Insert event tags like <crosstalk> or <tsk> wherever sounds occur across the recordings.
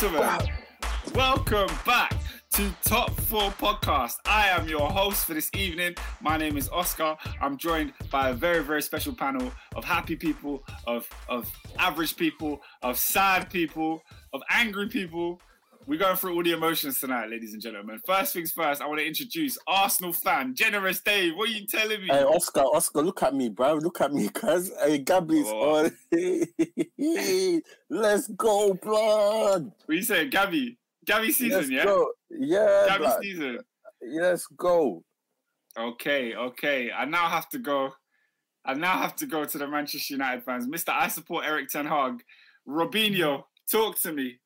gentlemen, welcome back to Top 4 Podcast. I am your host for this evening. My name is Oscar. I'm joined by a very, very special panel of happy people, of, of average people, of sad people, of angry people. We're going through all the emotions tonight, ladies and gentlemen. First things first, I want to introduce Arsenal fan, Generous Dave. What are you telling me? Hey, Oscar, Oscar, look at me, bro. Look at me, cuz. Hey, Gabby's Oh. on. <laughs> Let's go, blood. What are you saying, Gabby? Gabby season, Let's yeah? go. Yeah, Gabby blood. season. Let's go. Okay, okay. I now have to go. I now have to go to the Manchester United fans. Mr. I support Eric Ten Hag. Robinho, talk to me.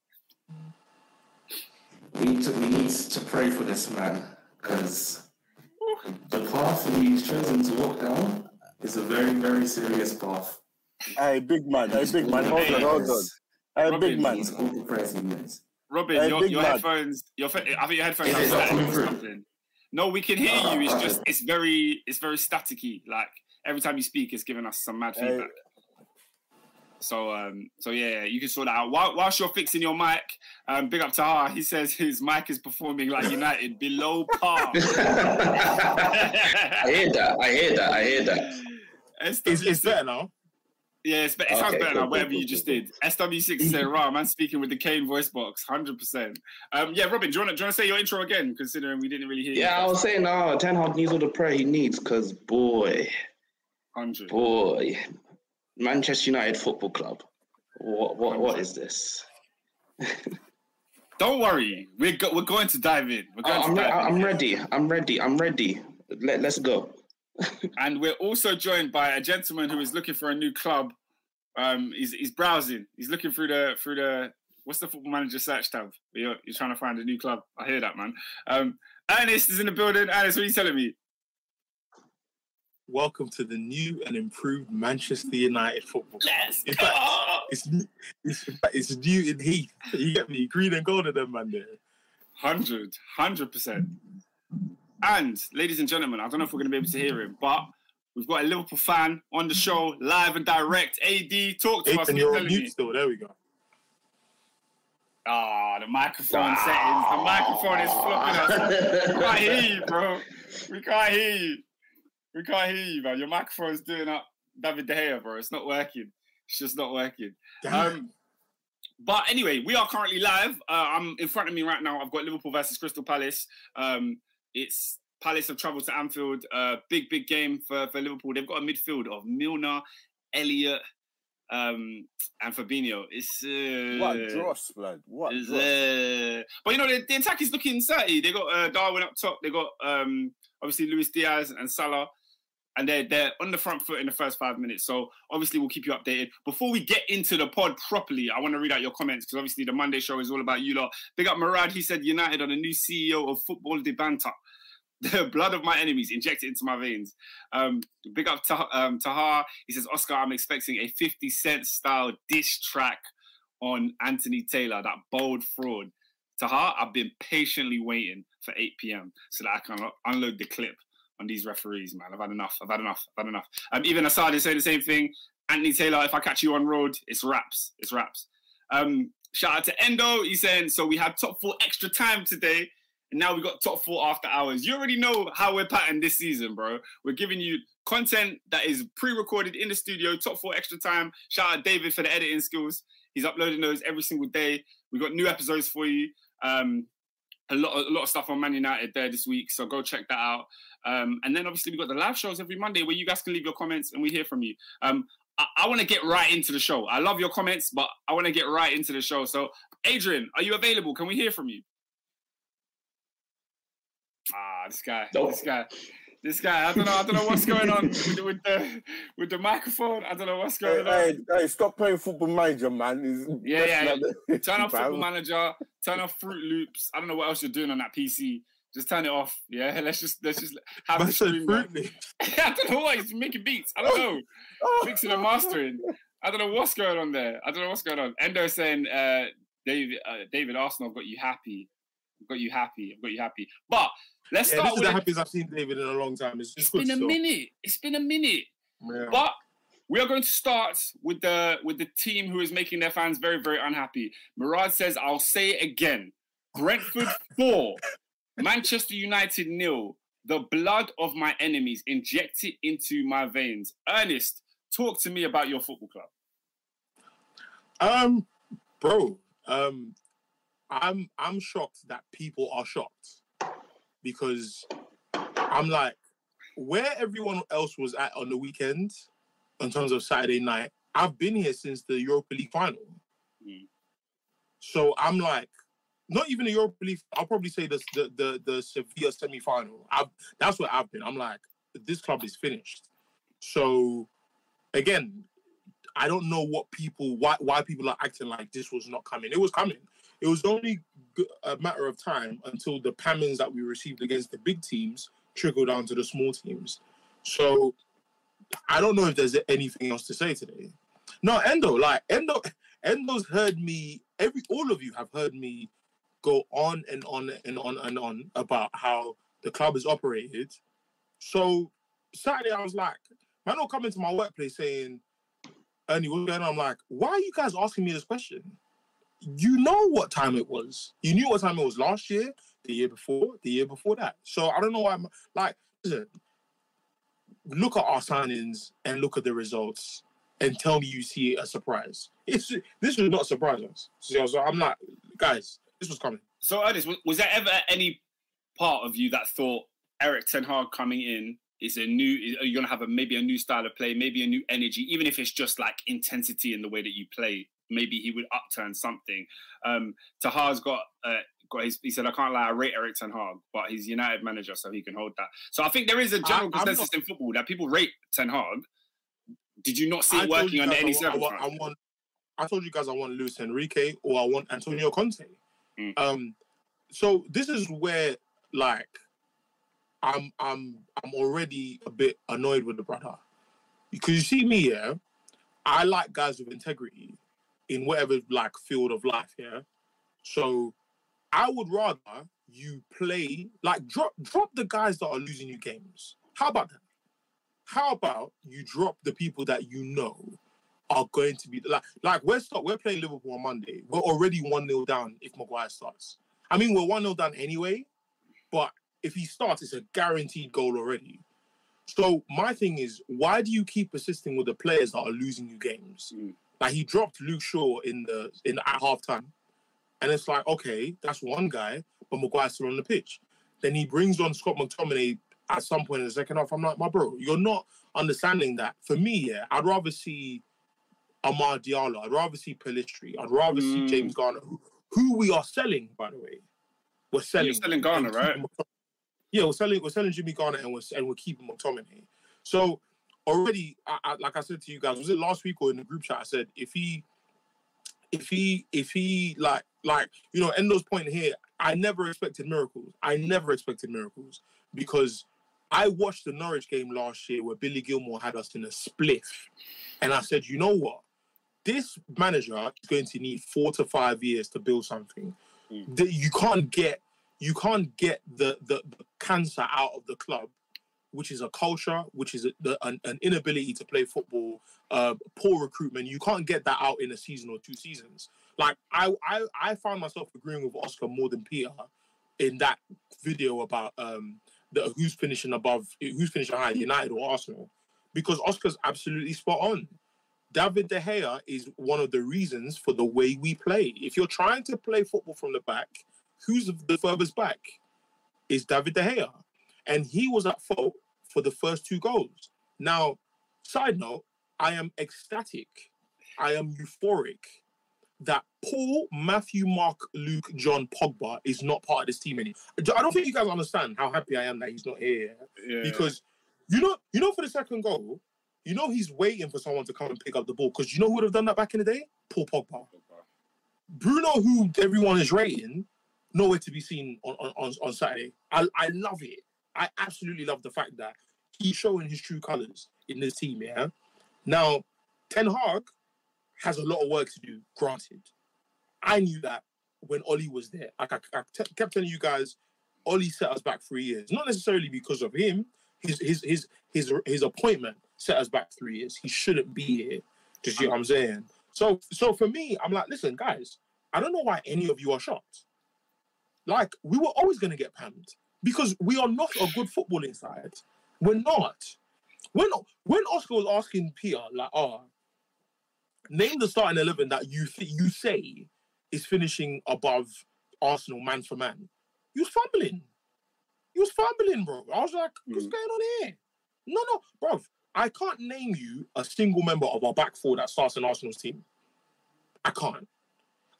We need to, we need to pray for this man because the path that he's chosen to walk down is a very, very serious path. Hey, big man. Hey, big man. Hold on, hold on. Hey, Robin, big man. He's all the prayers he needs. Robin, Hey, your, big your man. headphones. Your I think your headphones Is are not static coming or through? something. No, we can hear you. It's just it's very it's very staticky. Like every time you speak, it's giving us some mad Hey. feedback. So um so yeah, yeah, you can sort that out. While, whilst you're fixing your mic, um, big up to Taha. He says his mic is performing like United <laughs> below par. <laughs> I hear that. I hear that. I hear that. SW6 It's, it's better now. Yeah, it's, be- it sounds Okay, better cool, now. Whatever cool, you just cool. did. SW6 said, "Right, man, speaking with the Kane voice box, hundred percent." Um, yeah, Robin, do you want to do you want to say your intro again? Considering we didn't really hear. Yeah, I was saying, no, Ten Hag needs all the prayer he needs because, boy, hundred. boy, Manchester United Football Club. What, what, what is this? <laughs> Don't worry, we're go- we're going to dive in. We're going Oh, I'm, to re- in. I'm ready. I'm ready. I'm ready. Let, let's go. <laughs> and we're also joined by a gentleman who is looking for a new club. Um, he's he's browsing. He's looking through the through the what's the football manager search tab? You're, you're trying to find a new club. I hear that, man. Um, Ernest is in the building. Ernest, what are you telling me? Welcome to the new and improved Manchester United football. Club. Let's In go. fact, it's new- it's, it's new in Heath. You get me? Green and gold of them, man. There. Hundred, hundred percent. And ladies and gentlemen, I don't know if we're going to be able to hear him, but we've got a Liverpool fan on the show, live and direct. AD, talk to us. What Ethan, you you're on mute still. There we go. Ah, the microphone settings. The microphone is flopping us. We can't hear you, bro. We can't hear you. We can't hear you, man. Your microphone's doing up David De Gea, bro. It's not working. It's just not working. Damn. Um, but anyway, we are currently live. Uh, I'm in front of me right now. I've got Liverpool versus Crystal Palace. Um, it's Palace have travelled to Anfield. Uh, big, big game for, for Liverpool. They've got a midfield of Milner, Elliott, um, and Fabinho. It's uh, What dross, blood. What is, dross. uh, but you know the, the attack is looking dirty. They got uh, Darwin up top. They got um, obviously Luis Diaz and Salah, and they're they're on the front foot in the first five minutes. So obviously we'll keep you updated. Before we get into the pod properly, I want to read out your comments because obviously the Monday show is all about you lot. Big up Murad. He said United are the new CEO of Football de Banta. <laughs> The blood of my enemies injected into my veins. Um, big up to um, Tahar. He says, Oscar, I'm expecting a 50 Cent style diss track on Anthony Taylor, that bold fraud. Tahar, I've been patiently waiting for 8 p.m. so that I can unload the clip on these referees, man. I've had enough. I've had enough. I've had enough. Um, even Assad is saying the same thing. Anthony Taylor, if I catch you on road, it's raps. It's raps. Um, shout out to Endo. He's saying, so we had top four extra time today. And now we got top four after hours. You already know how we're patterned this season, bro. We're giving you content that is pre-recorded in the studio, top four extra time. Shout out David for the editing skills. He's uploading those every single day. We've got new episodes for you. Um, a lot, a lot of stuff on Man United there this week, so go check that out. Um, and then obviously we got the live shows every Monday where you guys can leave your comments and we hear from you. Um, I, I want to get right into the show. I love your comments, but I want to get right into the show. So, Adrian, are you available? Can we hear from you? Ah, this guy, Nope. this guy, this guy. I don't know. I don't know what's going on with, the- with the with the microphone. I don't know what's Hey, going on. hey, hey, stop playing football manager, man. It's- Yeah, that's yeah, Turn off <laughs> Football Manager. Turn off Fruit Loops. I don't know what else you're doing on that PC. Just turn it off. Yeah, <laughs> let's just let's just have the Man said stream. fruit. Loops. <laughs> I don't know what he's making beats. I don't know. Mixing and mastering. I don't know what's going on there. I don't know what's going on. Endo saying, uh, David, uh, David Arsenal got you happy. I've got you happy. I've got you happy. But let's Yeah, start this is with. the happiest I've seen David in a long time. It's it's been a minute. It's been a minute. Yeah. But We are going to start with the with the team who is making their fans very very unhappy. Murad says, "I'll say it again: Brentford <laughs> four, Manchester United nil. The blood of my enemies inject it into my veins." Ernest, talk to me about your football club. Um, bro, um, I'm I'm shocked that people are shocked because I'm like, where everyone else was at on the weekend in terms of Saturday night, I've been here since the Europa League final. Mm. So I'm like, not even the Europa League. I'll probably say the the the, the Sevilla semi final. That's where I've been. I'm like, this club is finished. So again, I don't know what people why why people are acting like this was not coming. It was coming. It was only a matter of time until the pammons that we received against the big teams trickle down to the small teams. So I don't know if there's anything else to say today. No, Endo, like Endo, Endo's heard me. Every all of you have heard me go on and on and on and on about how the club is operated. So Saturday, I was like, man, don't come into my workplace saying, Ernie, what's going on? I'm like, why are you guys asking me this question? You know what time it was. You knew what time it was last year, the year before, the year before that. So I don't know why I'm like, listen, look at our signings and look at the results and tell me you see a surprise. It's this should not surprise us. So, so I'm like, guys, this was coming. So, Ernest, was, was there ever any part of you that thought Eric Ten Hag coming in is a new? Is, are you going to have a maybe a new style of play, maybe a new energy, even if it's just like intensity in the way that you play? Maybe he would upturn something. Um, Tahar's got. Uh, got his, he said, I can't lie, I rate Eric Ten Hag, but he's United manager, so he can hold that. So I think there is a general I- consensus in football that people rate Ten Hag. Did you not see I it working under any I want, I circumstance? I want. I told you guys I want Luis Enrique or I want Antonio Conte. Mm. Um, so this is where like I'm I'm I'm already a bit annoyed with the brother because you see me yeah, I like guys with integrity in whatever like field of life yeah. So I would rather you play like drop drop the guys that are losing you games. How about that? How about you drop the people that you know are going to be like like we're start, we're playing Liverpool on Monday. We're already one 0 down if Maguire starts. I mean we're one 0 down anyway, but if he starts, it's a guaranteed goal already. So my thing is, why do you keep persisting with the players that are losing you games? Mm. Like he dropped Luke Shaw in the in at half time, and it's like okay, that's one guy, but Maguire's still on the pitch. Then he brings on Scott McTominay at some point in the second half. I'm like, my bro, you're not understanding that. For me, yeah, I'd rather see Amad Diallo. I'd rather see Pellistri. I'd rather see Mm. James Garner, who, who we are selling, by the way. We're selling. You're selling Garner, right? Yeah, we're selling. We're selling Jimmy Garner, and we're and we're keeping McTominay. So already, I, I, like I said to you guys, was it last week or in the group chat? I said if he, if he, if he, like, like you know, Endo's point here. I never expected miracles. I never expected miracles because I watched the Norwich game last year where Billy Gilmour had us in a spliff, and I said, you know what, this manager is going to need four to five years to build something. Mm. That you can't get, you can't get the, the the cancer out of the club, which is a culture, which is a, the, an, an inability to play football, uh, poor recruitment. You can't get that out in a season or two seasons. Like I, I, I found myself agreeing with Oscar more than Peter in that video about um the who's finishing above, who's finishing high, United or Arsenal, because Oscar's absolutely spot on. David De Gea is one of the reasons for the way we play. If you're trying to play football from the back, who's the furthest back? Is David De Gea, and he was at fault for the first two goals. Now, side note, I am ecstatic, I am euphoric that Paul, Matthew, Mark, Luke, John, Pogba is not part of this team anymore. I don't think you guys understand how happy I am that he's not here Yeah. because you know, you know, for the second goal, you know, he's waiting for someone to come and pick up the ball because you know who would have done that back in the day? Paul Pogba. Bruno, who everyone is rating, nowhere to be seen on, on, on, on Saturday. I, I love it. I absolutely love the fact that he's showing his true colours in this team, yeah? Now, Ten Hag has a lot of work to do, granted. I knew that when Ollie was there. Like I, I kept telling you guys, Ollie set us back three years. Not necessarily because of him, his his his his his appointment set us back three years. He shouldn't be here. Do you see what I'm saying? So so for me, I'm like, listen, guys, I don't know why any of you are shocked. Like we were always to get panned because we are not a good footballing side. We're not. When when Oscar was asking Peter, like, oh, name the starting eleven that you th- you say is finishing above Arsenal man for man. You was fumbling. You was fumbling, bro. I was like, what's Mm. going on here? No, no, bro. I can't name you a single member of our back four that starts in Arsenal's team. I can't.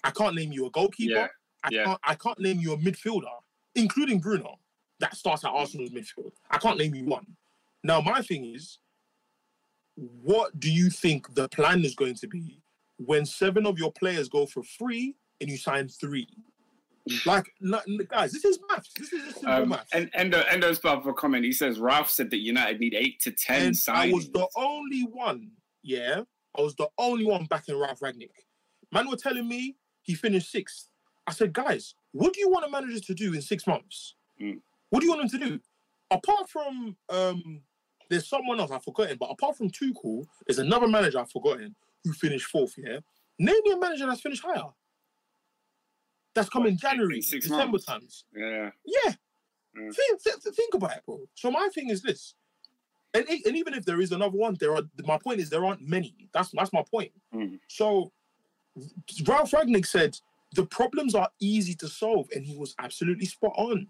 I can't name you a goalkeeper. Yeah, I yeah. can't. I can't name you a midfielder, including Bruno, that starts at Arsenal's midfield. I can't name you one. Now, my thing is, what do you think the plan is going to be when seven of your players go for free and you sign three? Like, guys, this is maths. This is simple Um, maths. and Endo Endo's part of a comment. He says Ralf said that United need eight to ten And I was the only one, yeah, I was the only one backing Ralf Rangnick. Man were telling me he finished sixth. I said, guys, what do you want a manager to do in six months? Mm. What do you want him to do? Apart from, um, there's someone else I've forgotten, but apart from Tuchel, there's another manager I've forgotten who finished fourth, yeah? Name me a manager that's finished higher. That's come in January, six December months? times. yeah, Yeah. Mm. Think, th- think about it, bro. So my thing is this, and, and even if there is another one, there are. My point is there aren't many. That's that's my point. Mm. So Ralf Rangnick said the problems are easy to solve, and he was absolutely spot on.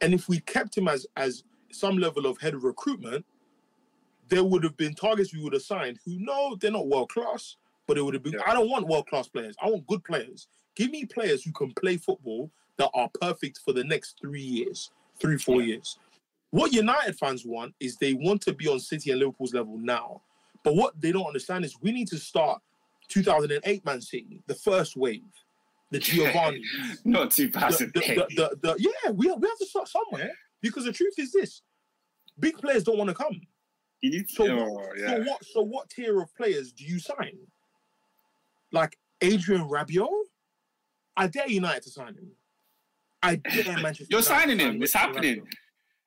And if we kept him as as some level of head of recruitment, there would have been targets we would have signed who no, they're not world class, but it would have been. Yeah. I don't want world class players. I want good players. Give me players who can play football that are perfect for the next three years, three four years. What United fans want is they want to be on City and Liverpool's level now, but what they don't understand is we need to start 2008 Man City, the first wave, the Giovanni. <laughs> not too the, the, the- yeah, we have, we have to start somewhere because the truth is this: big players don't want to come. Oh, so, oh, what, yeah. so what? So what tier of players do you sign? Like Adrien Rabiot? I dare United to sign him. I dare <laughs> Manchester. You're United signing sign him. It's happening. Rabiot.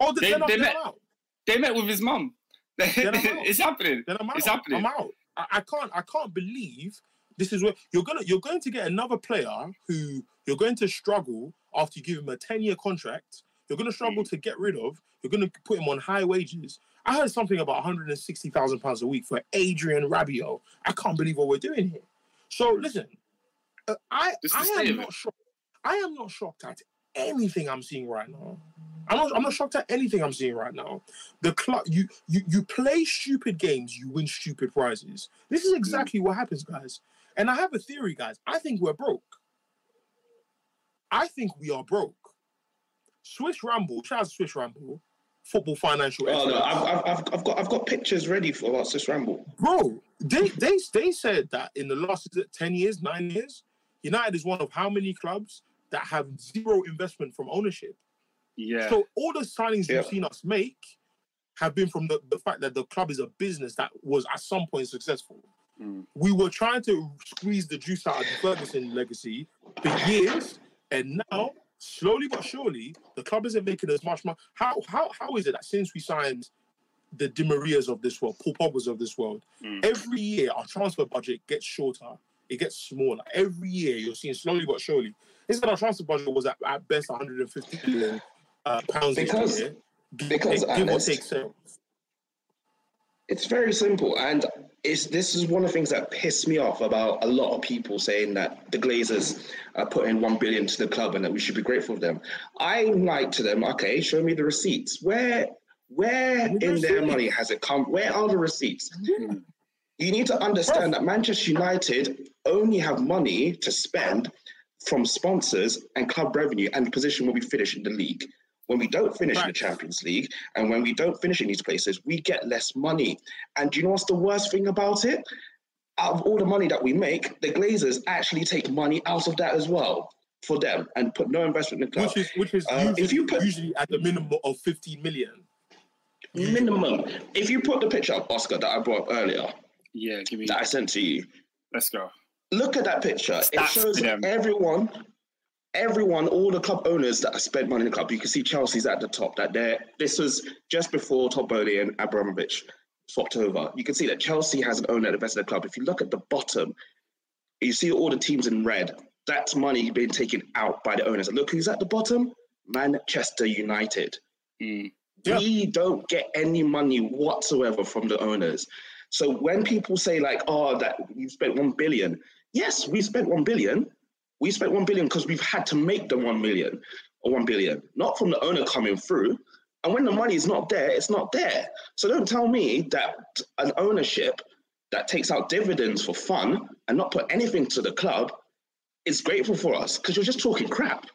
Oh, They- then, I'm, they met- out. They met with his mum. <laughs> It's happening. Then I'm out. It's happening. I'm out. I, I can't. I can't believe this is where you're gonna. You're going to get another player who you're going to struggle after you give him a ten year contract. You're going to struggle Mm. to get rid of. You're going to put him on high wages. I heard something about 160 thousand pounds a week for Adrien Rabiot. I can't believe what we're doing here. So listen, uh, I I am not shocked. I am not shocked at anything I'm seeing right now. I'm not, I'm not shocked at anything I'm seeing right now. The club, you, you you play stupid games, you win stupid prizes. This is exactly what happens, guys. And I have a theory, guys. I think we're broke. I think we are broke. Swiss Ramble, shout out to Swiss Ramble, football financial Oh, no. I've, I've, I've, I've got I've got pictures ready for about Swiss Ramble. Bro, they they they said that in the last ten years, nine years, United is one of how many clubs that have zero investment from ownership. Yeah. So all the signings Yeah. you've seen us make have been from the, the fact that the club is a business that was at some point successful. Mm. We were trying to squeeze the juice out of the Ferguson legacy for years, and now slowly but surely the club isn't making as much money. How how how is it that since we signed the Di Marias of this world, Paul Pogba's of this world, Mm. every year our transfer budget gets shorter, it gets smaller. Every year you're seeing slowly but surely. Instead, our transfer budget was at, at best 150 million uh, pounds Because- a year. Give, because, take, give or take seven. It's very simple, and it's this is one of the things that pissed me off about a lot of people saying that the Glazers are putting one billion to the club and that we should be grateful for them. I'm like to them, okay, show me the receipts. Where where in their money has it come? Where are the receipts? Mm. You need to understand that Manchester United only have money to spend from sponsors and club revenue and the position where we finish in the league. When we don't finish in the Champions League and when we don't finish in these places, we get less money. And do you know what's the worst thing about it? Out of all the money that we make, the Glazers actually take money out of that as well for them and put no investment in the club. Which is which is Uh, usually, if you put- usually at the minimum of 15 million. Minimum. If you put the picture up, Oscar, that I brought up earlier, Yeah. Give me. that I sent to you, Let's go. look at that picture. It shows everyone everyone, all the club owners that have spent money in the club, you can see Chelsea's at the top. That they're this was just before Todd Boehly and Abramovich swapped over. You can see that Chelsea has an owner at the best of the club. If you look at the bottom, you see all the teams in red. That's money being taken out by the owners. And look who's at the bottom: Manchester United. Mm. Yeah. We don't get any money whatsoever from the owners. So when people say like, "Oh, that you spent one billion," yes, we spent one billion. We spent one billion because we've had to make the one million or one billion, not from the owner coming through. And when the money is not there, it's not there. So don't tell me that an ownership that takes out dividends for fun and not put anything to the club is grateful for us because you're just talking crap.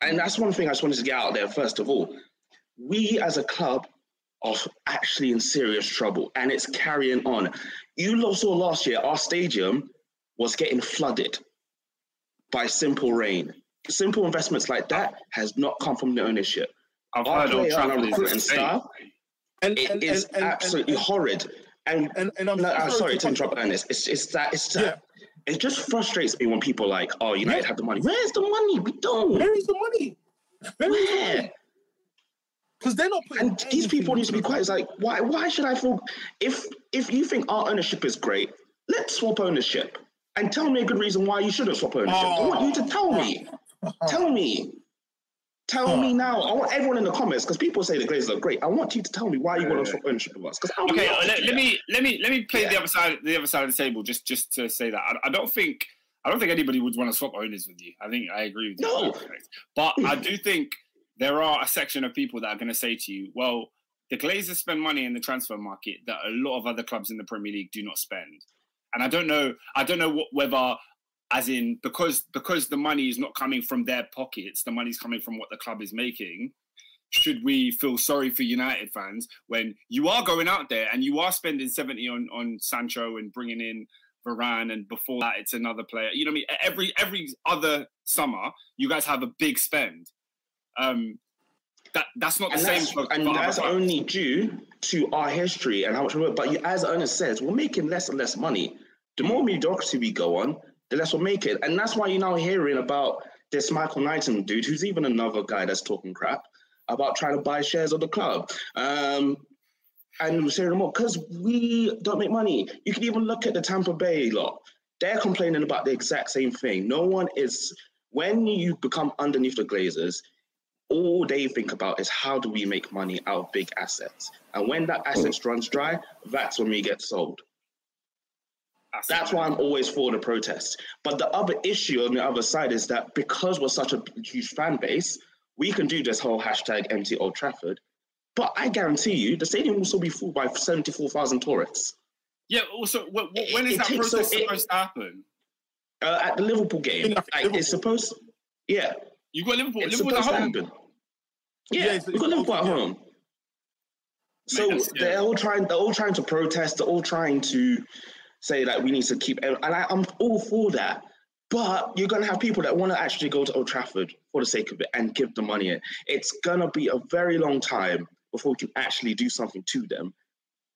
And that's one thing I just wanted to get out there first of all. We as a club are actually in serious trouble and it's carrying on. You saw last year our stadium was getting flooded by simple rain. Simple investments like that has not come from the ownership. I've Our heard Old player and our Trafford recruiting style, And, it and, is and, and, absolutely and, horrid. And and, and I'm no, I'm sorry to interrupt, Ernest. It's, it's that it's that it just frustrates me when people are like, oh, United Yeah. have the money. Where's the money? We don't. Where is the money? Where is the Where? money? Because they're not putting. And these people need to be quiet. It's like, why why should I feel if if you think our ownership is great, let's swap ownership. And tell me a good reason why you shouldn't swap ownership. I want you to tell me. Oh. Tell me. Tell me now. I want everyone in the comments because people say the Glazers are great. I want you to tell me why you want to swap ownership with us. Because Okay, uh, let, let me let me let me play the other side the other side of the table just just to say that I, I don't think I don't think anybody would want to swap owners with you. I think I agree with you. No. but I do <laughs> think there are a section of people that are going to say to you, well, the Glazers spend money in the transfer market that a lot of other clubs in the Premier League do not spend, and I don't know I don't know what, whether as in because because the money is not coming from their pockets, the money's coming from what the club is making should we feel sorry for United fans when you are going out there and you are spending 70 on, on Sancho and bringing in Varane and before that it's another player. You know what I mean? Every every other summer you guys have a big spend. Um that that's not the and same that's, for, and that's only due to our history and how much we work. But as Ernest says, we're making less and less money. The more mediocrity we go on, the less we'll make it. And that's why you're now hearing about this Michael Knighton dude, who's even another guy that's talking crap about trying to buy shares of the club. Um, and we're saying more because we don't make money. You can even look at the Tampa Bay lot. They're complaining about the exact same thing. No one is when you become underneath the Glazers, all they think about is how do we make money out of big assets. And when that assets runs dry, that's when we get sold. That's why I'm always for the protests. But the other issue on the other side is that because we're such a huge fan base, we can do this whole hashtag empty Old Trafford. But I guarantee you, the stadium will still be full by 74,000 tourists. Yeah, also wh- wh- when It- is that takes process so- it- supposed to happen? Uh, at the Liverpool game, like, Liverpool. it's supposed, yeah, You got Liverpool, it's Liverpool at supposed to home. happen. Yeah, Yeah, it's- we've got Liverpool at yeah. home. So that's they're all trying. They're all trying to protest. They're all trying to say that we need to keep. And I, I'm all for that. But you're gonna have people that want to actually go to Old Trafford for the sake of it and give the money in. It's gonna be a very long time before we can actually do something to them,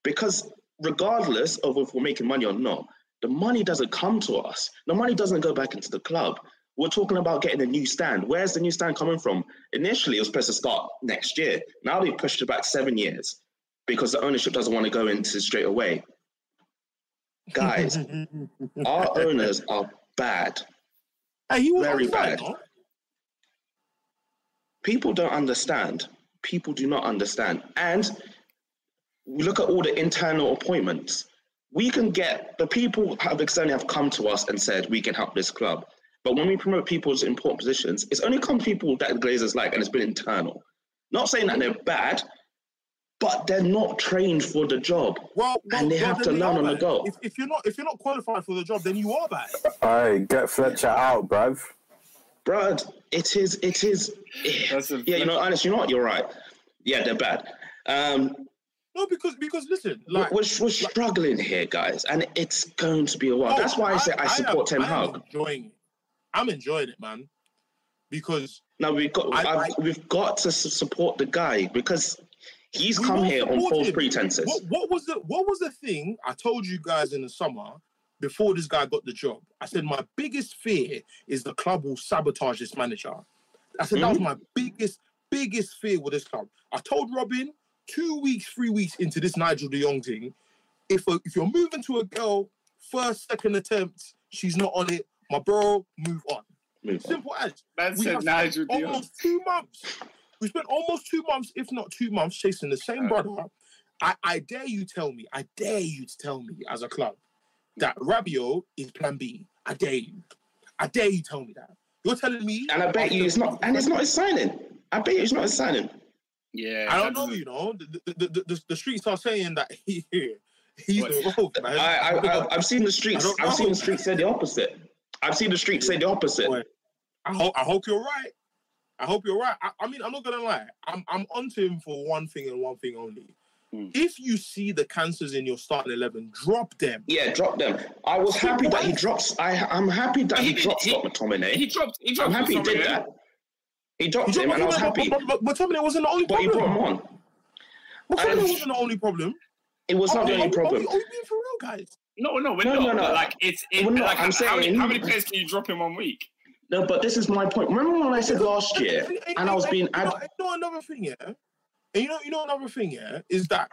because regardless of if we're making money or not, the money doesn't come to us. The money doesn't go back into the club. We're talking about getting a new stand. Where's the new stand coming from? Initially, it was supposed to start next year. Now they've pushed it back seven years because the ownership doesn't want to go into straight away. Guys, our owners are bad. Hey, he was Very bad. People don't understand. People do not understand. And we look at all the internal appointments. We can get the people have externally have come to us and said we can help this club. But when we promote people to important positions, it's only come people that the Glazers like, and it's been internal. Not saying that they're bad, but they're not trained for the job. Well, well, And they well, have to learn on the go. If, if you're not if you're not qualified for the job, then you are bad. All right, get Fletcher out, bruv. Brad, it is, it is. That's a- yeah, you know, honest, you know what? You're right. Yeah, they're bad. Um, No, because because listen, we're, like we're, we're struggling here, guys, and it's going to be a while. oh, That's why I say I, support am- Ten I am Hag. enjoying it. I'm enjoying it, man. Because Now we've got, I- I've, we've got to support the guy because he's we come will here on false pretenses. What, what was the what was the thing I told you guys in the summer before this guy got the job. I said my biggest fear is the club will sabotage this manager. I said that was mm-hmm. my biggest, biggest fear with this club. I told Robin two weeks, three weeks into this Nigel De Jong thing, if a, if you're moving to a girl first, second attempt, she's not on it, my bro, move on. Move on. Simple as. Man We said have Nigel spent Dion. almost two months. We spent almost two months, if not two months, chasing the same brother. I, I dare you tell me, I dare you to tell me as a club that Rabiot is plan B. I dare you. I dare you tell me that. You're telling me And I bet you it's not. And it's not his signing. I bet you it's not his signing. Yeah, I don't know, you know. The, the, the, the, the streets are saying that <laughs> he, he's the rogue, man. I, I, I I've seen the streets. I don't I've seen the streets say the opposite. I've seen the streets say the opposite. I hope I hope you're right. I hope you're right. I, I mean, I'm not gonna lie. I'm I'm onto him for one thing and one thing only. Hmm. If you see the cancers in your starting eleven, drop them. Yeah, drop them. I was happy that he drops. I I'm happy that He he did- dropped he- Scott McTominay. He dropped. He dropped. I'm happy he did that. He dropped You him, and I was McTominay, happy. But, but, but McTominay wasn't the only But he brought him problem. on. McTominay And- wasn't the only problem. It was not the Are we- only problem. Are we, are we being for real, guys? No, no, we're No, not. no, no. But like it's, it, We're like I'm how, many, saying- how many players can you drop in one week? No, but this is my point. Remember when I said last year, and I was being You know, ad- you know another thing, yeah. And you know, you know another thing, yeah, is that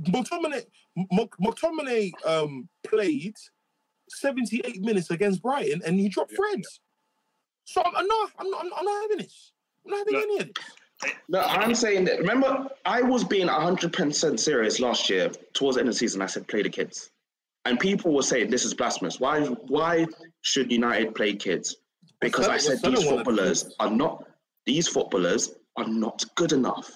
McTominay, M- McTominay um, played 78 minutes against Brighton, and he dropped Yeah, Freds. So I'm, I'm not, I'm not, I'm not, having this. I'm not having Look, any of this. No, I'm saying that. Remember, I was being 100% serious last year towards the end of the season. I said, play the kids. And people were saying, this is blasphemous. Why Why should United play kids? Because I said, these footballers are not, these footballers are not good enough.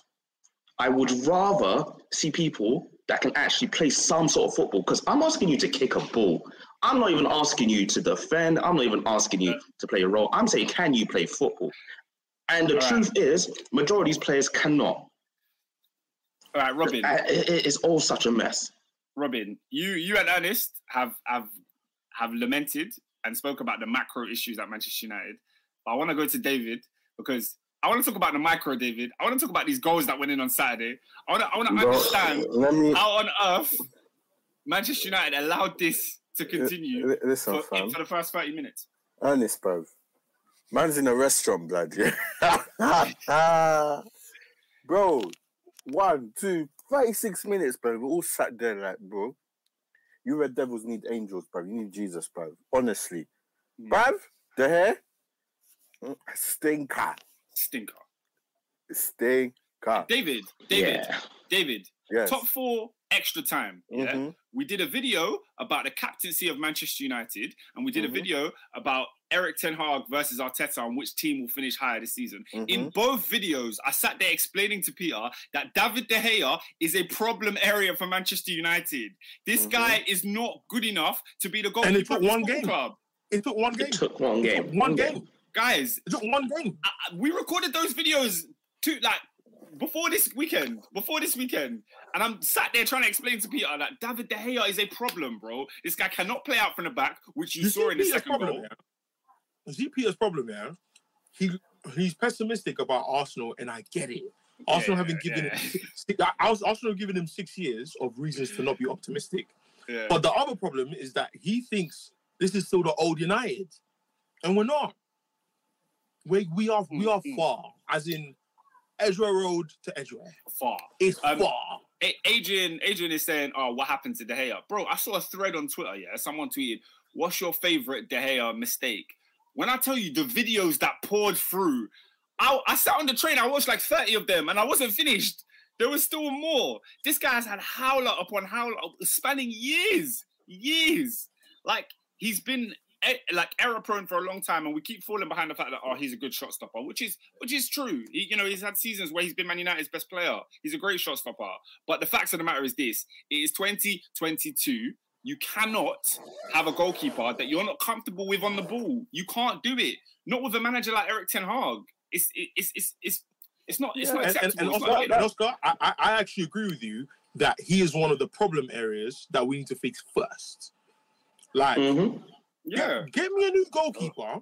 I would rather see people that can actually play some sort of football because I'm asking you to kick a ball. I'm not even asking you to defend. I'm not even asking you to play a role. I'm saying, can you play football? And the All right. truth is, majority of these players cannot. All right, Robin. Uh, it- it- it's all such a mess. Robin, you you and Ernest have have have lamented and spoke about the macro issues at Manchester United. But I want to go to David because I want to talk about the micro, David. I want to talk about these goals that went in on Saturday. I want to I want to understand me how on earth Manchester United allowed this to continue listen, for, for the first thirty minutes. Honest, bro. Man's in a restaurant, blood. Yeah. <laughs> bro, one, two, 36 minutes, bro. We're all sat there like, bro. You Red Devils need angels, bro. You need Jesus, bro. Honestly. Mm. Bruv, the hair, mm, stinker. Stinker. Stinker. David, David, Yeah. David. Yes. Top four extra time. Yeah. Mhm. we did a video about the captaincy of Manchester United, and we did a Mhm. video about Eric Ten Hag versus Arteta on which team will finish higher this season. In Mhm. both videos, I sat there explaining to Peter that David De Gea is a problem area for Manchester United. This Mhm. guy is not good enough to be the goalkeeper And it took one game. club. It took one game. It took one It took game. One game. Guys, It took one game. I, I- we recorded those videos to like before this weekend, before this weekend, and I'm sat there trying to explain to Peter that David De Gea is a problem, bro. This guy cannot play out from the back, which you, saw in the Peter's second problem, goal. You problem, yeah? He he's pessimistic about Arsenal, and I get it. Arsenal Yeah, haven't given yeah. him six, Arsenal given him six years of reasons to not be optimistic. Yeah. But the other problem is that he thinks this is still the old United, and we're not. We we are we are Mm, mm. far, as in Ezra Road to Edgware. Far. It's Um, far. Adrian, Adrian is saying, "Oh, what happened to De Gea, bro?" I saw a thread on Twitter. Yeah, someone tweeted, "What's your favorite De Gea mistake?" When I tell you the videos that poured through, I, I sat on the train. I watched like thirty of them, and I wasn't finished. There was still more. This guy's had howler upon howler, spanning years, years. Like he's been eh, like error prone for a long time, and we keep falling behind the fact that oh, he's a good shot stopper, which is which is true. He, you know, he's had seasons where he's been Man United's best player. He's a great shot stopper. But the facts of the matter is this: it is 2022. You cannot have a goalkeeper that you're not comfortable with on the ball. You can't do it. Not with a manager like Eric Ten Hag. It's it's it's it's it's not it's Yeah, not and, and, acceptable. and Oscar, not- and Oscar I, I I actually agree with you that he is one of the problem areas that we need to fix first. Like, Mhm. yeah. get, get me a new goalkeeper.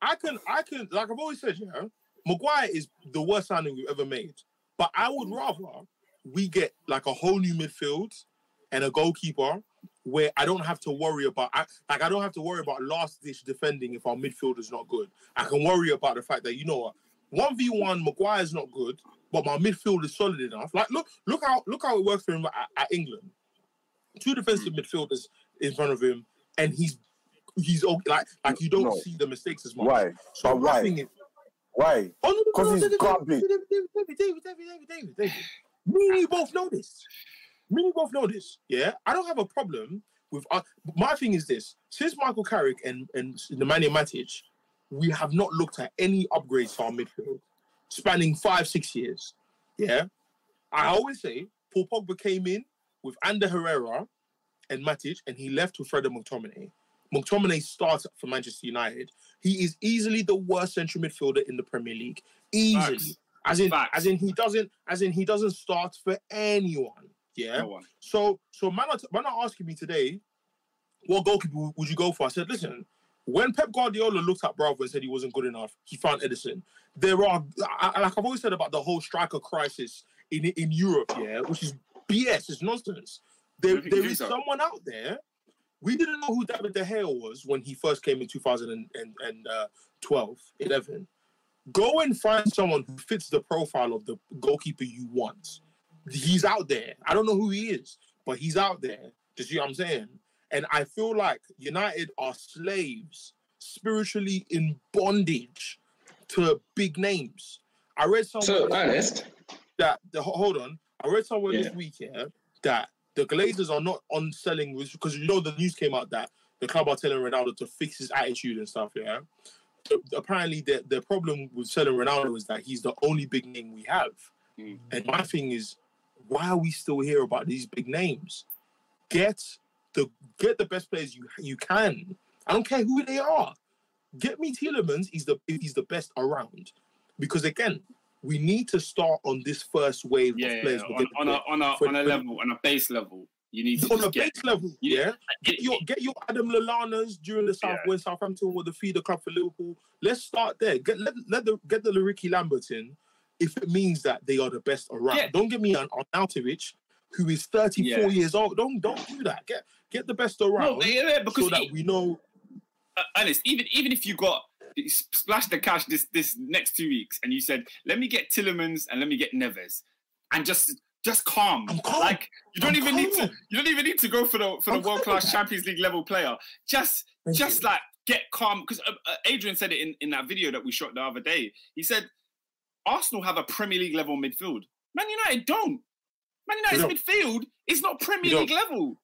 I can, I can, like I've always said, yeah, Maguire is the worst signing we've ever made. But I would rather we get like a whole new midfield and a goalkeeper where I don't have to worry about I, like I don't have to worry about last ditch defending if our midfield is not good. I can worry about the fact that you know what one v one Maguire's not good, but my midfield is solid enough. Like look look how look how it works for him at, at England. Two defensive midfielders in front of him, and he's he's okay. Like like you don't No. see the mistakes as much. Why? So why? is- Why? Oh, no, no, he's David. David, David, David, David, David, David, David, David. Me and you both know this. Me and you both know this. Yeah, I don't have a problem with. Uh, my thing is this: since Michael Carrick and and Nemanja Matic, we have not looked at any upgrades for our midfield, spanning five six years. Yeah, I always say Paul Pogba came in with Ander Herrera and Matic, and he left with Fred McTominay. McTominay starts for Manchester United. He is easily the worst central midfielder in the Premier League. Easily. Facts. As in, Facts. as in, he doesn't, as in, he doesn't start for anyone. Yeah. So, so man, are- man are asking me today, what goalkeeper would- you go for? I said, listen, when Pep Guardiola looked at Bravo and said he wasn't good enough, he found Ederson. There are, like I've always said about the whole striker crisis in in Europe, yeah, which is BS, it's nonsense. There, there is someone out there. We didn't know who David De Gea was when he first came in 2012, uh, 11. Go and find someone who fits the profile of the goalkeeper you want. He's out there. I don't know who he is, but he's out there. Do you see what I'm saying? And I feel like United are slaves, spiritually in bondage to big names. I read somewhere So, this week Ernest, that the hold on. I read somewhere Yeah. this week yeah, that the Glazers are not on selling because you know the news came out that the club are telling Ronaldo to fix his attitude and stuff. Yeah, So, apparently the the problem with selling Ronaldo is that he's the only big name we have. Mm. And my thing is, why are we still here about these big names? Get the get the best players you you can. I don't care who they are. Get me Tielemans. He's the he's the best around. Because again, we need to start on this first wave Yeah, of players. yeah. On, on a on a for- on a level on a base level, you need to go. on a get. base level, yeah. Get your get your Adam Lallana's during the South Yeah. when Southampton were the feeder club for Liverpool. Let's start there. Get let, let the get the Ricky Lambert in if it means that they are the best around. Yeah. Don't give me an Arnautovic who is 34 Yeah. years old. Don't don't do that. Get get the best around No, yeah, because so that we know uh, Ernest, even even if you got splash the cash this this next two weeks, and you said, let me get Tielemans and let me get Neves, and just just calm. I'm calm. Like you don't I'm even need to you don't even need to go for the for the world class. Champions League level player. Just Thank just you. like get calm because uh, uh, Adrian said it in, in that video that we shot the other day. He said Arsenal have a Premier League level midfield. Man United don't. Man United's don't. midfield is not Premier We League level.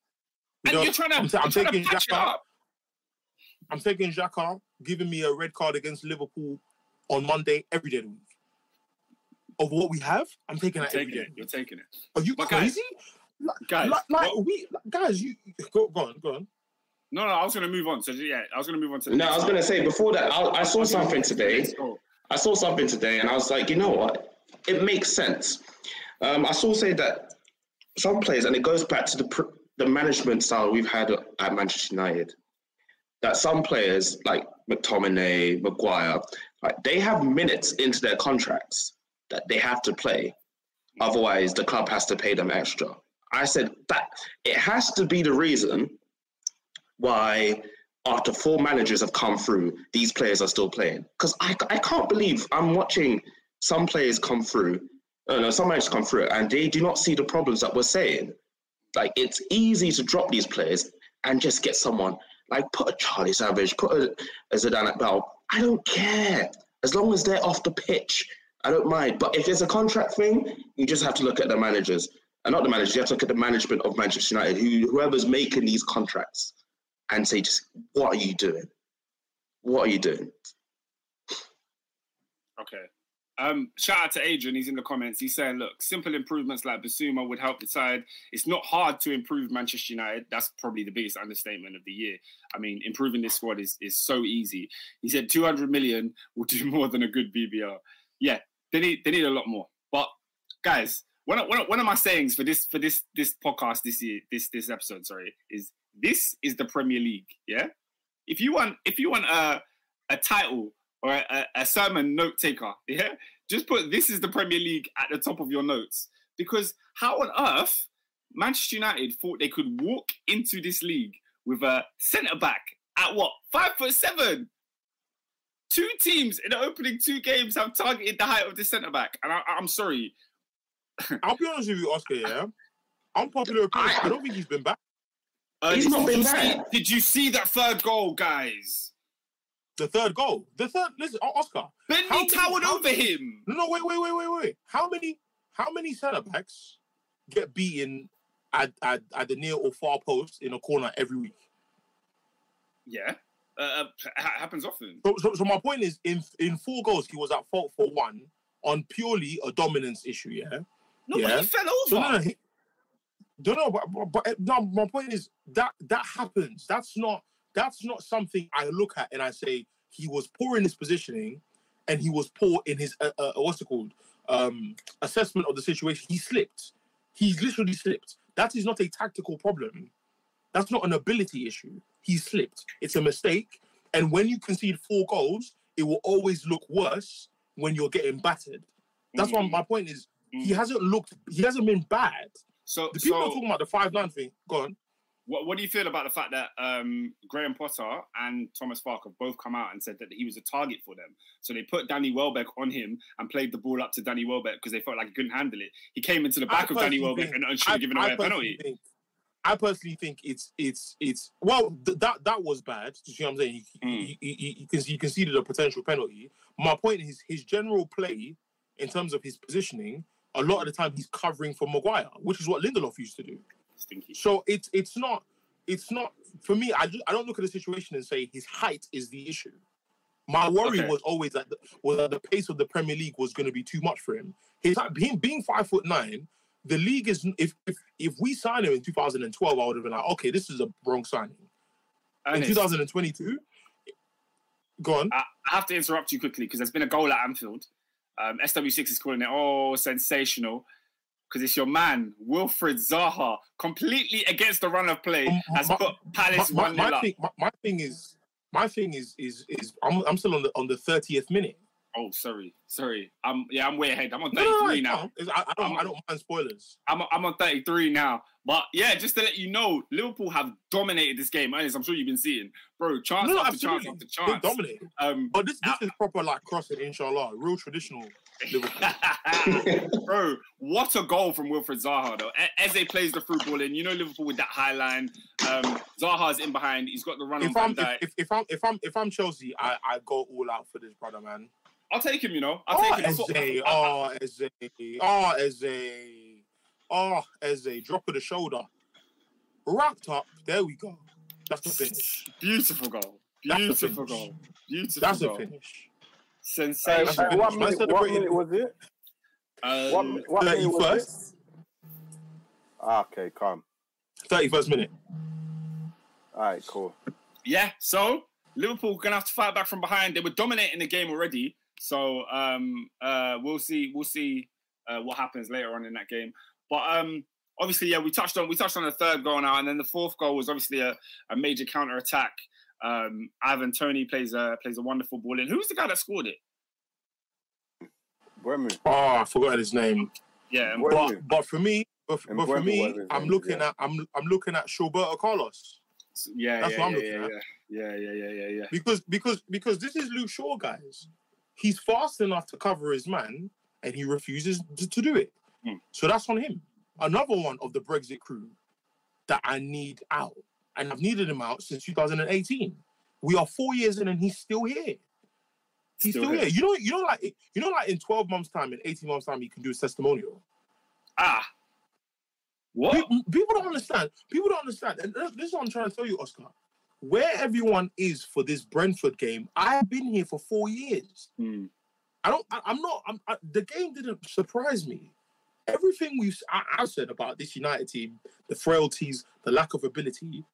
And don't. you're trying to, I'm, ta- I'm you're trying to taking patch it up. I'm taking Xhaka giving me a red card against Liverpool on Monday every day of the week. Of what we have, I'm taking You're that every taking day. it. You're taking it. Are you But guys, crazy? Guys, like, like what- we guys, you go, go on, go on. No, no, I was going to move on. So yeah, I was going to move on to. The no, I was going to say before that, I, I saw something today. I saw something today, and I was like, you know what? It makes sense. Um, I saw say that some players, and it goes back to the the management style we've had at Manchester United. That some players like McTominay, Maguire, like they have minutes into their contracts that they have to play. Otherwise, the club has to pay them extra. I said that it has to be the reason why after four managers have come through, these players are still playing. Because I, I can't believe I'm watching some players come through, uh, no, some managers come through, and they do not see the problems that we're saying. Like it's easy to drop these players and just get someone like put a Charlie Savage, put a, a Zidane Iqbal. I don't care as long as they're off the pitch. I don't mind. But if it's a contract thing, you just have to look at the managers, and not the managers. You have to look at the management of Manchester United, who whoever's making these contracts and say, just what are you doing? What are you doing? Okay. Um, shout out to Adrian. He's in the comments. He's saying, "Look, simple improvements like Bissouma would help the side. It's not hard to improve Manchester United. That's probably the biggest understatement of the year. I mean, improving this squad is is so easy." He said, 200 million will do more than a good BBL." Yeah, they need they need a lot more. But guys, one of, one of, one of my sayings for this for this this podcast this year this this episode, sorry, is this is the Premier League. Yeah, if you want if you want a a title or a, a, sermon note taker, yeah, just put this is the Premier League at the top of your notes because how on earth Manchester United thought they could walk into this league with a centre back at what five foot seven. Two teams in the opening two games have targeted the height of the centre back, and I, I'm sorry. I'll be honest with you, Oscar. Yeah, <laughs> unpopular opinion. I don't think he's been back. Uh, He's did not you been see- bad. Did you see that third goal, guys? The third goal. The third. Listen, Oscar. Bentley many- towered over him. No, no, wait, wait, wait, wait, wait. How many? How many centre backs get beaten at, at at the near or far post in a corner every week? Yeah, uh, uh, happens often. So, so, so my point is, in in four goals, he was at fault for one on purely a dominance issue. Yeah. No, but Yeah. he fell So over. no, no, he, no, no, but, but, but no, my point is that that happens. That's not that's not something I look at and I say he was poor in his positioning, and he was poor in his uh, uh, what's it called um, assessment of the situation. He slipped. He literally slipped. That is not a tactical problem. That's not an ability issue. He slipped. It's a mistake. And when you concede four goals, it will always look worse when you're getting battered. That's why Mm. my point is he Mm. hasn't looked. He hasn't been bad. So, The people are talking about the five nine thing. Go on. what, what do you feel about the fact that um, Graham Potter and Thomas Frank have both come out and said that he was a target for them? So they put Danny Welbeck on him and played the ball up to Danny Welbeck because they felt like he couldn't handle it. He came into the I back of Danny Welbeck think- and, and should have given away a penalty. think. I personally think it's it's it's well th- that that was bad. You see what I'm saying? He, Mm. he, he, he conceded a potential penalty. My point is his general play in terms of his positioning. A lot of the time he's covering for Maguire, which is what Lindelof used to do. Stinky. So it's it's not it's not for me. I I don't look at the situation and say his height is the issue. My worry Okay. was always that the, was that the pace of the Premier League was going to be too much for him. His him being five foot nine, the league is if if if we signed him in 2012, I would have been like, okay, this is a wrong signing. In 2022, go on. I, I have to interrupt you quickly because there's been a goal at Anfield. Um, SW6 is calling it, oh, sensational. Because it's your man, Wilfred Zaha, completely against the run of play, Um, has my- put Palace my, 1 my, 0 my thing, my, my thing is my thing is is is I'm, I'm still on the on the 30th minute. Oh, sorry, sorry. I'm yeah, I'm way ahead. I'm on No, no, 33 no, now. no. I, I don't I don't mind spoilers. I'm I'm on 33 now. But yeah, just to let you know, Liverpool have dominated this game. Ernest, I'm sure you've been seeing, bro. Chance No, no, after chance absolutely. after They chance. dominated. Um, But this this is proper like crossing, inshallah, real traditional Liverpool. <laughs> bro, what a goal from Wilfred Zaha though. E- Eze plays the through ball in. You know Liverpool with that high line. Um, Zaha's in behind. He's got the run if on I'm if, if, if I'm if I'm if I'm Chelsea, I, I go all out for this brother, man. I'll take him. You know, I'll Oh, take him. Eze, oh Eze, oh Eze, oh Eze, drop of the shoulder, wrapped up. There we go. That's the finish. Beautiful goal. Beautiful goal. Beautiful That's the goal. finish. Sensational. That's hey, what, finish. Man minute, what minute was it? Um, What, mi- what minute was it? 31st, Ah, okay, calm. 31st minute. All right, cool. Yeah, so Liverpool gonna have to fight back from behind. They were dominating the game already, so um, uh, we'll see. We'll see uh, what happens later on in that game. But um, obviously, yeah, we touched on we touched on the third goal now, and then the fourth goal was obviously a, a major counter attack. Um, Ivan Toney plays a plays a wonderful ball in. Who's the guy that scored it? Bremen. Oh, I forgot his name. Yeah, But but for me, but, but for me, I'm looking yeah. at I'm I'm looking at Roberto Carlos. yeah, That's yeah, what I'm yeah, looking yeah, at. yeah, yeah, yeah, yeah, yeah. because because because this is Luke Shaw, guys. He's fast enough to cover his man, and he refuses to, to do it. Hmm. So that's on him. Another one of the Brexit crew that I need out, and I've needed him out since 2018. We are four years in, and he's still here. He's Still still, here. here. You know, you know, like you know, like in 12 months' time, in 18 months' time, he can do his testimonial. Ah, what? Pe- People don't understand. People don't understand. And this this is what I'm trying to tell you, Oscar. Where everyone is for this Brentford game, I've been here for four years. Hmm. I don't. I, I'm not. I'm, I, the game didn't surprise me. Everything we I, I said about this United team, the frailties, the lack of ability,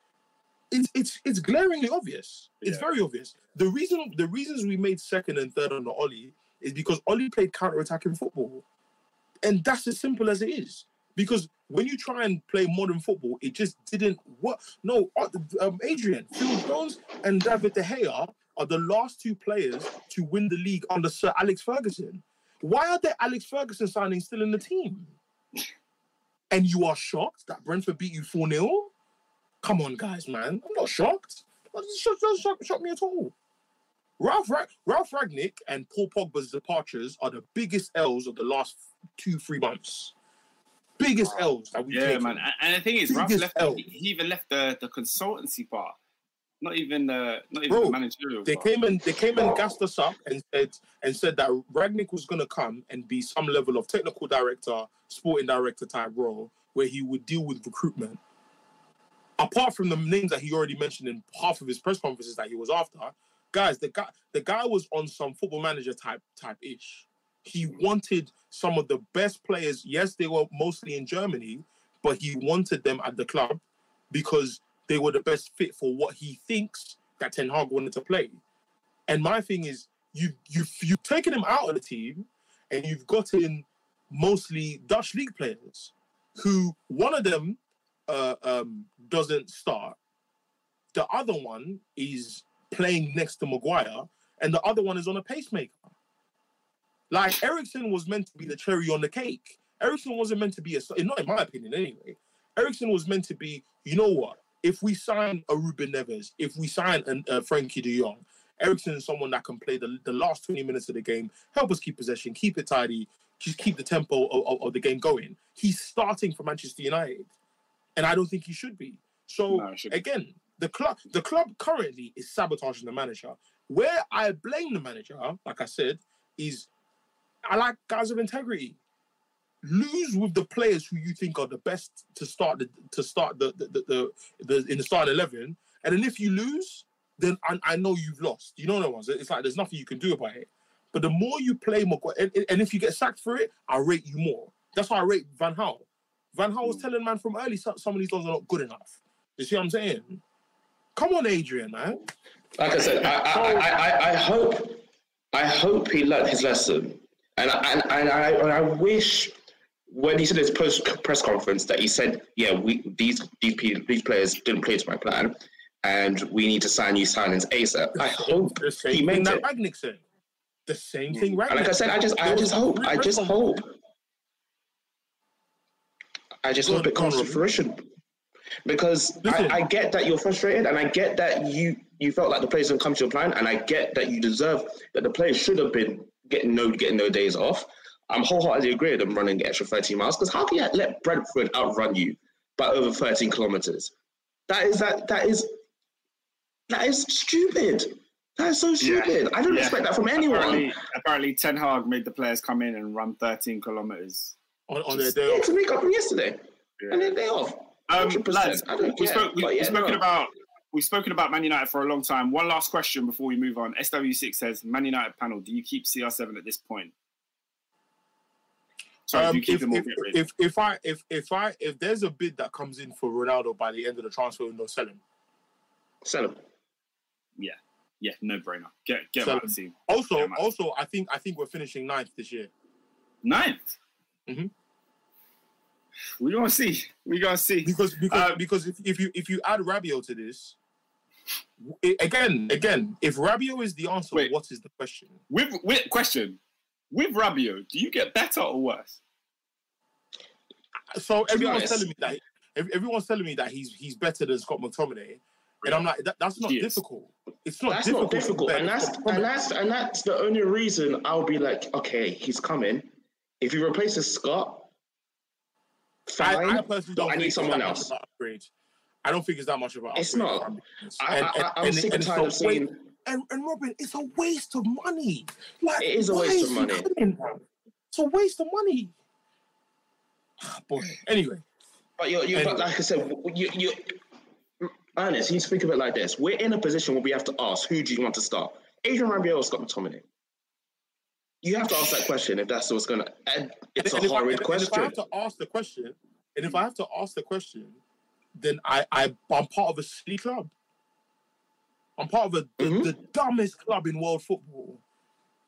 it's it's it's glaringly obvious. It's Yeah. very obvious. The reason the reasons we made second and third on the Ole is because Ole played counter attacking football, and that's as simple as it is. Because when you try and play modern football, it just didn't work. No, uh, um, Adrian, Phil Jones, and David De Gea are the last two players to win the league under Sir Alex Ferguson. Why are there Alex Ferguson signings still in the team? and you are shocked that Brentford beat you 4 0? Come on, guys, man. I'm not shocked. Doesn't doesn't shock, shock me at all. Ralf, Ra- Ralf Rangnick and Paul Pogba's departures are the biggest L's of the last two, three months. Biggest L's that we've Yeah, taken. man. And, the thing is, Ralf Biggest left. L. He, he even left the, the consultancy part. Not even the not even Bro, the managerial. They part. came and they came and gassed us up and said and said that Rangnick was gonna come and be some level of technical director, sporting director type role where he would deal with recruitment. Apart from the names that he already mentioned in half of his press conferences that he was after, guys, the guy the guy was on some football manager type type ish. He wanted some of the best players. Yes, they were mostly in Germany, but he wanted them at the club because they were the best fit for what he thinks that Ten Hag wanted to play. And my thing is, you you've you've taken him out of the team, and you've got in mostly Dutch league players, who one of them uh, um, doesn't start, the other one is playing next to Maguire, and the other one is on a pacemaker. Like Eriksen was meant to be the cherry on the cake. Eriksen wasn't meant to be a, not in my opinion anyway. Eriksen was meant to be, you know what? If we sign a Ruben Neves, if we sign a, a uh, Frenkie De Jong, Eriksen is someone that can play the, the last 20 minutes of the game, help us keep possession, keep it tidy, just keep the tempo of, of, of the game going. He's starting for Manchester United, and I don't think he should be. So No, again, the club the club currently is sabotaging the manager. Where I blame the manager, like I said, is I like guys of integrity. Lose with the players who you think are the best to start the to start the the, the, the, the in the starting eleven, and then if you lose, then I, I know you've lost. You know what I mean? It's like there's nothing you can do about it. But the more you play Maguire, and, and if you get sacked for it, I rate you more. That's why I rate Van Gaal. Van Gaal was hmm. telling man from early some, some of these guys are not good enough. You see what I'm saying? Come on, Adrian, man. Like I said, I, I, I, I, I hope, I hope he learned his lesson, and I, and, and I, and I wish when he said his post press conference that he said, yeah, we these these these players didn't play to my plan, and we need to sign new signings ASAP. I hope the same he thing meant that it. Rangnick said. The same mm. thing Rangnick And like I said, I just, I just hope, I just hope, I just hope it comes to fruition. Because I, I get that you're frustrated, and I get that you you felt like the players didn't come to your plan, and I get that you deserve that the players should have been getting no getting no days off. I'm wholeheartedly agree with them running the extra 13 miles because how can you let Brentford outrun you by over 13 kilometers? That is that that is that is stupid. That is so stupid. I don't Yeah. expect that from anyone. Apparently, apparently, Ten Hag made the players come in and run 13 kilometers. on, on their day Yeah, to make up from yesterday, and then they off. Um, lads, I don't we care, spoke, we, but we've spoken no. about we've spoken about Man United for a long time. One last question before we move on. SW6 says, Man United panel, do you keep CR7 at this point? Sorry, Um, if, if, if if I if if I if there's a bid that comes in for Ronaldo by the end of the transfer window, sell him. Sell him. yeah, yeah, no brainer. Get get So- him out of the team. Also, Yeah, also, I think I think we're finishing ninth this year. Ninth. Mhm. We gonna see. We're gonna see. because because Um, because if, if you if you add Rabiot to this, i- again again, if Rabiot is the answer, Wait. what is the question? With, with question, with Rabiot, do you get better or worse? So everyone's honest- telling me that everyone's telling me that he's he's better than Scott McTominay, and I'm like, that, that's not He is. difficult. It's not That's difficult. not difficult, and that's and that's and that's the only reason I'll be like, okay, he's coming. If he replaces Scott, fine. I, I personally don't I need someone else. upgrade. I don't think it's that much of an It's not. I'm being honest. I, And- I, I, I'm and- sick and and tired a of seeing. And, and Robin, it's a waste of money. Like It is a why waste of he money. coming. It's a waste of money. Ah, Boy, anyway, But you, you, but like I said, you, you, Ernest, you speak of it like this: We're in a position where we have to ask, who do you want to start? Adrien Rabiot or Scott McTominay? You have to ask that question if that's what's going to. It's and a horrid and- and question. if I have to ask the question, and if I have to ask the question, then I, I I'm part of a silly club. I'm part of a, the, Mhm. the dumbest club in world football,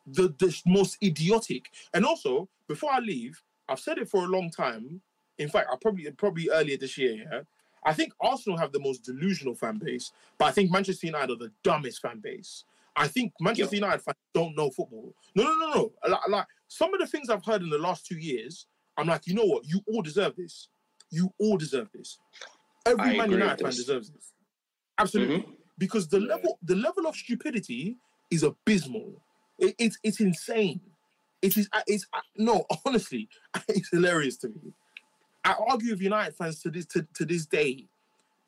the the most idiotic. And also, before I leave, I've said it for a long time. In fact, I probably probably earlier this year. Yeah, I think Arsenal have the most delusional fan base, but I think Manchester United are the dumbest fan base. I think Manchester United fans don't know football. No, no, no, no. Like, like some of the things I've heard in the last two years, I'm like, you know what? You all deserve this. you all deserve this. Every I Man United fan deserves this. Absolutely, Mhm. because the level the level of stupidity is abysmal. It, it's it's insane. It is uh, it's uh, no <laughs> honestly, <laughs> it's hilarious to me. I argue with United fans to this to, to this day.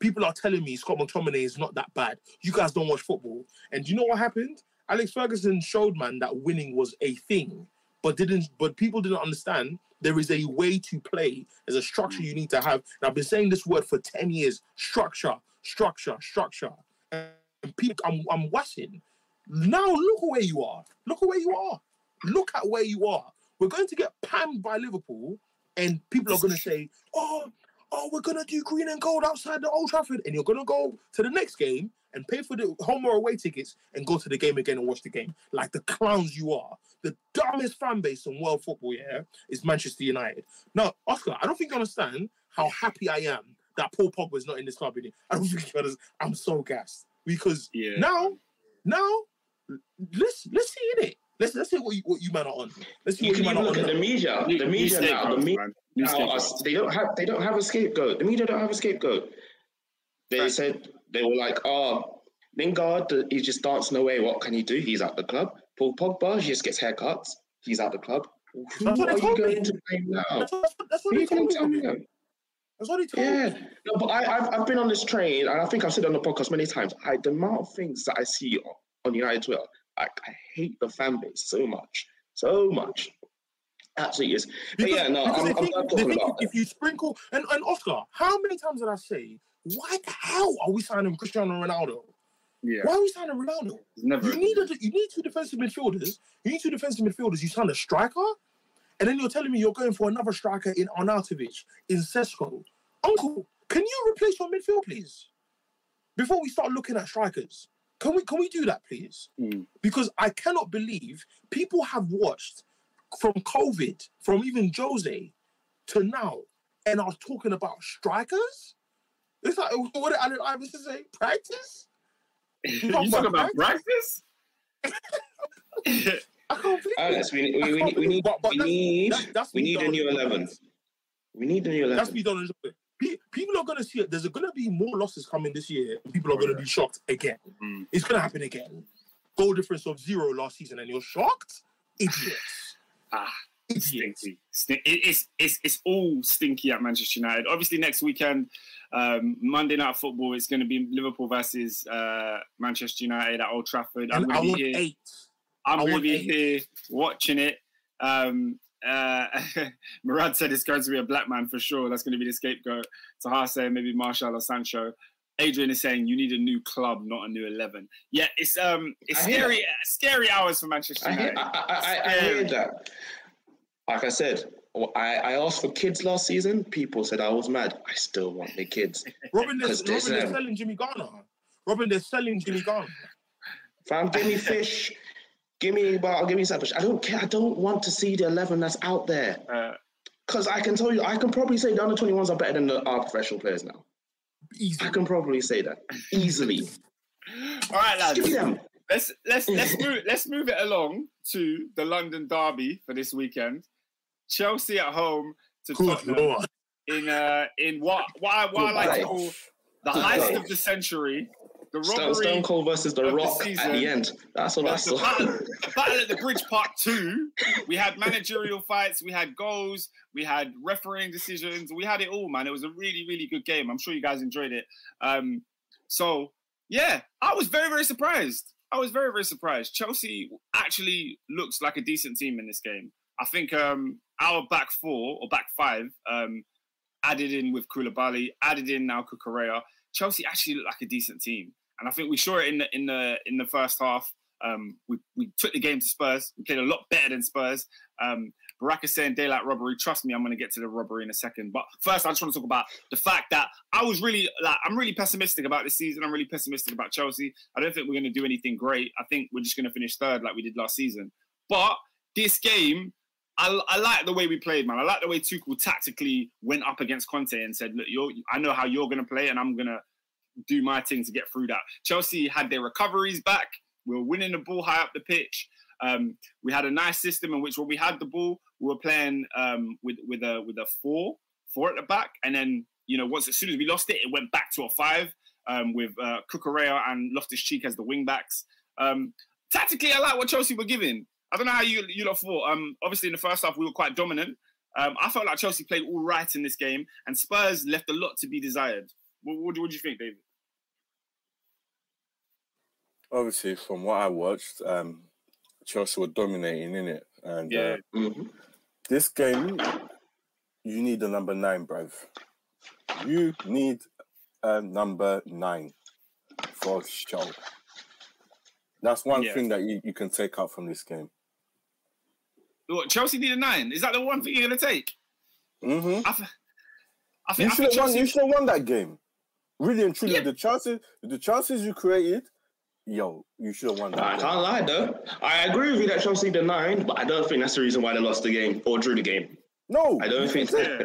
People are telling me Scott McTominay is not that bad. You guys don't watch football, and do you know what happened? Alex Ferguson showed man that winning was a thing, but didn't. But people didn't understand there is a way to play. There's a structure you need to have. And I've been saying this word for ten years: structure, structure, structure. And people, I'm, I'm watching. Now look where you are. Look where you are. Look at where you are. We're going to get panned by Liverpool, and people are going to say, "Oh, oh, we're going to do green and gold outside the Old Trafford," and you're going to go to the next game and pay for the home or away tickets and go to the game again and watch the game like the clowns you are. The dumbest fan base in world football, yeah, is Manchester United. Now, Oscar, I don't think you understand how happy I am that Paul Pogba is not in this club. innit? I don't <laughs> think you understand. I'm so gassed because Yeah. now, now, let's let's see in it. Let's let's see what you what you man are on. Let's see You what you can man even are look on. at the media. The media now. The media man. Now are, they don't have they don't have a scapegoat. The media don't have a scapegoat. They Right. said they were like, oh, Lingard, uh, he's just dancing away. What can he do? He's out the club. Paul Pogba, he just gets haircuts. He's out the club. Who what are you told me. going to blame now? That's what, that's what Who are you going told to tell me me. now? That's what they told Yeah, me. no, but I, I've, I've been on this train, and I think I've said on the podcast many times. I, the amount of things that I see on, on United Twitter, I, I hate the fan base so much, so much. Absolutely is. But Because, yeah, no, I'm, I'm think, talking about if you sprinkle and, and Oscar, how many times did I say, why the hell are we signing Cristiano Ronaldo? Yeah. Why are we signing Ronaldo? Never. You need a, you need two defensive midfielders. You need two defensive midfielders. You sign a striker, and then you're telling me you're going for another striker in Arnautovic, in Sesko. Uncle, can you replace your midfield, please? Before we start looking at strikers, can we can we do that, please? Mm. Because I cannot believe people have watched from COVID, from even Jose to now, and are talking about strikers. It's like what did Allen Iverson say? Practice. <laughs> you talk about practice? <laughs> I can't believe it. Alex, we, we, we, need, we need, but- but we that's- need, that's- that's we need a new 11. We need a new eleven. That's 11. me done. Pe- People are going to see it. There's going to be more losses coming this year. People are going to be shocked again. Mm. It's going to happen again. Goal difference of zero last season, and you're shocked? Idiots. <laughs> Ah, Idiots. stinky. Stink- it- it's it's it's all stinky at Manchester United. Obviously, next weekend, um, Monday Night Football, it's going to be Liverpool versus uh, Manchester United at Old Trafford. I'm going to be here. eight. I'm going to be eight. here watching it. Um, uh, <laughs> Murad said it's going to be a black man for sure. That's going to be the scapegoat. Tahar saying maybe Martial or Sancho. Adrian is saying you need a new club, not a new eleven. Yeah, it's um, it's I hear scary, scary hours for Manchester I hear, I, I, I, I hear that. Like I said, I, I asked for kids last season. People said I was mad. I still want the kids. <laughs> Robin, they're, 'Cause Robin, there's, they're selling Jimmy Garner. Robin, they're selling Jimmy Garner. Fam, give me <laughs> fish. Give me well, give me savage. I don't care. I don't want to see the eleven that's out there. Uh, Because I can tell you, I can probably say the under twenty ones are better than the, our professional players now. Easy. I can probably say that easily. all right, lads. Give me them. Let's let's let's <laughs> move let's move it along to the London derby for this weekend. Chelsea at home to Good Tottenham lord. in uh in what what I, what I like to call the Good heist of the century, the Stone, robbery, Stone Cold versus the of the Rock at the end. That's all I saw. battle, the battle at <laughs> the bridge part two. We had managerial fights, we had goals, we had refereeing decisions, we had it all, man. It was a really really good game. I'm sure you guys enjoyed it. Um, so yeah, I was very very surprised. I was very very surprised. Chelsea actually looks like a decent team in this game. I think um, our back four or back five, um, added in with Koulibaly, added in now Cucurella, Chelsea actually look like a decent team. And I think we saw it in the in the in the first half. Um, we, we took the game to Spurs. We played a lot better than Spurs. Um, Baraka saying daylight robbery. Trust me, I'm going to get to the robbery in a second. But first, I just want to talk about the fact that I was really like I'm really pessimistic about this season. I'm really pessimistic about Chelsea. I don't think we're going to do anything great. I think we're just going to finish third like we did last season. But this game, I, I like the way we played, man. I like the way Tuchel tactically went up against Conte and said, "Look, I know how you're going to play, and I'm going to do my thing to get through that." Chelsea had their recoveries back. We were winning the ball high up the pitch. Um, we had a nice system in which when we had the ball, we were playing um, with with a with a four four at the back, and then you know once as soon as we lost it, it went back to a five um, with uh, Cucurella and Loftus Cheek as the wing backs. Um, tactically, I like what Chelsea were giving. I don't know how you you lot thought. Um, obviously, in the first half, we were quite dominant. Um, I felt like Chelsea played all right in this game, and Spurs left a lot to be desired. What, what, do- what do you think, David? Obviously, from what I watched, um, Chelsea were dominating in it, and Yeah. uh, Mhm. this game, you need a number nine, bruv. You need a number nine for sure. That's one Yeah. thing that you, you can take out from this game. What, Chelsea need a nine. Is that the one thing you're going to take? Mm-hmm. I, th- I You think, I should have won. You should have won that game. Really and truly, Yeah. the chances, the chances you created, yo, you should have won that. I game. can't lie though. I agree with you that Chelsea the nine, but I don't think that's the reason why they lost the game or drew the game. No, I don't think. Yeah.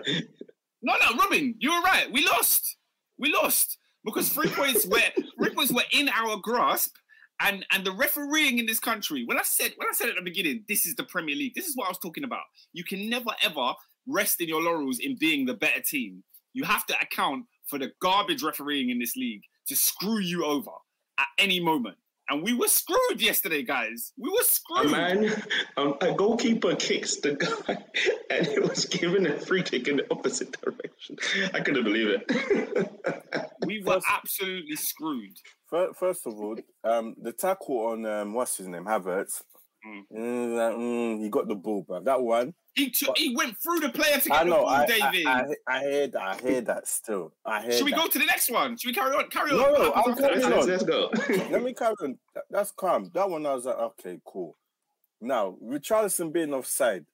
No, no, Robin, you were right. We lost. We lost because three points were three points were in our grasp, and and the refereeing in this country. When I said when I said at the beginning, this is the Premier League. This is what I was talking about. You can never ever rest in your laurels in being the better team. You have to account for the garbage refereeing in this league to screw you over at any moment. And we were screwed yesterday, guys. We were screwed. A screwed. man, um, a goalkeeper kicks the guy, <laughs> and it was given a free kick in the opposite direction. I couldn't believe it. <laughs> We were First- absolutely screwed. First of all, um, the tackle on um, what's his name, Havertz. Mm. Mm, mm, he got the ball, bro. That one, He took, he went through the player to get I the ball, I, I, David. I, I hear that. I hear that still. I hear. Should we that. go to the next one? Should we carry on? Carry on. No, no, What I'm after that? carrying let's, on. let's go. <laughs> Let me carry on. That's calm. That one, I was like, okay, cool. Now, Richarlison being offside,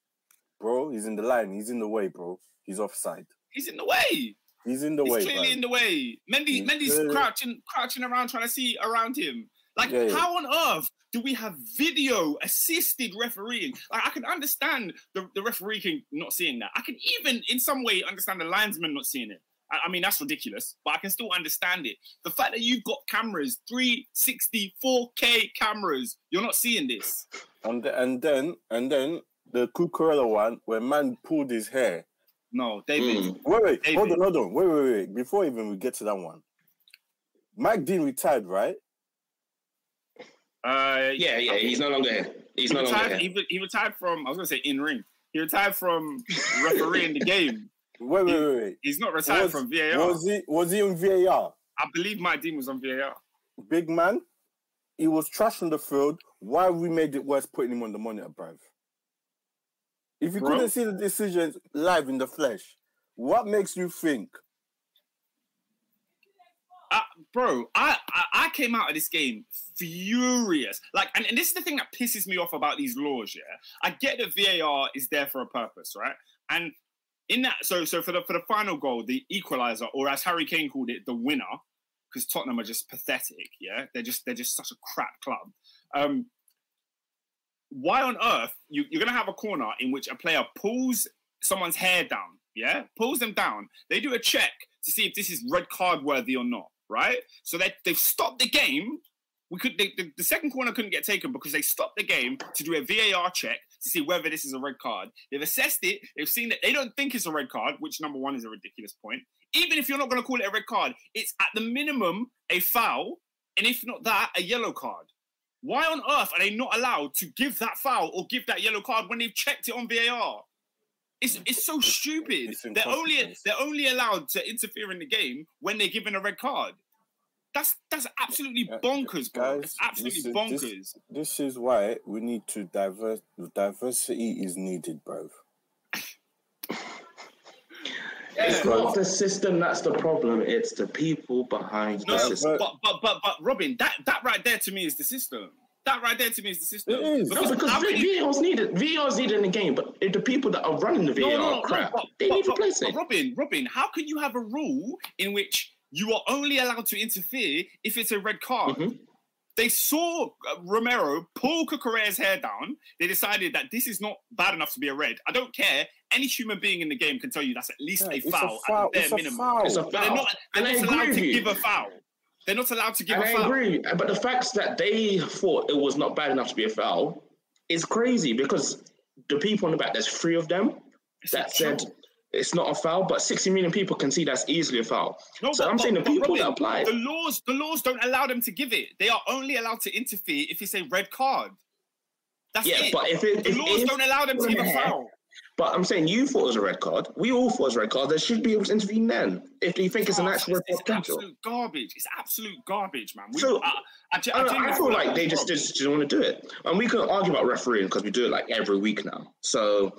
bro, he's in the line. He's in the way, bro. He's offside. He's in the way. He's in the He's way, clearly bro. in the way. Mendy, Mendy's crouching, crouching around, trying to see around him. Like, Yeah, yeah. how on earth do we have video assisted refereeing? Like, I can understand the, the referee can not seeing that. I can even, in some way, understand the linesman not seeing it. I, I mean, that's ridiculous, but I can still understand it. The fact that you've got cameras, 360, 4K cameras, you're not seeing this. And, and then, and then the Cucurella one, where man pulled his hair. No, David. Mm. Wait, wait, David. hold on, hold on. Wait, wait, wait. Before even we get to that one, Mike Dean retired, right? Uh, Yeah, yeah, he's no longer here. He's he no longer retired, here. he, he retired from, I was going to say in ring. He retired from <laughs> refereeing the game. Wait, wait, wait, wait. He's not retired Was- from VAR. Was he was he on VAR? I believe Mike Dean was on VAR. Big man, he was trash on the field. Why we made it worse putting him on the monitor, bruv? If you Bro. couldn't see the decisions live in the flesh, what makes you think? Bro, I, I I came out of this game furious. Like, and, and this is the thing that pisses me off about these laws. Yeah, I get that VAR is there for a purpose, right? And in that, so so for the for the final goal, the equalizer, or as Harry Kane called it, the winner, because Tottenham are just pathetic. Yeah, they're just they're just such a crap club. Um, why on earth you, you're gonna have a corner in which a player pulls someone's hair down? Yeah, pulls them down. They do a check to see if this is red card worthy or not, right? So they they've stopped the game. We could they, the, the second corner couldn't get taken because they stopped the game to do a VAR check to see whether this is a red card. They've assessed it. They've seen that they don't think it's a red card, which number one is a ridiculous point. Even if you're not going to call it a red card, it's at the minimum a foul, and if not that, a yellow card. Why on earth are they not allowed to give that foul or give that yellow card when they've checked it on VAR? It's, it's so stupid. It's they're only they're only allowed to interfere in the game when they're given a red card. That's that's absolutely bonkers, bro. guys, it's absolutely this is- bonkers. this- This is why we need to divert. Diversity is needed, bruv. It's not the system that's the problem. It's the people behind No, the system. but, but but but Robin, that that right there to me is the system. That right there to me is the system. It is. No, because how can you- VAR's needed. VAR's needed in the game, but if the people that are running the VAR No, no, no, are crap, but- they but- need to but- replace but it. Robin, Robin, how can you have a rule in which you are only allowed to interfere if it's a red card? Mhm. They saw uh, Romero pull Cucurella's hair down. They decided that this is not bad enough to be a red. I don't care. Any human being in the game can tell you that's at least Yeah, a foul, a foul. at the bare It's a minimum. foul. It's a But they're foul. not, they're not allowed to you. give a foul. They're not allowed to give And a I foul. agree, but the fact that they thought it was not bad enough to be a foul is crazy because the people on the back, there's three of them It's that said joke. it's not a foul, but 60 million people can see that's easily a foul. No, so but- I'm saying the but- but people that apply. The laws, the laws don't allow them to give it. They are only allowed to interfere if it's a red card. That's Yeah, it. but if it- the if- laws if- don't allow them to give a foul. But I'm saying you thought it was a red card. We all thought it was a red card. They should be able to intervene then if you think it's an Oh, actual red card potential. absolute garbage. It's absolute garbage, man. We, So- I, I, I, genuinely I feel like they just, just didn't want to do it. And we can argue about refereeing because we do it like every week now. So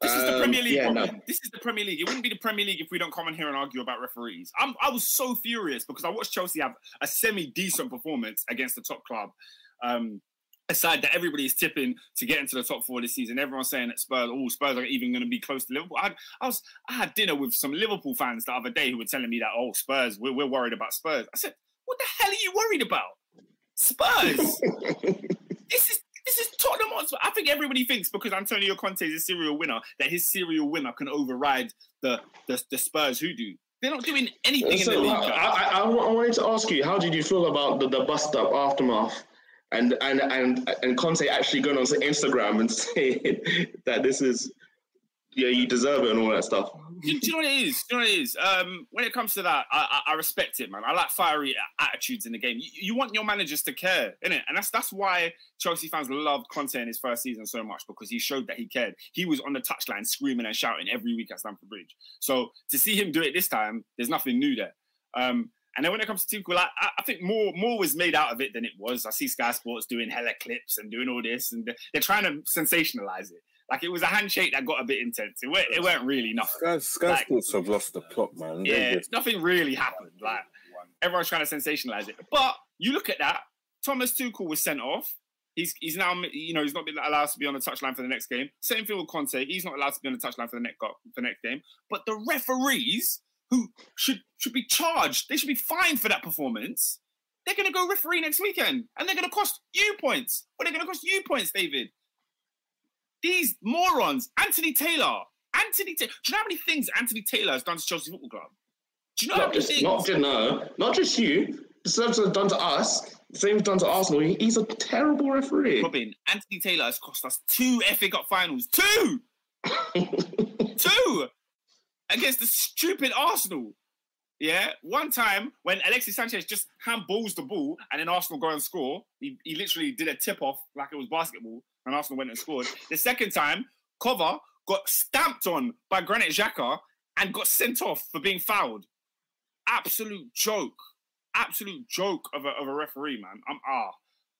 This is the Um, Premier League. yeah, no. This is the Premier League. It wouldn't be the Premier League if we don't come in here and argue about referees. I'm, I was so furious because I watched Chelsea have a semi decent performance against the top club. Um, a side that everybody is tipping to get into the top four this season. Everyone's saying that Spurs, oh, Spurs are even going to be close to Liverpool. I, had- I was, I had dinner with some Liverpool fans the other day who were telling me that, oh, Spurs, we're, we're worried about Spurs. I said, what the hell are you worried about? Spurs. <laughs> this is this is Tottenham Hotspur. I think everybody thinks because Antonio Conte is a serial winner that his serial winner can override the the, the Spurs hoodoo. They're not doing anything in the league. I. I, I, I wanted to ask you, how did you feel about the, the bust up aftermath? And, and and and Conte actually going on to Instagram and <laughs> saying that this is yeah you deserve it and all that stuff. do you know what it is? Do you know what it is? Um, when it comes to that, I, I, I respect it, man. I like fiery attitudes in the game. You, you want your managers to care, innit? And that's that's why Chelsea fans loved Conte in his first season so much because he showed that he cared. He was on the touchline screaming and shouting every week at Stamford Bridge. So to see him do it this time, there's nothing new there. Um, and then when it comes to Tuchel, I, I I think more more was made out of it than it was. I see Sky Sports doing hella clips and doing all this, and they're, they're trying to sensationalize it. Like it was a handshake that got a bit intense. It weren't, it weren't really nothing. Sky, Sky Like- Sports have lost the plot, man. Yeah, just- nothing really happened. Like everyone's trying to sensationalize it. But you look at that, Thomas Tuchel was sent off. He's he's now you know he's not been allowed to be on the touchline for the next game. Same thing with Conte. He's not allowed to be on the touchline for the next for the next game. But the referees who should should be charged, they should be fined for that performance. They're going to go referee next weekend, and they're going to cost you points. Or they're going to cost you points, David. These morons, Anthony Taylor, Anthony. Ta- Do you know how many things Anthony Taylor has done to Chelsea Football Club? Do you know how Not many just things? not just no, not just you. The same done to us. The same done to Arsenal. He- He's a terrible referee. Robin, Anthony Taylor has cost us two FA Cup finals. Two! <laughs> two! Against the stupid Arsenal. Yeah, one time when Alexis Sanchez just handballs the ball and then Arsenal go and score, he, he literally did a tip off like it was basketball and Arsenal went and scored. The second time, Kova got stamped on by Granit Xhaka and got sent off for being fouled. Absolute joke. Absolute joke of a, of a referee, man. I'm ah.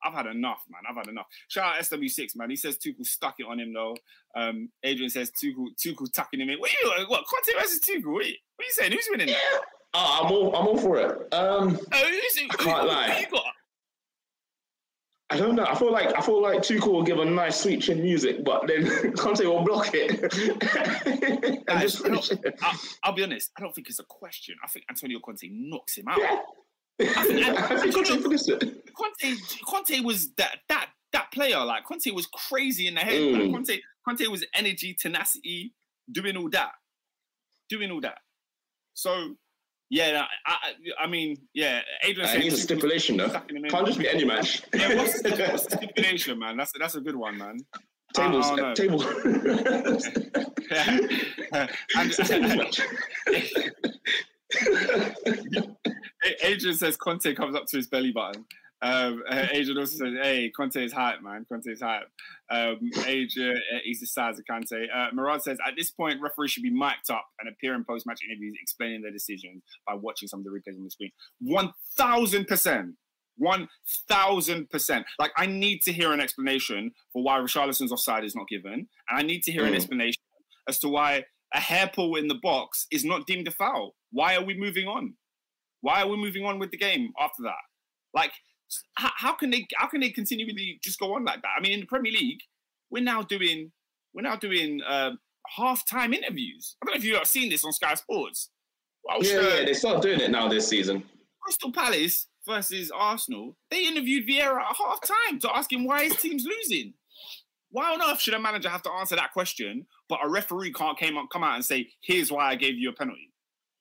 I've had enough, man. I've had enough. Shout out SW6, man. He says Tuchel stuck it on him though. Um, Adrian says Tuchel, Tuchel tucking him in. What? Are you, what? Conte versus Tuchel? What, are you, what are you saying? Who's winning? Oh, I'm all I'm all for it. Um, Oh, who's, who, can't who, lie. you got? I don't know. I feel like I feel like Tuchel will give a nice sweet chin music, but then <laughs> Conte will block it <laughs> I don't- finish it. I'll, I'll be honest. I don't think it's a question. I think Antonio Conte knocks him out. Yeah. I think <laughs> Conte. Conte, Conte was that that that player. Like Conte was crazy in the head. Mm. Like, Conte, Conte was energy, tenacity, doing all that, doing all that. So, yeah, I, I, I mean, yeah, Adrian I need a stipulation though. Stuck in the Can't just be any match. <laughs> Yeah, what's the, what's the <laughs> stipulation, man? That's that's a good one, man. Tables, don't know. table. and, It's a tables match. Adrian says Conte comes up to his belly button. Um, uh, Adrian also says, "Hey, Conte is hype, man. Conte is hype." Um, Adrian, uh, he's the size of Conte. Uh, Murad says, "At this point, referees should be mic'd up and appear in post-match interviews explaining their decisions by watching some of the replays on the screen." One thousand percent. One thousand percent. Like I need to hear an explanation for why Richarlison's offside is not given, and I need to hear an Mm. explanation as to why a hair pull in the box is not deemed a foul. Why are we moving on? Why are we moving on with the game after that? Like, how, how can they how can they continually just go on like that? I mean, in the Premier League, we're now doing we're now doing uh, half time interviews. I don't know if you have seen this on Sky Sports. Whilst, Yeah, uh, yeah, they start doing it now this season. Crystal Palace versus Arsenal, they interviewed Vieira at half time to ask him why his team's losing. Why on earth should a manager have to answer that question, but a referee can't came up, come out and say, here's why I gave you a penalty?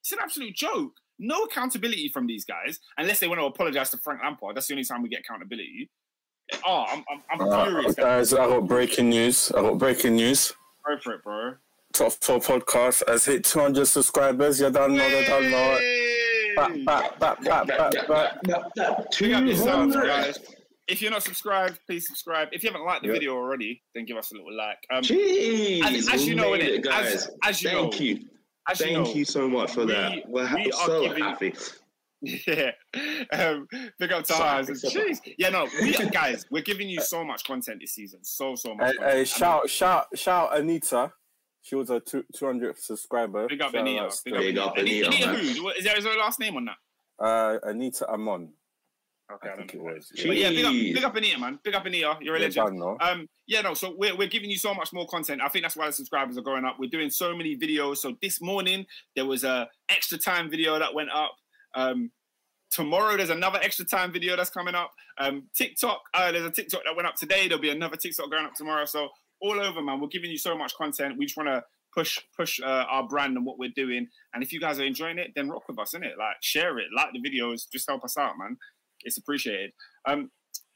It's an absolute joke. No accountability from these guys, unless they want to apologize to Frank Lampard. That's the only time we get accountability. Oh, I'm, I'm, I'm Uh, furious. guys, I got breaking news. I got breaking news. Go for it, bro. Top Four Podcast has hit 200 subscribers. You don't know, you don't know. Back, back, back, back, back, back. Big up yourselves, 200. guys. If you're not subscribed, please subscribe. If you haven't liked the Yeah. video already, then give us a little like. Um, Jeez, as, as you know, made innit? it, guys. As, as you Thank know, you. As you Thank know, you so much for we- that. We're ha- we are so giving- happy. <laughs> Yeah. Um, big up to So ours. happy, so Jeez. Yeah, no, we <laughs> guys, we're giving you so much content this season. So, so much. Hey, content. hey, And shout, shout, shout Anita. She was a two, 200 subscriber. Big up Shout Anita. out Big to- up Big up Anita. Anita, Anita man. who? What- Is there, is there a last name on that? Uh, Anita Amon. Okay, I I think don't it know. was. But yeah, big up, Jeez. big up Anita, man. Big up Anita. You're a You legend. don't know. Um, yeah, no. So we're we're giving you so much more content. I think that's why the subscribers are going up. We're doing so many videos. So this morning there was a extra time video that went up. Um, tomorrow there's another extra time video that's coming up. Um, TikTok, uh, there's a TikTok that went up today. There'll be another TikTok going up tomorrow. So all over, man. We're giving you so much content. We just want to push push uh, our brand and what we're doing. And if you guys are enjoying it, then rock with us, innit? Like share it, like the videos, just help us out, man. It's appreciated. Um,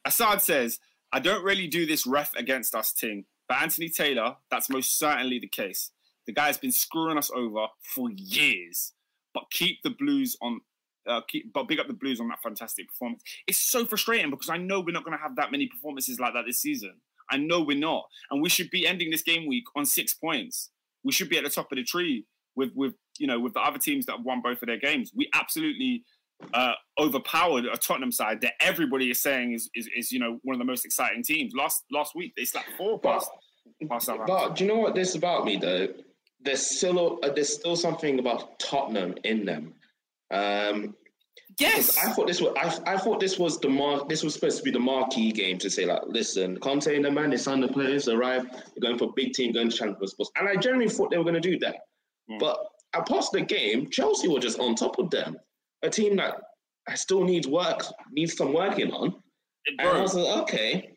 Assad says, I don't really do this ref against us thing, but Anthony Taylor, that's most certainly the case. The guy's been screwing us over for years, but keep the Blues on. Uh, keep, but big up the Blues on that fantastic performance. It's so frustrating because I know we're not going to have that many performances like that this season. I know we're not, and we should be ending this game week on six points. We should be at the top of the tree with with you know with the other teams that have won both of their games. We absolutely uh, overpowered a Tottenham side that everybody is saying is, is is you know one of the most exciting teams. Last last week they slapped four But, past past but do you know what this about me though? There's still uh, there's still something about Tottenham in them. Um, Yes, I thought this was I, I thought this was the mar- this was supposed to be the marquee game to say like, listen, Conte and the man, they signed the players, arrived, they're going for big team, going to Champions League. And I generally thought they were going to do that. Mm. But apart the game, Chelsea were just on top of them. A team that still needs work, needs some working on. And I bro. was like, okay,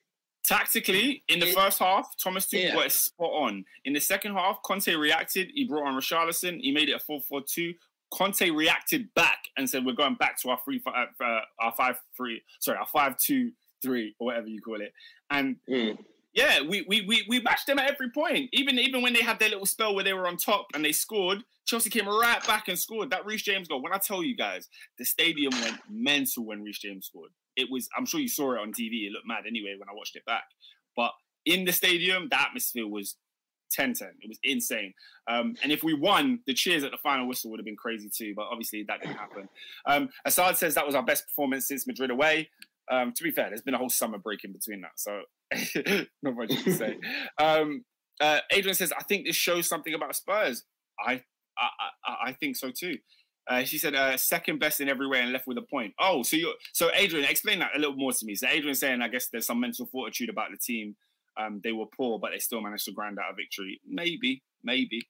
Tactically, in the It- first half, Thomas Tuchel Yeah. it spot on. In the second half, Conte reacted. He brought on Richarlison. He made it a 4-4-2. Conte reacted back and said, "We're going back to our three, uh, our five three, sorry, our five two three or whatever you call it." And mm, yeah, we, we we we matched them at every point. Even even when they had their little spell where they were on top and they scored, Chelsea came right back and scored. That Reece James goal. When I tell you guys, the stadium went mental when Reece James scored. It was. I'm sure you saw it on TV. It looked mad anyway when I watched it back. But in the stadium, the atmosphere was 10-10. It was insane. Um, and if we won, the cheers at the final whistle would have been crazy too. But obviously that didn't happen. Um, Assad says that was our best performance since Madrid away. Um, to be fair, there's been a whole summer break in between that, so <laughs> not much to say. <laughs> Um, uh, Adrian says, "I think this shows something about Spurs." I I, I, think so too. Uh, she said, uh, second best in every way and left with a point. Oh, so you so Adrian, explain that a little more to me. So Adrian saying, I guess there's some mental fortitude about the team. Um, they were poor, but they still managed to grind out a victory. Maybe, maybe.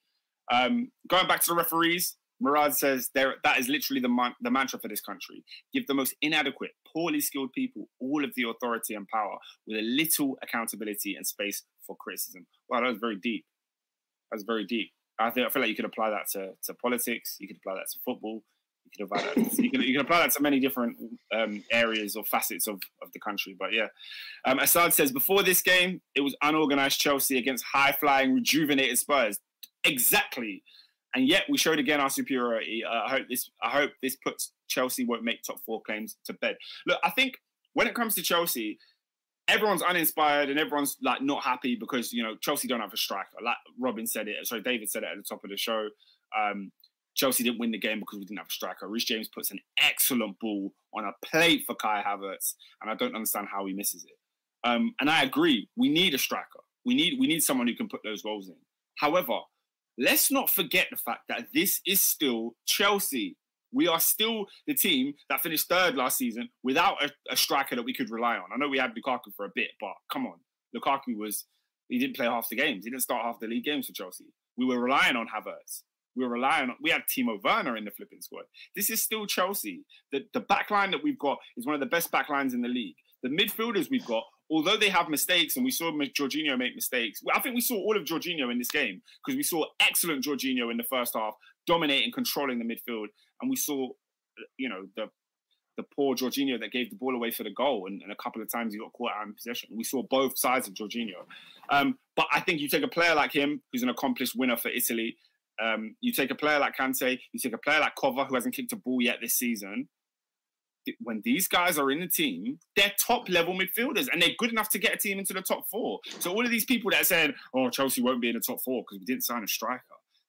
Um, going back to the referees, Murad says there that is literally the man- the mantra for this country. Give the most inadequate, poorly skilled people all of the authority and power with a little accountability and space for criticism. Wow, that was very deep. That's very deep. I think I feel like you could apply that to, to politics. You could apply that to football. You could apply that. To, you, can, you can apply that to many different um, areas or facets of, of the country. But yeah, um, Assad says before this game, it was unorganized Chelsea against high flying, rejuvenated Spurs. Exactly, and yet we showed again our superiority. Uh, I hope this. I hope this puts Chelsea won't make top four claims to bed. Look, I think when it comes to Chelsea, everyone's uninspired and everyone's like not happy because you know Chelsea don't have a striker. Like Robin said it, sorry, David said it at the top of the show. Um, Chelsea didn't win the game because we didn't have a striker. Reece James puts an excellent ball on a plate for Kai Havertz, and I don't understand how he misses it. Um, and I agree, we need a striker. We need we need someone who can put those goals in. However, let's not forget the fact that this is still Chelsea. We are still the team that finished third last season without a, a striker that we could rely on. I know we had Lukaku for a bit, but come on, Lukaku was he didn't play half the games. He didn't start half the league games for Chelsea. We were relying on Havertz. We were relying on. We had Timo Werner in the flipping squad. This is still Chelsea. The the back line that we've got is one of the best back lines in the league. The midfielders we've got, although they have mistakes, and we saw Jorginho make mistakes. I think we saw all of Jorginho in this game because we saw excellent Jorginho in the first half, dominating, controlling the midfield, and we saw, you know, the the poor Jorginho that gave the ball away for the goal, and, and a couple of times he got caught out in possession. We saw both sides of Jorginho. Um, but I think you take a player like him, who's an accomplished winner for Italy. Um, you take a player like Kante, you take a player like Kova, who hasn't kicked a ball yet this season. When these guys are in the team, they're top level midfielders and they're good enough to get a team into the top four. So all of these people that said, "Oh, Chelsea won't be in the top four because we didn't sign a striker,"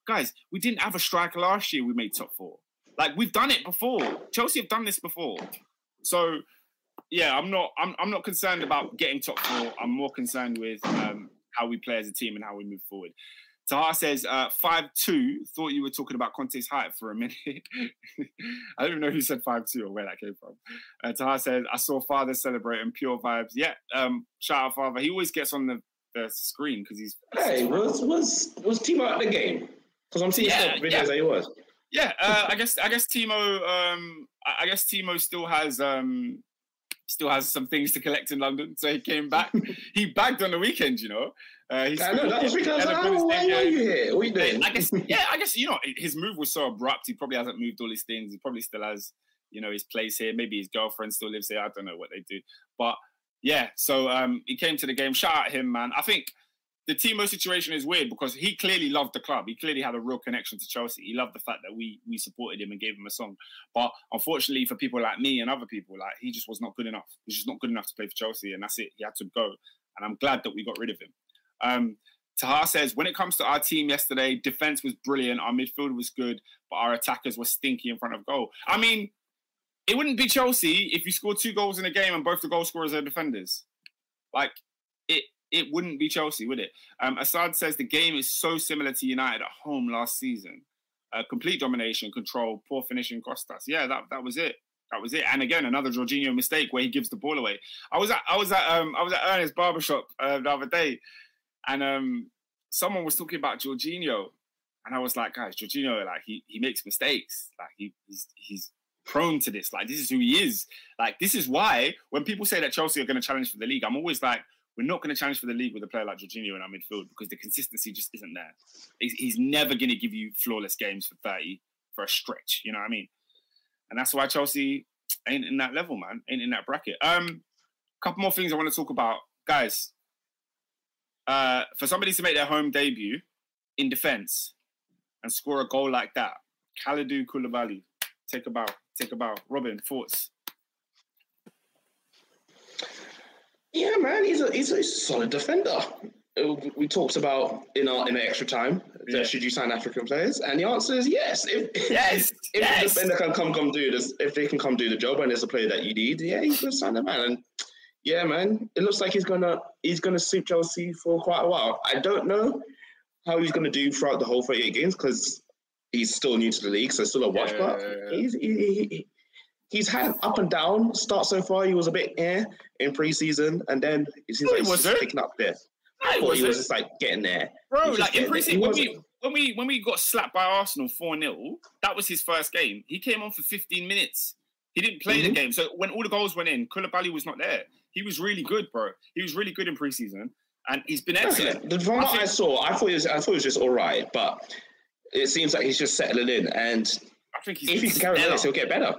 guys, we didn't have a striker last year. We made top four. Like we've done it before. Chelsea have done this before. So yeah, I'm not I'm I'm not concerned about getting top four. I'm more concerned with um, how we play as a team and how we move forward. Tahar says uh, five two. Thought you were talking about Conte's height for a minute. <laughs> I don't even know who said five two or where that came from. Uh, Taha says I saw father celebrating pure vibes. Yeah, um, shout out father. He always gets on the, the screen because he's. Hey, was was was Timo at the game? Because I'm seeing Yeah, videos yeah. that he was. Yeah, uh, I guess I guess Timo. Um, I guess Timo still has um, still has some things to collect in London, so he came back. <laughs> he bagged on the weekend, you know. Uh, he I know that was because a oh, why are you here? What are you doing? I guess, <laughs> yeah, I guess you know his move was so abrupt. He probably hasn't moved all his things. He probably still has, you know, his place here. Maybe his girlfriend still lives here. I don't know what they do, but yeah. So um, he came to the game. Shout out him, man. I think the Timo situation is weird because he clearly loved the club. He clearly had a real connection to Chelsea. He loved the fact that we we supported him and gave him a song. But unfortunately for people like me and other people, like he just was not good enough. He's just not good enough to play for Chelsea, and that's it. He had to go, and I'm glad that we got rid of him. Um, Taha says, when it comes to our team yesterday, defense was brilliant. Our midfield was good, but our attackers were stinky in front of goal. I mean, it wouldn't be Chelsea if you scored two goals in a game and both the goal scorers are defenders. Like, it wouldn't be Chelsea, would it? Um, Assad says the game is so similar to United at home last season. Uh, complete domination, control, poor finishing cost us. Yeah, that, that was it. That was it. And again, another Jorginho mistake where he gives the ball away. I was at I was at um I was at Ernest barbershop uh, the other day, and um someone was talking about Jorginho, and I was like, guys, Jorginho, like he he makes mistakes. Like he he's he's prone to this. Like this is who he is. Like this is why when people say that Chelsea are going to challenge for the league, I'm always like, we're not going to challenge for the league with a player like Jorginho in our midfield because the consistency just isn't there. He's, he's never going to give you flawless games for 30 for a stretch. You know what I mean? And that's why Chelsea ain't in that level, man. Ain't in that bracket. Um, couple more things I want to talk about, guys. Uh, for somebody to make their home debut in defence and score a goal like that, Kalidou Koulibaly, take a bow, take a bow. Robin, thoughts? Yeah, man, he's a he's a solid defender. We talked about in our in the extra time Yeah. should you sign African players, and the answer is yes. If Yes, <laughs> if yes. the defender can come come do this, if they can come do the job, and there's a player that you need, yeah, he's gonna sign the man. And yeah, man, it looks like he's gonna he's gonna suit Chelsea for quite a while. I don't know how he's gonna do throughout the whole 38 games because he's still new to the league, so it's still a watch. Yeah, but yeah, yeah. he's he, he- he, he's had an up and down start so far. He was a bit air in preseason, and then it seems No, like he's picking up there. No, I thought he wasn't. just like getting there. Bro, like in getting there. pre He when we when we when we got slapped by Arsenal 4-0, that was his first game. He came on for 15 minutes. He didn't play the Mhm. game. So when all the goals went in, Koulibaly was not there. He was really good, bro. He was really good in preseason. And he's been excellent. The- From I what I think- saw, I thought it was I thought it was just all right, but it seems like he's just settling in. And I think he's if he can carry on this, he'll get better.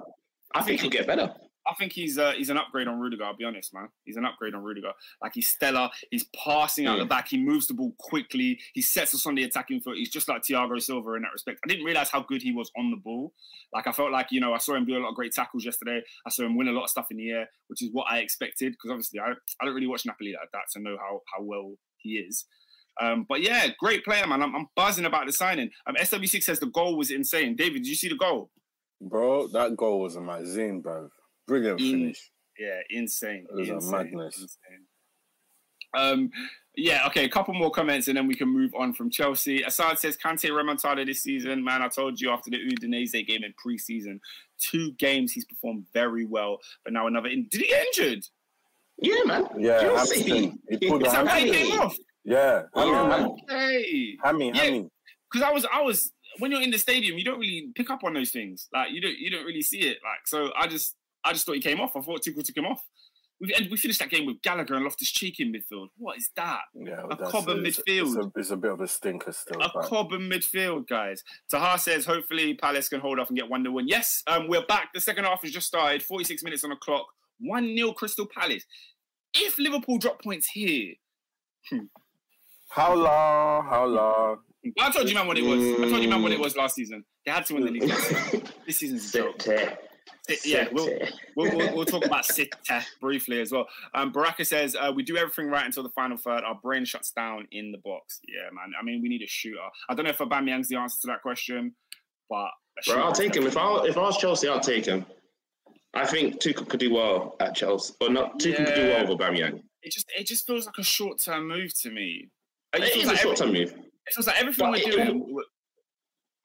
I think he'll get better. I think he's uh, he's an upgrade on Rudiger. I'll be honest, man. He's an upgrade on Rudiger. Like he's stellar. He's passing out the Mm. back. He moves the ball quickly. He sets us on the attacking foot. He's just like Thiago Silva in that respect. I didn't realize how good he was on the ball. Like I felt like you know I saw him do a lot of great tackles yesterday. I saw him win a lot of stuff in the air, which is what I expected because obviously I I don't really watch Napoli like that to know how how well he is. Um, but yeah, great player, man. I'm, I'm buzzing about the signing. Um, SW6 says the goal was insane. David, did you see the goal? Bro, that goal was amazing, bro. Brilliant In- finish. Yeah, insane. It was a madness. insane. Um, yeah, okay, a couple more comments and then we can move on from Chelsea. Assad says Kante remontada this season. Man, I told you after the Udinese game in preseason, two games he's performed very well, but now another. In- Did he get injured? Yeah, man. Yeah, Chelsea. hamstring. He pulled Is a that why he came off? Yeah, hammy, Yeah, man. hammy, Okay, hammy, Yeah. hammy. because I was, I was when you're in the stadium, you don't really pick up on those things. Like you don't, you don't really see it. Like so, I just, I just thought he came off. I thought Tuchel took him off. We, and we finished that game with Gallagher and Loftus Cheek in midfield. What is that? Yeah, A that's- Cobham midfield. It's a, it's a bit of a stinker still. A but- Cobham midfield, guys. Taha says hopefully Palace can hold off and get 1 0 win. Yes, um, we're back. The second half has just started. 46 minutes on the clock. 1 0 Crystal Palace. If Liverpool drop points here, How long? How long? I told you, man, what it was. I told you, man, what it was last season. They had to win the league. season. <laughs> This season's a joke. City. Yeah, we'll, we'll, we'll, we'll talk about <laughs> City briefly as well. Um, Baraka says uh, we do everything right until the final third. Our brain shuts down in the box. Yeah, man. I mean, we need a shooter. I don't know if Aubameyang's the answer to that question, but Bro, I'll take him. If I if I was Chelsea, I'll take him. I think Tuchel could do well at Chelsea, or not. Tuchel could do well with Aubameyang. It just it just feels like a short term move to me. It, It feels is a short term move. it feels like everything But we're doing. we're-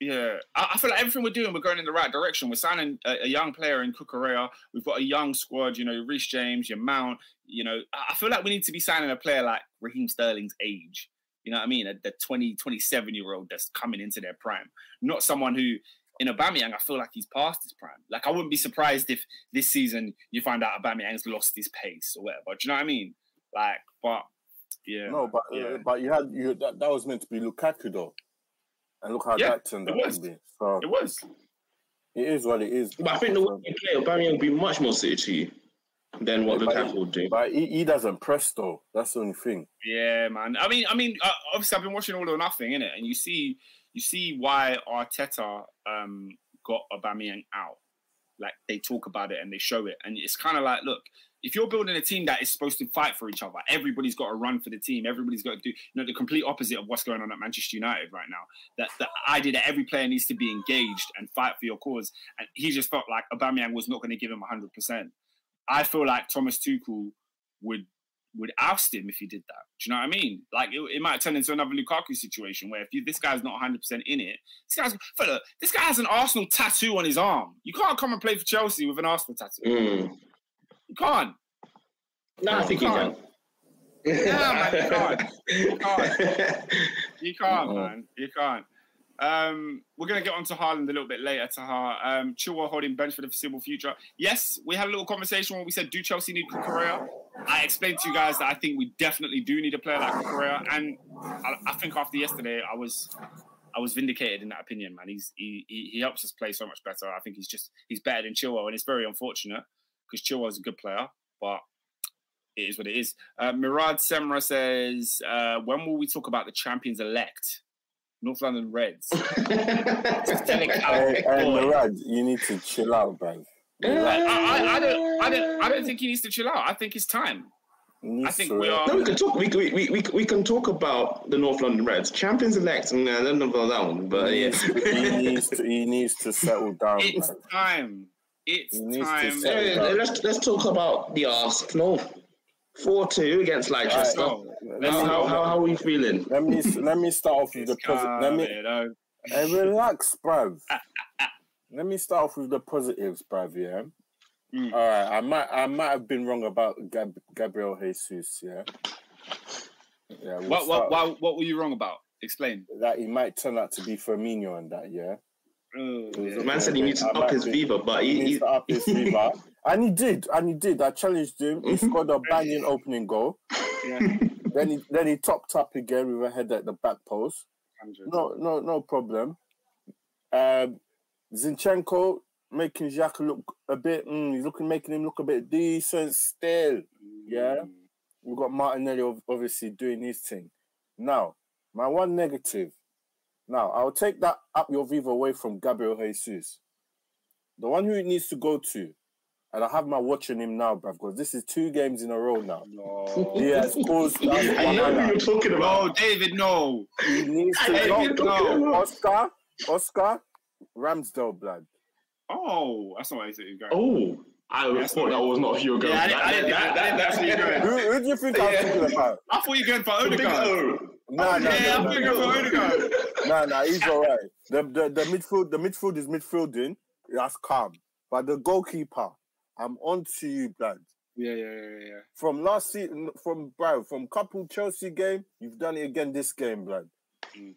yeah, I, I feel like everything we're doing, we're going in the right direction. We're signing a, a young player in Cucurella. We've got a young squad. You know, Reece James, your Mount. You know, I I feel like we need to be signing a player like Raheem Sterling's age. You know what I mean? The 20, 27 year old that's coming into their prime, not someone who. In Aubameyang, I feel like he's past his prime. Like I wouldn't be surprised if this season you find out Aubameyang's lost his pace or whatever. Do you know what I mean? Like, but yeah, No, but uh, but you had you that, that was meant to be Lukaku though, and look how Yeah, that turned it out was. to be. So it was. it is what it is. But I think the way you play, Aubameyang would be much more suited to you than what But- Lukaku would do. But he, he doesn't press though. That's the only thing. Yeah, man. I mean, I mean, uh, obviously, I've been watching All or Nothing in it, and you see, you see why Arteta um, got Aubameyang out. Like they talk about it and they show it, and it's kind of like, look, if you're building a team that is supposed to fight for each other, everybody's got to run for the team. Everybody's got to do, you know, the complete opposite of what's going on at Manchester United right now. That the idea that every player needs to be engaged and fight for your cause, and he just felt like Aubameyang was not going to give him 100. percent I feel like Thomas Tuchel would would oust him if he did that. Do you know what I mean? Like it, it might turn into another Lukaku situation where if you, this guy's not 100 percent in it, this guy's fella, this guy has an Arsenal tattoo on his arm. You can't come and play for Chelsea with an Arsenal tattoo. Mm. You can't. No, I think you can. Yeah, man, you <laughs> can't. <laughs> You can't, Mhm. man. You can't. Um, we're gonna get on to Haaland a little bit later. Taha, um, Chilwell holding bench for the foreseeable future. Yes, we had a little conversation where we said, "Do Chelsea need Cucurella?" I explained to you guys that I think we definitely do need a player like Cucurella, and I, I think after yesterday, I was, I was vindicated in that opinion. Man, he's he, he he helps us play so much better. I think he's just he's better than Chilwell, and it's very unfortunate because Chilwell is a good player, but it is what it is. Uh, Mirad Semra says, uh, when will we talk about the champions elect? North London Reds. <laughs> Telling Callum Hey, hey, Boy. Murad, you need to chill out, man. I, I, I don't, I don't, I don't think he needs to chill out. I think it's time. You I think to- we are. No, we can talk. We, we, we, we, we can talk about the North London Reds, champions elect, and I don't know about that one, but He yeah. needs, he needs to he needs to settle down, It's man. time. It's He time. settle Yeah, down. let's let's talk about the Arsenal. Four two against Leicester. Go. Let How, me, how, how, how are we feeling? let me let me start off with the It's positive. Let me coming, oh. hey, relax, bruv. <laughs> let me start off with the positives, bruv. Yeah. Mm. All right. I might I might have been wrong about Gab- Gabriel Jesus. Yeah. Yeah. we'll What, what, what, what were you wrong about? Explain. that he might turn out to be Firmino and that. Yeah. Oh, The yeah. Man said he needs to up his be- Viva, but He he, needs to up his <laughs> fever. And he did, and he did. I challenged him. He Mhm. scored a banging opening goal. Yeah. <laughs> Then he then he topped up again with a header at the back post. 100. No, no, no problem. Um, Zinchenko making Xhaka look a bit. Mm, he's looking, making him look a bit decent still. Yeah. We've got Martinelli obviously doing his thing. Now, my one negative. Now, I'll take that up your Viva away from Gabriel Jesus. The one who it needs to go to, and I have my watch on him now, bruv, because this is two games in a row now. No. He has caused <laughs> I know who you're talking No, about. David, no. He needs I to know go. No. Oscar, Oscar, Ramsdale, blood. Oh, that's not what I said. Oh, I Yes, thought that was not your girl. Yeah, I didn't- I didn't- That- I didn't that- actually that- agree. Who, who do you think I was Yeah. talking about? I thought you were going for Big Odegaard. No, no, yeah, I'm no, thinking for no, no, no, he's all right. The, the the midfield, the midfield is midfielding. That's calm. But the goalkeeper, I'm on to you, blood. Yeah, yeah, yeah, yeah. From last season, from bro, from couple Chelsea game, you've done it again this game, blood. Mm.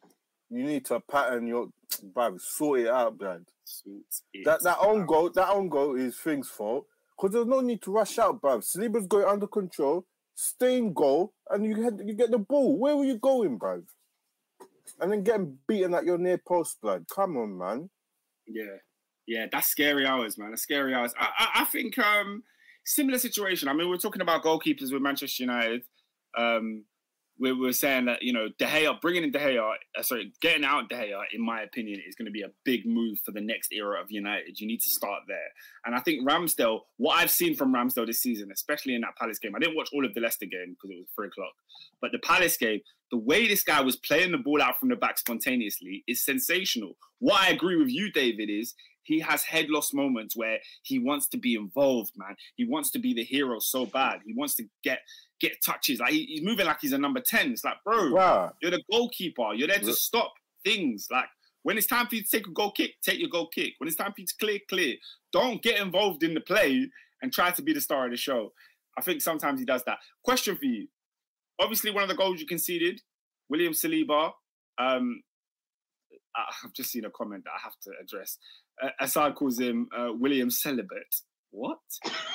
You need to pattern your, <tsk> bro, sort it out, blood. That that own goal, that own goal is things fault. Because there's no need to rush out, bruv. Saliba's got it under control, stay in goal, and you you get the ball. Where were you going, bro? And then getting beaten at your near post, blood. Come on, man. Yeah, yeah, that's scary hours, man. That's scary hours. I, I, I think um, similar situation. I mean, we're talking about goalkeepers with Manchester United. Um, we were saying that you know De Gea, bringing in De Gea, uh, sorry, getting out De Gea, in my opinion, is going to be a big move for the next era of United. You need to start there, and I think Ramsdale. What I've seen from Ramsdale this season, especially in that Palace game, I didn't watch all of the Leicester game because it was three o'clock, but the Palace game, the way this guy was playing the ball out from the back spontaneously is sensational. What I agree with you, David, is he has head loss moments where he wants to be involved, man. He wants to be the hero so bad. He wants to get get touches. Like he- he's moving like he's a number 10. It's like, bro, Bruh. you're the goalkeeper. You're there to stop things. Like when it's time for you to take a goal kick, take your goal kick. When it's time for you to clear, clear. Don't get involved in the play and try to be the star of the show. I think sometimes he does that. Question for you. Obviously, one of the goals you conceded, William Saliba. Um, I- I've just seen a comment that I have to address. Uh, Assad calls him uh, William Celibate. What?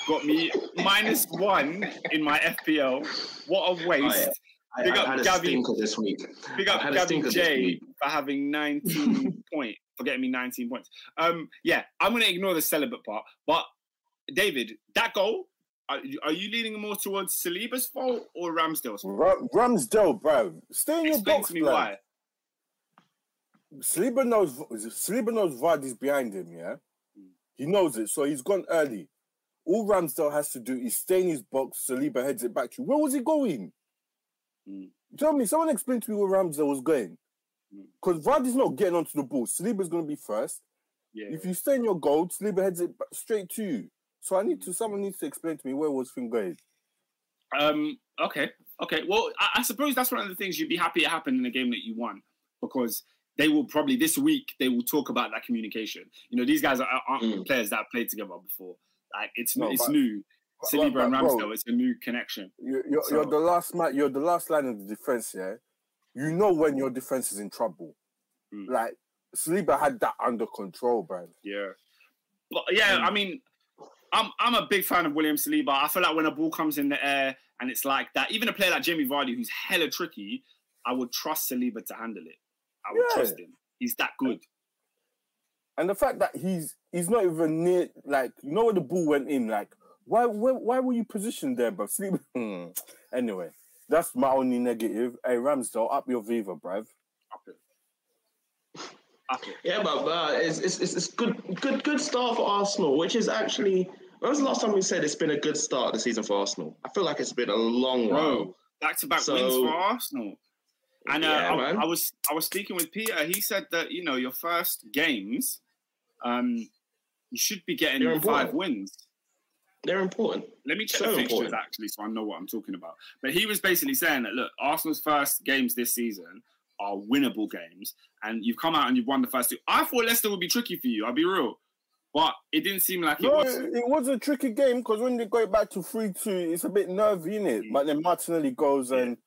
Got me <laughs> minus one in my FPL. What a waste. I, Big I up had a stinker this week. Big I up Gabby J for having 19 <laughs> point for getting me 19 points. Um, yeah, I'm gonna ignore the celibate part. But David, that goal, are, you- are you leaning more towards Saliba's fault or Ramsdale's fault? Ra- Ramsdale, bruv. Stay in your Explain box, to me blood. why. Saliba knows Saliba knows Vardy's behind him, yeah? He knows it, so he's gone early. All Ramsdale has to do is stay in his box, Saliba heads it back to you. Where was he going? Mm. Tell me, someone explain to me where Ramsdale was going. Mm. Because Vardy's not getting onto the ball. Saliba's going to be first. Yeah. If you stay in your goal, Saliba heads it straight to you. So I need to, someone needs to explain to me where was thing going. Um. Okay. Okay. Well, I, I suppose that's one of the things you'd be happy it happened in a game that you won because they will probably this week they will talk about that communication. You know, these guys are, aren't Mm. players that have played together before. Like it's No, it's but- new. but- Saliba and but, bro, Ramsdale, it's a new connection. You're, you're, So- you're the last man. You're the last line of the defense. Yeah, you know when your defense is in trouble. Mm. Like Saliba had that under control, bro. Yeah. But yeah, Mm. I mean, I'm I'm a big fan of William Saliba. I feel like when a ball comes in the air and it's like that, even a player like Jamie Vardy, who's hella tricky, I would trust Saliba to handle it. I would Yeah. trust him. He's that good. And the fact that he's he's not even near, like you know where the ball went in. Like why why, why were you positioned there, bro? <laughs> Saliba. Hmm. anyway, that's my only negative. Hey Ramsdale, up your Viva, bruv. Up it. Up it. Yeah, but, but it's, it's, it's, it's good, good, good start for Arsenal, which is actually. When was the last time we said it's been a good start the season for Arsenal? I feel like it's been a long while. Bro, back to back wins for Arsenal. And uh, Yeah, I, man. I was I was speaking with Peter. He said that you know your first games, um, you should be getting They're five important. wins. They're important. Let me check So the fixtures important. actually, so I know what I'm talking about. But he was basically saying that look, Arsenal's first games this season are winnable games, and you've come out and you've won the first two. I thought Leicester would be tricky for you. I'll be real, but it didn't seem like it was. it, it was a tricky game because when they go back to three two, it's a bit nervy, in it. Mm. But then Martinelli goes Yeah. and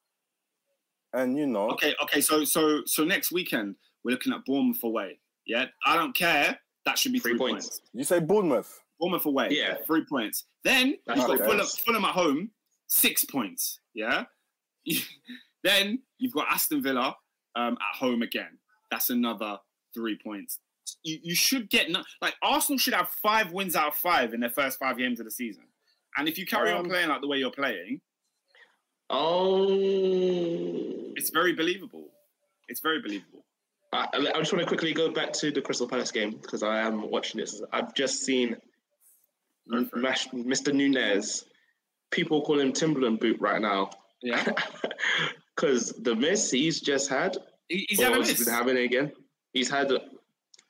and you know, Okay, okay. So so so next weekend we're looking at Bournemouth away. Yeah, I don't care. That should be Three three, points. points. you say Bournemouth. Bournemouth away. Yeah. three points. Then That's you've got okay. Fulham, Fulham at home, six points. Yeah. <laughs> then you've got Aston Villa um, at home again. That's another three points. You, you should get no, like Arsenal should have five wins out of five in their first five games of the season. And if you carry on Um, playing like the way you're playing, Oh, it's very believable. It's very believable. I, I just want to quickly go back to the Crystal Palace game because I am watching this. I've just seen Go for it. Mash, Mr. Nunez. People call him Timberland boot right now Yeah, <laughs> because the miss he's just had, he's had a he's miss. been having it again. He's had it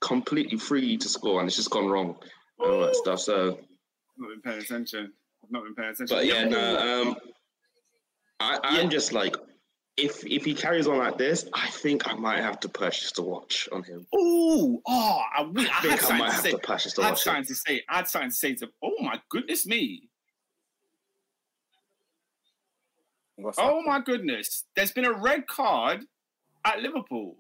completely free to score and it's just gone wrong and all that stuff. So, I've not been paying attention. I've not been paying attention. but yeah, no. Um, I, I'm Yeah. just like, if if he carries on like this, I think I might have to purchase the watch on him. Ooh, oh, I, wi- I I had think I might to have say. to purchase the I had watch. something to say. I had something to say to. Oh my goodness me! What's Oh up? my goodness! There's been a red card at Liverpool.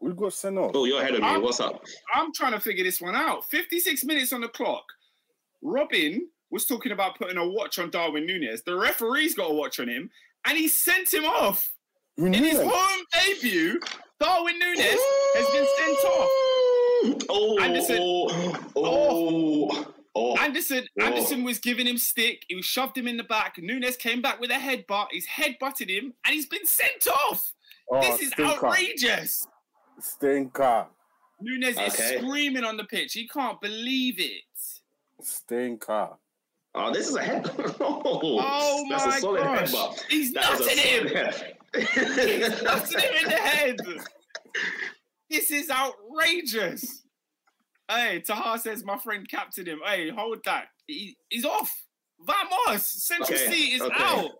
We got sent off. Oh, you're ahead of me. I'm- What's up? I'm trying to figure this one out. 56 minutes on the clock. Robin was talking about putting a watch on Darwin Nunez. The referee's got a watch on him, and he sent him off You in his it. home debut. Darwin Nunez has been sent off. Oh, Andersen. Oh, oh, Oh. Andersen, Oh. Andersen was giving him stick. He was shoved him in the back. Nunez came back with a headbutt. He's headbutted him, and he's been sent off. Oh, this is stinker. outrageous. Stinker. Nunez Okay. is screaming on the pitch. He can't believe it. Stinker. Oh, this is a head. <laughs> oh, Oh that's my a solid gosh. headbutt. He's That is a nutting him. solid head. Nutting him in the head. <laughs> This is outrageous. Hey, Taha says my friend captured him. Hey, hold that. He, he's off. Vamos. Central Okay, C is okay. out.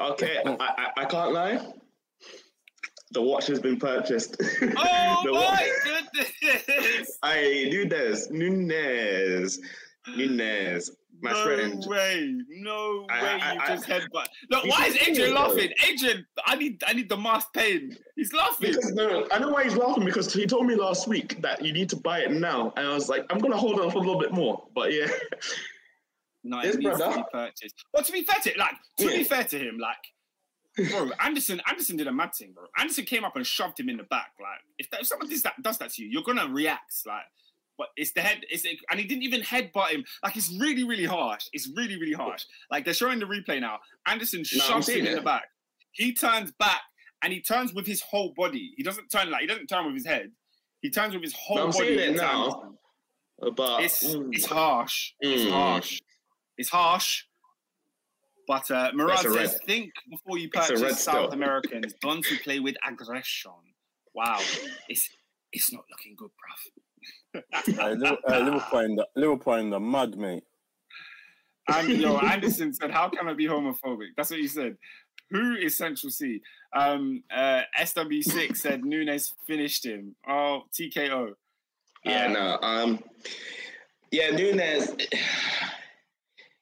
Okay, I, I, I can't lie. The watch has been purchased. Oh <laughs> my watch- goodness. <laughs> Hey, Nunez, Nunez, Nunez, my no friend. way. No I- way I- you I- just headbutt. Look, You why is see Adrian it, though. laughing? Adrian, I need I need the mask pain. He's laughing. Because no, I know why he's laughing because he told me last week that you need to buy it now, and I was like, I'm gonna hold on for a little bit more. But yeah, No, Yes, it needs to brother. be purchased. But to be fair to like to be fair to him, like bro, Andersen Andersen did a mad thing, bro. Andersen came up and shoved him in the back. Like if, that, if someone does that does that to you, you're gonna react. Like, but it's the head. It's and he didn't even headbutt him. Like it's really really harsh. It's really really harsh. Like they're showing the replay now. Andersen No, shoves him in the back. He turns back and he turns with his whole body. He doesn't turn like he doesn't turn with his head. He turns with his whole No, I'm body. seeing it now. But It's mm, it's harsh. It's Mm. harsh. It's harsh. But uh, Murad says, red. think before you It's purchase South. Americans, don't you play with aggression. Wow, it's it's not looking good, bruv. Hey, Liverpool, uh, Liverpool in the Liverpool in the mud, mate. And yo, Andersen said, "How can I be homophobic?" That's what he said. Who is Central Cee? Um, uh, SW6 said Nunez finished him. Oh, TKO. yeah, Uh, no, um, yeah, Nunez.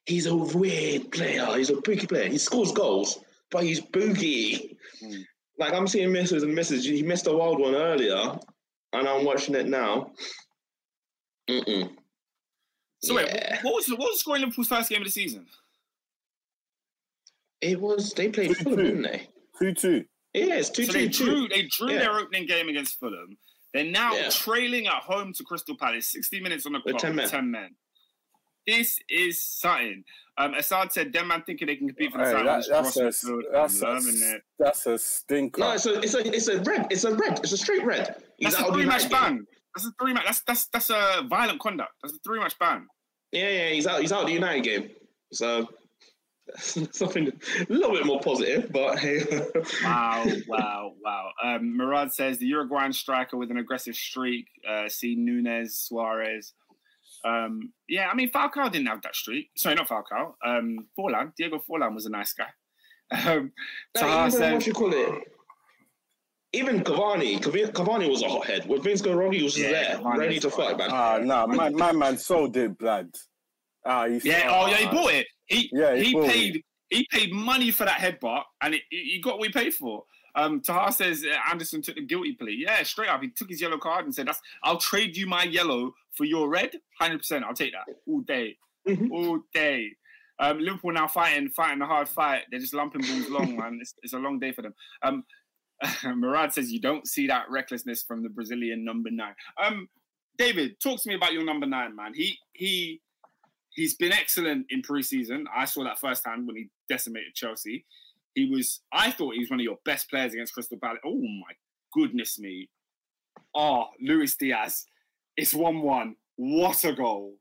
He's a weird player. He's a boogie player. He scores goals, but he's boogie. Mm. Like I'm seeing misses and misses. He missed a wild one earlier, and I'm watching it now. Mm-mm. So wait, what was what was the score in Liverpool's first game of the season? It was they played Two-two. Fulham, didn't they? Two two. Yeah, it's two so two they two. drew they drew Yeah. their opening game against Fulham. They're now Yeah. trailing at home to Crystal Palace, 60 minutes on the With clock, 10 men. 10 men. This is something. Um, Assad said, "Them man thinking they can compete for the Hey, title." that, that's a that's a that's a stinker. No, it's a it's a it's a red. It's a red. It's a straight red. That's out a three match United game. ban. That's a three match. That's that's that's a violent conduct. That's a three match ban. Yeah, yeah, he's out. He's out of the United game. So <laughs> something a little bit more positive, but hey. <laughs> Wow, wow, wow. Um, Murad says the Uruguayan striker with an aggressive streak. Uh, see Nunez, Suarez. Um, yeah, I mean Falcao didn't have that streak. Sorry, not Falcao. Um, Forlan, Diego Forlan was a nice guy. <laughs> Um, No, Taha even what says, you call it? Even Cavani, Cavani was a hothead. When things go wrong, he was Yeah, there, Cavani ready to fight, man. Ah, nah, my, my man sold it, blood. Ah, he yeah, oh yeah, he bought it. He Yeah, he he, bought it. paid he paid money for that headbutt, and it, he he got what he paid for. Um, Taha says uh, Andersen took the guilty plea. Yeah, straight up, he took his yellow card and said, "That's I'll trade you my yellow for your red. Hundred percent, I'll take that all day, Mhm. all day." Um, Liverpool now fighting, fighting a hard fight. They're just lumping balls long, man. It's, it's a long day for them. Um, <laughs> Murad says you don't see that recklessness from the Brazilian number nine. Um, David, talk to me about your number nine, man. He he he's been excellent in preseason. I saw that firsthand when he decimated Chelsea. He was, I thought he was one of your best players against Crystal Palace. Oh my goodness me. Oh, Luis Diaz. It's 1 1. What a goal.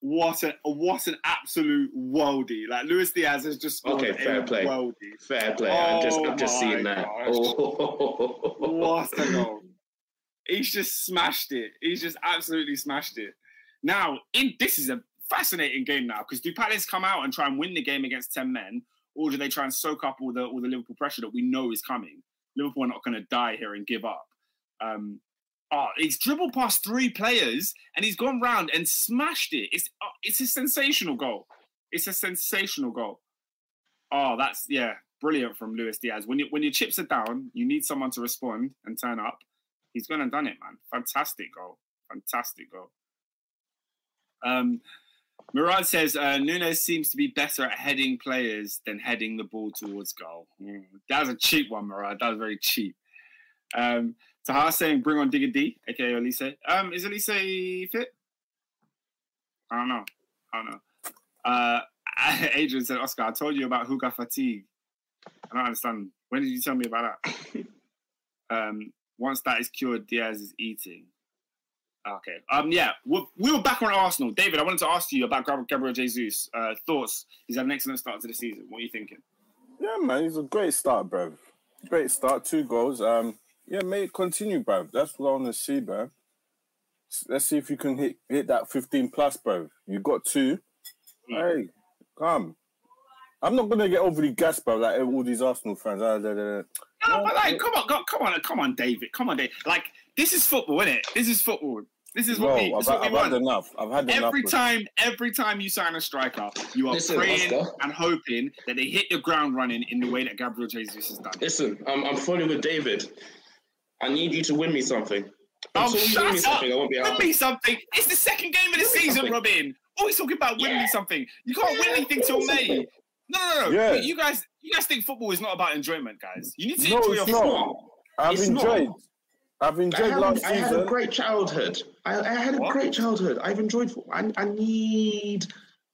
What a what an absolute worldie. Like Luis Diaz has just scored Okay, a fair play. worldie. Fair play. I'm just, Oh I'm just seeing that. Oh. What a goal. He's just smashed it. He's just absolutely smashed it. Now, in this is a fascinating game now because do Palace come out and try and win the game against 10 men, or do they try and soak up all the all the Liverpool pressure that we know is coming? Liverpool are not going to die here and give up. Um, oh, he's dribbled past three players and he's gone round and smashed it. It's oh, it's a sensational goal. It's a sensational goal. Oh, that's yeah, brilliant from Luis Diaz. When you when your chips are down, you need someone to respond and turn up. He's gone and done it, man. Fantastic goal. Fantastic goal. Um, Murad says uh, Nunez seems to be better at heading players than heading the ball towards goal. Mm, that was a cheap one, Murad. That was very cheap. Um, Taha saying bring on Digger D, aka Elise. Um, is Elise fit? I don't know. I don't know. Uh, <laughs> Adrian said, Oscar, I told you about Huga fatigue. I don't understand. When did you tell me about that? <laughs> um, once that is cured, Diaz is eating. Okay. Um. Yeah. We, we were back on Arsenal. David, I wanted to ask you about Gabriel Jesus. Uh, thoughts? He's had an excellent start to the season. What are you thinking? Yeah, man, he's a great start, bro. Great start, two goals. Um, yeah, mate, continue, bro. That's what I want to see, bro. Let's see if you can hit hit that 15 plus, bro. You got two. Mm. Hey, come. I'm not gonna get overly gassed, bro. Like all these Arsenal fans. Uh, no, but like, come on, come on, come on, David. Come on, David. Like, this is football, isn't it? This is football. This is what no, we. This I've, what we I've had enough. I've had every enough time. Every time you sign a striker, you are Listen, praying Oscar. and hoping that they hit the ground running in the way that Gabriel Jesus has done. Listen, I'm, I'm fully with David. I need you to win me something. Oh, shut win up! win me something. It's the second game of the season, Robin. Always talking about winning yeah. something. You can't win anything till May. No, no, no. Yeah. You guys, you guys think football is not about enjoyment, guys. You need to no, enjoy your football. I've it's enjoyed. Not. I've enjoyed I last season. I had a great childhood. I, I had a what? great childhood. I've enjoyed. I, I need.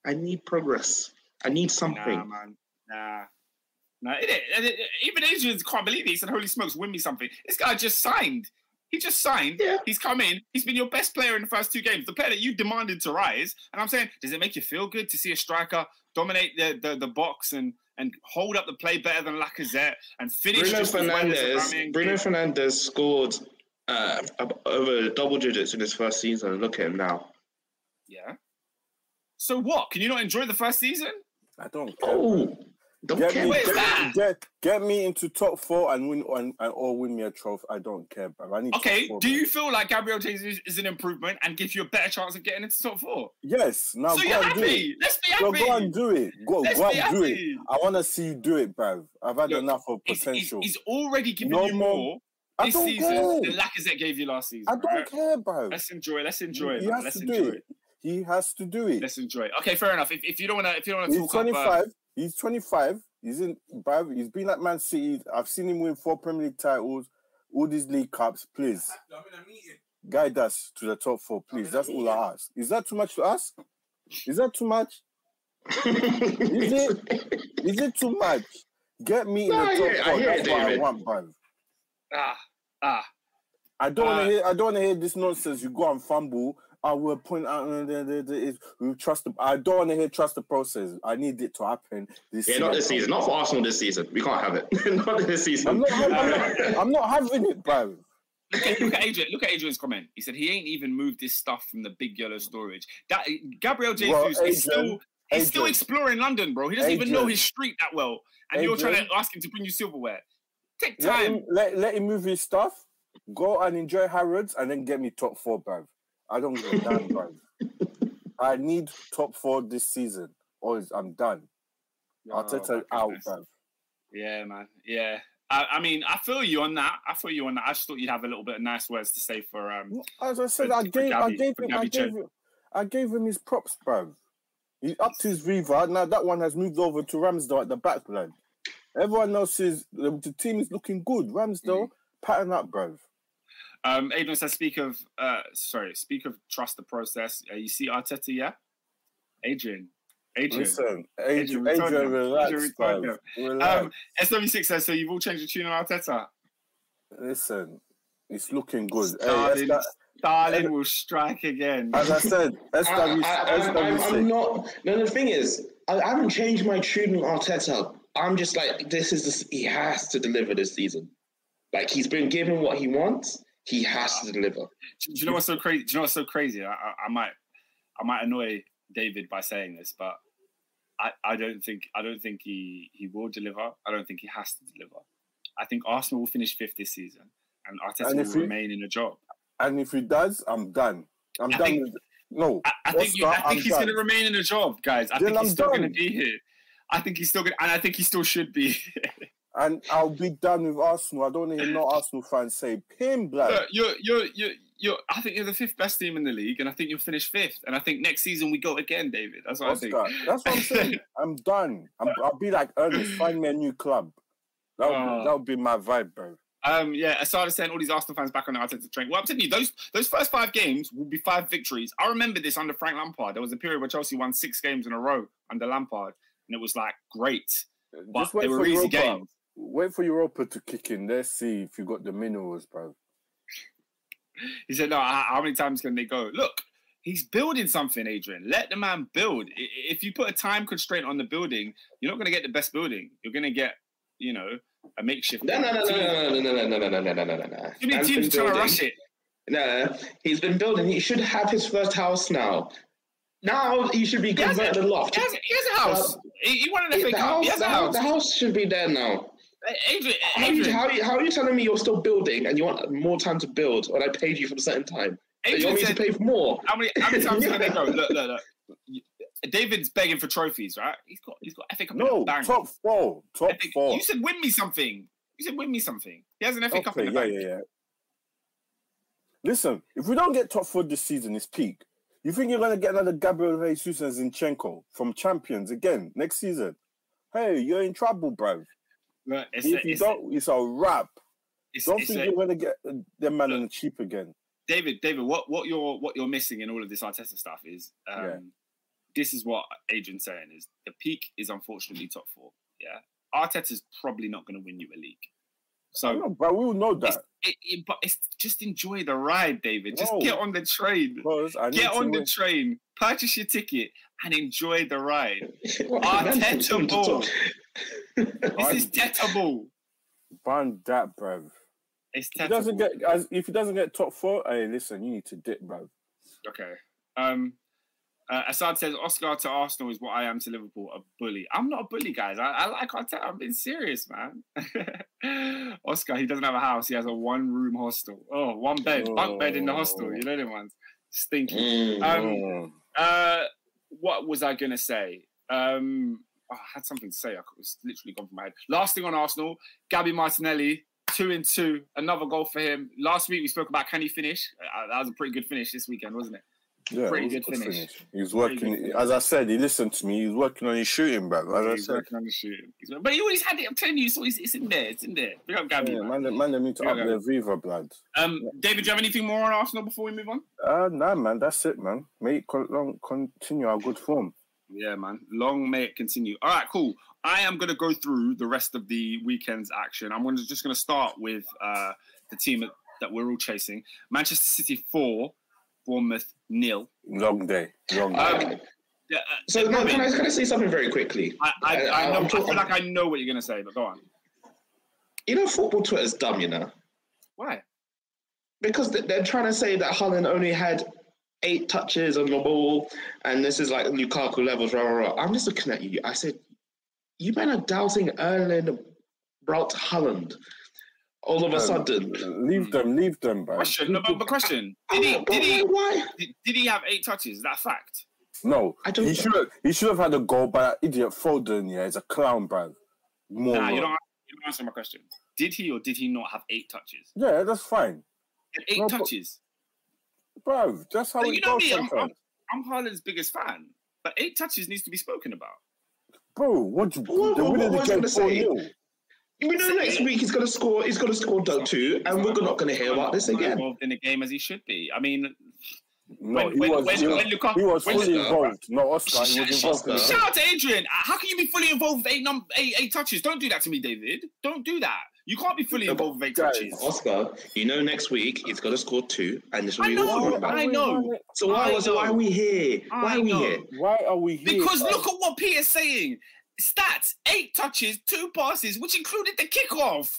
I need progress. I need something. Nah, man. Nah. Nah. It, it, it, even Asians can't believe it. He said, "Holy smokes, win me something." This guy just signed. He just signed. Yeah. He's come in. He's been your best player in the first two games. The player that you demanded to rise. And I'm saying, does it make you feel good to see a striker dominate the the, the box and and hold up the play better than Lacazette and finish? Bruno Fernandes. Bruno Fernandes scored uh, over double digits in his first season. Look at him now. Yeah. So what? Can you not enjoy the first season? I don't. Care. Oh, don't get care. Me, get, get, get, me into top four and win and, and or win me a trophy. I don't care, bro. I need. Okay. Four, do you feel like Gabriel Jesus is an improvement and gives you a better chance of getting into top four? Yes. Now so go you're and happy. do it. Let's be happy. go and do it. Go, Let's go and do it. I want to see you do it, bro. I've had Look, enough of potential. He's, he's already given no you more. more this season care. than Lacazette gave you last season. I don't right? care, bro. Let's enjoy. Let's enjoy he, it. Has let's to enjoy do it. it. He has to do it. Let's enjoy it. Okay, fair enough. If, if you don't want to, if you don't want to talk 25. Up, uh, he's 25. He's in. Bro, he's been at Man City. I've seen him win four Premier League titles, all these league cups. Please, guide us to the top four, please. That's all I ask. Is that too much to ask? Is that too much? is it? Is it too much? Get me in the <laughs> top four. That's what I want, bro. Ah, ah. I don't uh, want to hear. I don't want to hear this nonsense. You go and fumble. I will point out. we trust. The, I don't want to hear trust the process. I need it to happen. This yeah, not this season. Not for Arsenal this season. We can't have it. <laughs> not this season. I'm not, I'm, not, I'm not having it, bro. Look at, look at Adrian. Look at Adrian's comment. He said he ain't even moved this stuff from the big yellow storage. That Gabriel Jesus well, Adrian, is still he's Adrian, still exploring London, bro. He doesn't Adrian, even know his street that well, and you're trying to ask him to bring you silverware. Take time. Let him, let, let him move his stuff Go and enjoy Harrods and then get me top four, bruv. I don't give a damn, bruv. <laughs> I need top four this season, or I'm done. Oh, Arteta out, bruv. Yeah, man. Yeah. I, I, mean, I feel you on that. I feel you on that. I just thought you'd have a little bit of nice words to say for. um. As I said, for, I, gave, Gabby, I gave him, I gave him, I gave him his props, bruv. He's up to his Viva. Now that one has moved over to Ramsdale at the back line. Everyone else is the, the team is looking good. Ramsdale, mm. pattern up, bro. Um, Adrian says, speak of, uh, sorry, speak of trust the process. Uh, you see Arteta, yeah? Adrian. Adrian. Listen, Adrian, Adrian, Adrian relax, Adrian relax. Um, SW6 says, so you've all changed the tune on Arteta? Listen, it's looking good. Starling, hey, Starling will strike again. As I said, SW, <laughs> I, am not, no, the thing is, I, I haven't changed my tune on Arteta. I'm just like, this is, this, he has to deliver this season. Like, he's been given what he wants he has to deliver. Do you know what's so crazy? Do you know what's so crazy? I, I, I might, I might annoy David by saying this, but I, I don't think I don't think he he will deliver. I don't think he has to deliver. I think Arsenal will finish fifth this season, and Arteta and will he, remain in a job. And if he does, I'm done. I'm I done. Think, with, no, I, I think, you, I think he's going to remain in a job, guys. I then think he's I'm still going to be here. I think he's still good, and I think he still should be. <laughs> and I'll be done with Arsenal. I don't even know Arsenal fans say pin blood. Look, you're, you're, you're, you're, I think you're the fifth best team in the league, and I think you'll finish fifth. And I think next season we go again, David. That's what I think. That's what I'm saying. <laughs> I'm done. I'm, I'll be like Ernest. Find me a new club. That would Oh. be, that would be my vibe, bro. Um, yeah, of saying all these Arsenal fans back on the Arteta train. Well, I'm telling you, those those first five games will be five victories. I remember this under Frank Lampard. There was a period where Chelsea won six games in a row under Lampard, and it was like great, but Just wait they were for easy Europa. games. Wait for Europa to kick in. Let's see if you got the minerals, bro. He said, "No, how how many times can they go? Look, he's building something, Adrian. Let the man build. I- i- If you put a time constraint on the building, you're not going to get the best building. You're going to get, you know, a makeshift. No, no, no, no, team. no, no, no, no, no, no, no, no, no, no, no. Too many Man's teams been trying to building. rush it. No, he's been building. He should have his first house now. Now he should be He has, converted a, a loft. he, has, he has a house. Uh, he, he won an The FA Cup. house, He has the a house, house. the house should be there now. Adrian, How are, you, Adrian, how, are you, how are you telling me you're still building and you want more time to build when I paid you for a certain time? So you Adrian want me said, to pay for more? how many how many times <laughs> can they go? Look, look, look. David's begging for trophies, right? He's got he's got FA Cup. in No, the bank. top four. Top FA four. You said win me something. You said win me something. He has an FA Cup in Okay, the yeah, bank. yeah, yeah. Listen, if we don't get top four this season, it's peak. You think you're gonna get another Gabriel Jesus and Zinchenko from champions again next season? Hey, you're in trouble, bro. It's If a- you it's don't, it's a wrap. it's- Don't it's think a- you're gonna get uh, them man on the cheap again. David, David, what, what you're what you're missing in all of this Arteta stuff is um, Yeah. this is what Adrian's saying is the peak is unfortunately top four. Yeah, Arteta's probably not going to win you a league. So No, but we will know that. it, it, but it's just enjoy the ride, David. Just No. get on the train. Because Get to on the win. train, purchase your ticket, and enjoy the ride. What Arteta man ball. This is Teta ball. Ban that, bro. It's If he doesn't get, as if he doesn't get top four, hey, listen, you need to dip, bro. Okay. Um, uh, Assad says Oscar to Arsenal is what I am to Liverpool, a bully. I'm not a bully, guys. I, I like Arteta. I'm being serious, man. <laughs> Oscar, he doesn't have a house. He has a one-room hostel. Oh, one bed, bunk bed in the hostel. You know them ones. Stinky. Mm. Um, Mm. Uh, what was I gonna say? Um, oh, I had something to say. I was literally gone from my head. Last thing on Arsenal, Gabby Martinelli, two and two, another goal for him. Last week we spoke about can he finish? Uh, that was a pretty good finish this weekend, wasn't it? Yeah, Pretty was good finish. He was Pretty working, good finish. as I said, he listened to me. He's working on his shooting, bro. As He's I said, working on the shooting. He's- But he always had it. I'm telling you, so it's, it's in there. It's in there. Big up Gabby. yeah, man. man, man, they need to Yeah, up their Viva blood. Um, David, do you have anything more on Arsenal before we move on? Uh, nah, man, that's it, man. Mate, continue our good form. Yeah, man. Long may it continue. All right, cool. I am going to go through the rest of the weekend's action. I'm gonna, just going to start with uh, the team that, that we're all chasing Manchester City 4, Bournemouth nil. Long day, long day. Um, yeah, uh, So no, Robin, can I, can I say something very quickly? I, I, I, I- know, I'm I talking- feel like I know what you're going to say, but go on. You know, football Twitter's dumb. You know, Why? because they- they're trying to say that Haaland only had eight touches on the ball, and this is like Lukaku levels. Rah, rah, rah. I'm just looking at you. I said, you men are doubting Erling Braut Haaland. All of a Um, sudden, leave them, leave them, bro. Question, no, but, but question. Did he, did, he, why? did, did he have eight touches? Is that a fact? No, I don't- he should have. He should have had a goal by that idiot Foden. Yeah, he's a clown, bro. More. Nah, you don't, you don't answer my question. Did he or did he not have eight touches? Yeah, that's fine, He had eight No, touches. bro. That's how But it you know goes me, I'm, I'm, I'm Haaland's biggest fan, but eight touches needs to be spoken about. bro. What you? What- They're what- winning what the was game I gonna four say? 0 We know next week he's gonna score. He's gonna score done two, and we're not gonna hear about this Not again. Involved in the game as he should be. I mean, No, When- he when- was. when- he was, when Lukaku- he was fully Lukaku- involved. No, Oscar. He was Sh- sh- involved. in the Oscar. game. shout out to Adrian. How can you be fully involved with eight, num- eight, eight touches? Don't do that to me, David. Don't do that. You can't be fully involved with eight Guys, touches. Oscar, you know next week he's gonna score two, and this will I be know, all talking about. I know. So why, I so why are we here? Why are we here? Why are we here? Because bro? look at what Peter's saying. Stats: eight touches, two passes, which included the kickoff.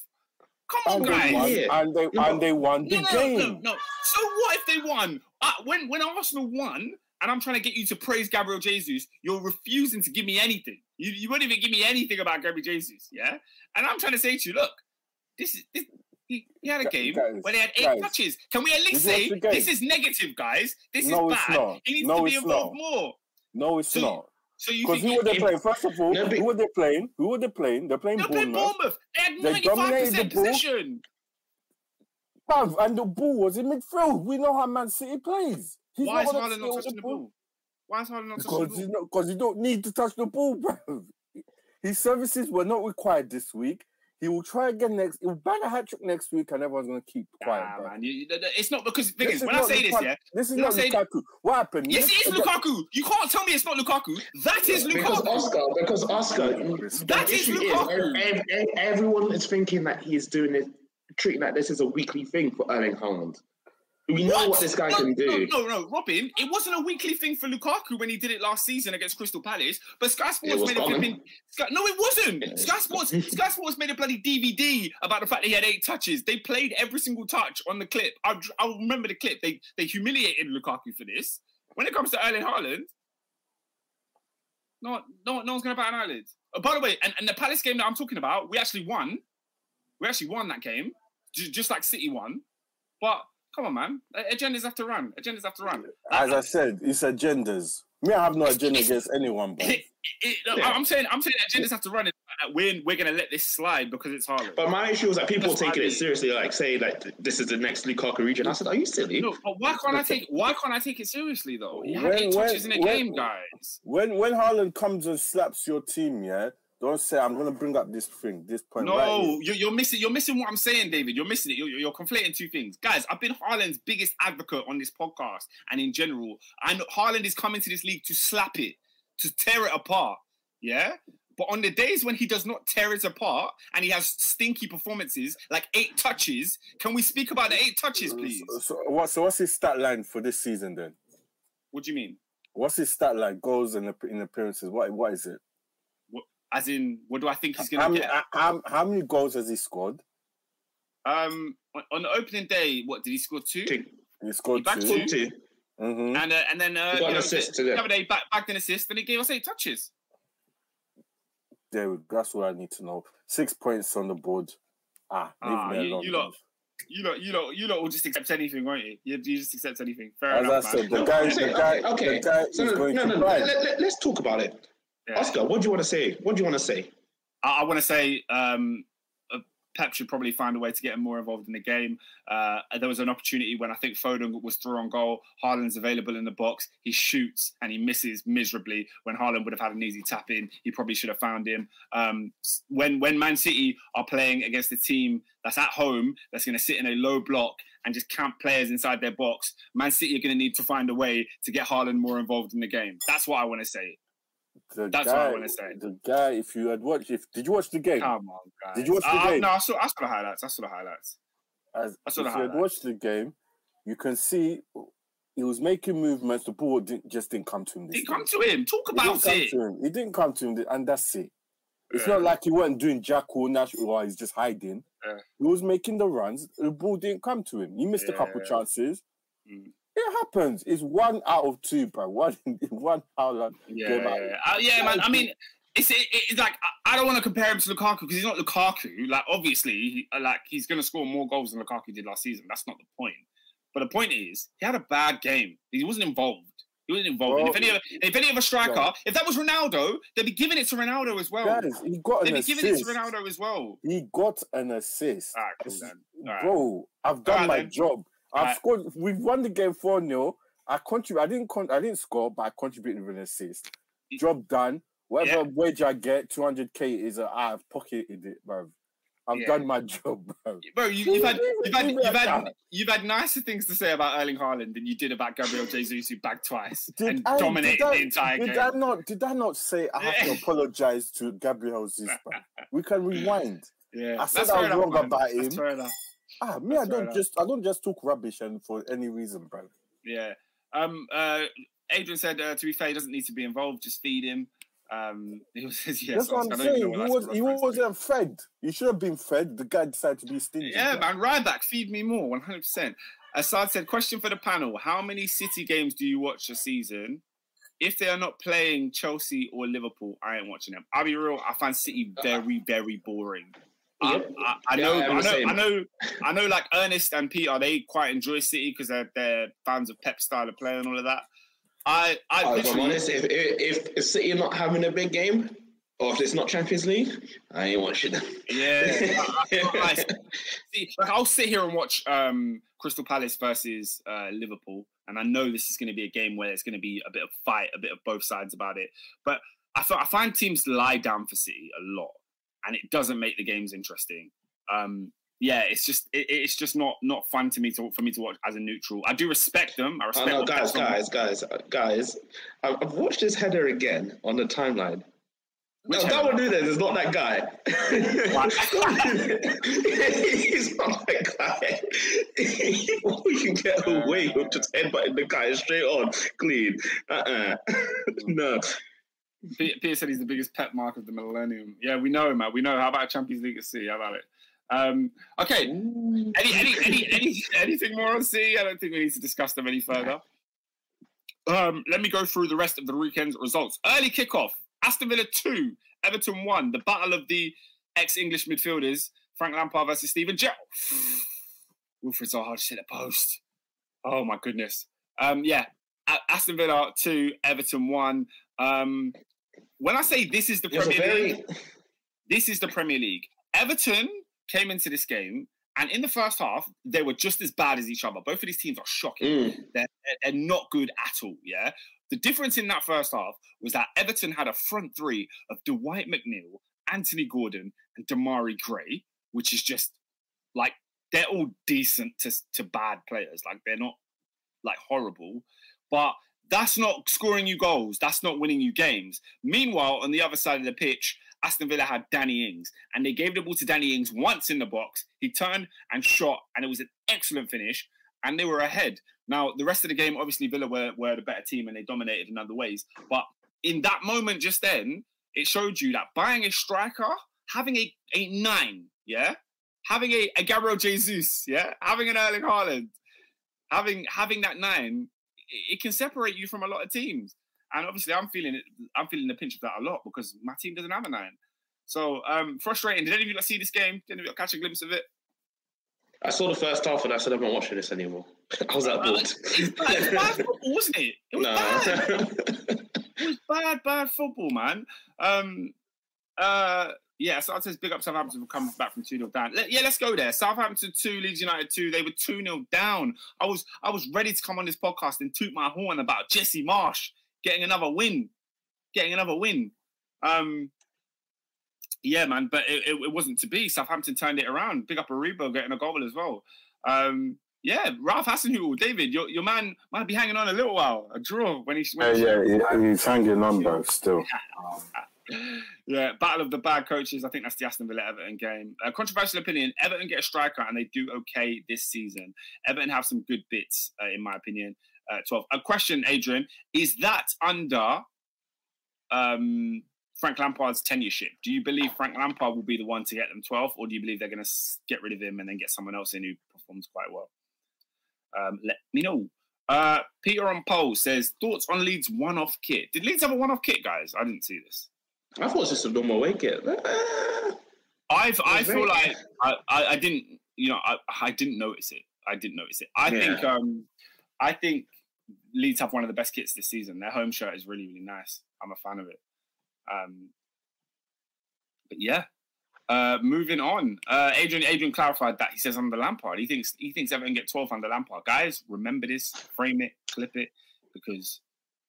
Come on, and guys. they won. Yeah. and they No, and they won the No, no, no, game. no, no. So what if they won? Uh, when when Arsenal won, and I'm trying to get you to praise Gabriel Jesus, you're refusing to give me anything. You, you won't even give me anything about Gabriel Jesus, yeah? And I'm trying to say to you, look, this is this, he, he had a game guys, where they had eight guys. touches. Can we at least say watch the game? this is negative, guys? This No, is it's bad. not. He needs No, to be it's involved not. more. No, it's So- not. So you Because think who were they playing? First of all, No, but- who were they playing? Who were they playing? They're playing they're playing Bournemouth. Bournemouth? They had They ninety five dominated percent the ball. possession. Bruv, and the ball was in midfield. We know how Man City plays. He's Why is not gonna Haaland not touching the ball? Why is Haaland not touching Because the he's ball? not because you don't need to touch the ball, <laughs> bro. His services were not required this week. He will try again next. He'll bang a hat trick next week, and everyone's gonna keep quiet, Nah, bro. man, you, you- it's not because the thing is is when I say this, Lukaku- yeah. This is not say- Lukaku. What happened? Yes, Let's it is Lukaku. You can't tell me it's not Lukaku. That is Because Lukaku. Oscar, because Oscar, That the is Lukaku. ev- ev- everyone is thinking that he's doing it, treating that this is a weekly thing for Erling Haaland. We know what, this guy no, can do. No, no, no, Robin. It wasn't a weekly thing for Lukaku when he did it last season against Crystal Palace. But Sky Sports made a flipping. Sky, no, it wasn't. Yeah, Sky Sports. Sky Sports made a bloody DVD about the fact that he had eight touches. They played every single touch on the clip. I, I remember the clip. They they humiliated Lukaku for this. When it comes to Erling Haaland, no, no, no one's gonna bat an eyelid. Oh, by the way, and, and the Palace game that I'm talking about, we actually won. We actually won that game, ju- just like City won. But come on, man, agendas have to run. Agendas have to run. As I said, it's agendas. Me, I have no agenda against anyone, bro. <laughs> It- it- no, Yeah. I'm saying, I'm saying agendas have to run. It. We're we're gonna let this slide because it's Haaland. But my issue is that people That's taking it seriously, like say like this is the next Lukaku region. I said, are you silly? No, but why can't I take? Why can't I take it seriously though? He had When- eight touches when- in a when- game, guys. When when Haaland comes and slaps your team, yeah, don't say I'm gonna bring up this thing, this point. No, here." you're, you're missing. You're missing what I'm saying, David. You're missing it. You're, you're conflating two things, guys. I've been Haaland's biggest advocate on this podcast and in general. And Haaland is coming to this league to slap it, to tear it apart. Yeah. But on the days when he does not tear it apart and he has stinky performances like eight touches, can we speak about the eight touches, please? So, so what? So what's his stat line for this season then? What do you mean? What's his stat line? Goals and in appearances. What what is it? As in, what do I think he's going to many, get? how, how many goals has he scored? Um, on, on the opening day, what did he score two? Two. He scored He backed two. two. hmm And uh, and then uh, got you an know, assist the, today. the other day back, backed an assist, and he gave us eight touches. There, we- that's what I need to know. Six points on the board. Ah, leave Ah, me you- alone. you lot- You lot, you lot, you lot will just accept anything, won't you? You, you just accept anything. Fair As I enough, said, the guy, the guy, okay, okay. the guy So is no, going no, to no, cry. let, us talk about it. Yeah. Oscar, what do you want to say? What do you want to say? I, I want to say um, uh, Pep should probably find a way to get him more involved in the game. Uh, there was an opportunity when I think Foden was through on goal. Haaland's available in the box. He shoots and he misses miserably. When Haaland would have had an easy tap in, he probably should have found him. Um, when when Man City are playing against a team that's at home, that's going to sit in a low block and just camp players inside their box, Man City are going to need to find a way to get Haaland more involved in the game. That's what I want to say. The That's guy, what I wanna say. The guy, if you had watched, if did you watch the game? Come on, guys. Did you watch the Uh, game? No, I saw, I saw the highlights. I saw the highlights. As, I if saw you the had highlights. watched the game, you can see he was making movements. The ball didn't, just didn't come to him. Didn't come to him. Talk about It didn't about come it. to him. It didn't come to him, and that's it. It's Yeah. not like he wasn't doing jack or Nash or he's just hiding. Yeah. He was making the runs. The ball didn't come to him. He missed a couple chances. Mm. It happens. It's one out of two, bro. One, <laughs> one Haaland Yeah, game out. yeah, uh, yeah, man. I mean, it's it, it's like I, don't want to compare him to Lukaku because he's not Lukaku. Like obviously, he, uh, like he's going to score more goals than Lukaku did last season. That's not the point. But the point is, he had a bad game. He wasn't involved. He wasn't involved. And if any of if any other striker, yeah. if that was Ronaldo, they'd be giving it to Ronaldo as well. Guys, he got They'd an be giving it to Ronaldo as well. He got an assist. Right, cool then. All right. Bro, I've done right, my then. job. I've right. scored. We've won the game 4 0. I contribute. I didn't. Con- I didn't score, but I contributed with an assist. Job done. Whatever wage I get, 200k is uh, a. I've pocketed it, bro. I've Yeah. done my job, bro. Bro, you, you've had you've had you've had you've had nicer things to say about Erling Haaland than you did about Gabriel <laughs> Jesus, who bagged twice Did and I, dominated I, the entire did game. I not? Did I not say I have to apologize to Gabriel Jesus? bro? <laughs> We can rewind. Yeah, I said I was wrong about him. Ah, me, That's I don't just. I don't just talk rubbish and for any reason, bro. Yeah. Um. Uh. Adrian said, uh, to be fair, he doesn't need to be involved. Just feed him. Um. <laughs> He was yeah. That's so what I'm saying. He was he a reference to. wasn't fed. He should have been fed. The guy decided to be stingy. Yeah, man. Ryback, feed me more. One hundred percent. Assad said, question for the panel: How many City games do you watch a season? If they are not playing Chelsea or Liverpool, I ain't watching them. I'll be real. I find City very, very boring. I, I, I Yeah, know, I'm I know. I know, I know. Like Ernest and Peter, they quite enjoy City because they're, they're fans of Pep style of play and all of that. I, I Oh, if I'm honest, if, if if City are not having a big game, or if it's not Champions League, I ain't watching them. Yeah, I- I <laughs> can't lie. See, like I'll sit here and watch um, Crystal Palace versus uh, Liverpool, and I know this is going to be a game where it's going to be a bit of fight, a bit of both sides about it. But I, I find teams lie down for City a lot, and it doesn't make the games interesting. Um, yeah, it's just it, it's just not not fun to me to for me to watch as a neutral. I do respect them. I Oh respect. no, what guys, guys, guys, uh, guys! I've watched this header again on the timeline. No, Which Darwin do this. is not that guy. <laughs> He's not that guy. <laughs> you get away with just headbutting the guy straight on, clean. Uh-uh. <laughs> no. Pe- Peter said he's the biggest pet mark of the millennium. Yeah, we know, him, man. We know. How about Champions League at? How about it? Um, okay. Any, any, any, any, anything more on C? I don't think we need to discuss them any further. Um, let me go through the rest of the weekend's results. Early kickoff: Aston Villa two, Everton one. The battle of the ex-English midfielders: Frank Lampard versus Steven Gerrard. <sighs> Wilfried Zaha just hit a post. Oh my goodness. Um, yeah, Aston Villa two, Everton one. Um, when I say this is the It was a Premier very League, this is the Premier League. Everton came into this game, and in the first half, they were just as bad as each other. Both of these teams are shocking. Mm. They're, they're not good at all. Yeah. The difference in that first half was that Everton had a front three of Dwight McNeil, Anthony Gordon, and Demarai Gray, which is just like they're all decent to, to bad players. Like they're not like horrible, but that's not scoring you goals. That's not winning you games. Meanwhile, on the other side of the pitch, Aston Villa had Danny Ings, and they gave the ball to Danny Ings once in the box. He turned and shot, and it was an excellent finish, and they were ahead. Now, the rest of the game, obviously, Villa were, were the better team and they dominated in other ways. But in that moment just then, it showed you that buying a striker, having a, a nine, yeah, having a, a Gabriel Jesus, yeah, having an Erling Haaland, having having that nine, it, can separate you from a lot of teams. And obviously, I'm feeling it. I'm feeling the pinch of that a lot because my team doesn't have a nine. So um, frustrating. Did any of you see this game? Did any of you catch a glimpse of it? I saw the first half and I said I'm not watching this anymore. <laughs> I was that bored. It was bad, bad football, wasn't it? It was <laughs> bad. no. It was bad, bad football, man. Um, uh, yeah, so I'd say big up Southampton for coming back from 2 0 down. Let- yeah, let's go there. Southampton 2, Leeds United 2. They were 2 0 down. I was I was ready to come on this podcast and toot my horn about Jesse Marsch getting another win. Getting another win. Um, yeah, man, but it, it, it wasn't to be. Southampton turned it around. Big up Aribo getting a goal as well. Um, yeah, Ralph Hasenhüttl, David, your, your man might be hanging on a little while. A draw when he Yeah, when he- yeah, he, he's hanging on, bro, still. <laughs> yeah, battle of the bad coaches. I think that's the Aston Villa Everton game. Uh, controversial opinion: Everton get a striker and they do okay this season. Everton have some good bits, uh, in my opinion. Uh, Twelve. A question, Adrian: Is that under um, Frank Lampard's tenureship? Do you believe Frank Lampard will be the one to get them twelve, or do you believe they're going to get rid of him and then get someone else in who performs quite well? Um, let me know. Uh, Peter on pole says thoughts on Leeds one-off kit. Did Leeds have a one-off kit, guys? I didn't see this. I thought it was just a normal away kit. I've, I feel like I, I, I didn't, you know, I, I didn't notice it. I didn't notice it. I think, um, I think Leeds have one of the best kits this season. Their home shirt is really, really nice. I'm a fan of it. Um, but yeah, uh, moving on. Uh, Adrian, Adrian clarified that he says under Lampard, he thinks he thinks Everton get 12 under Lampard. Guys, remember this, frame it, clip it, because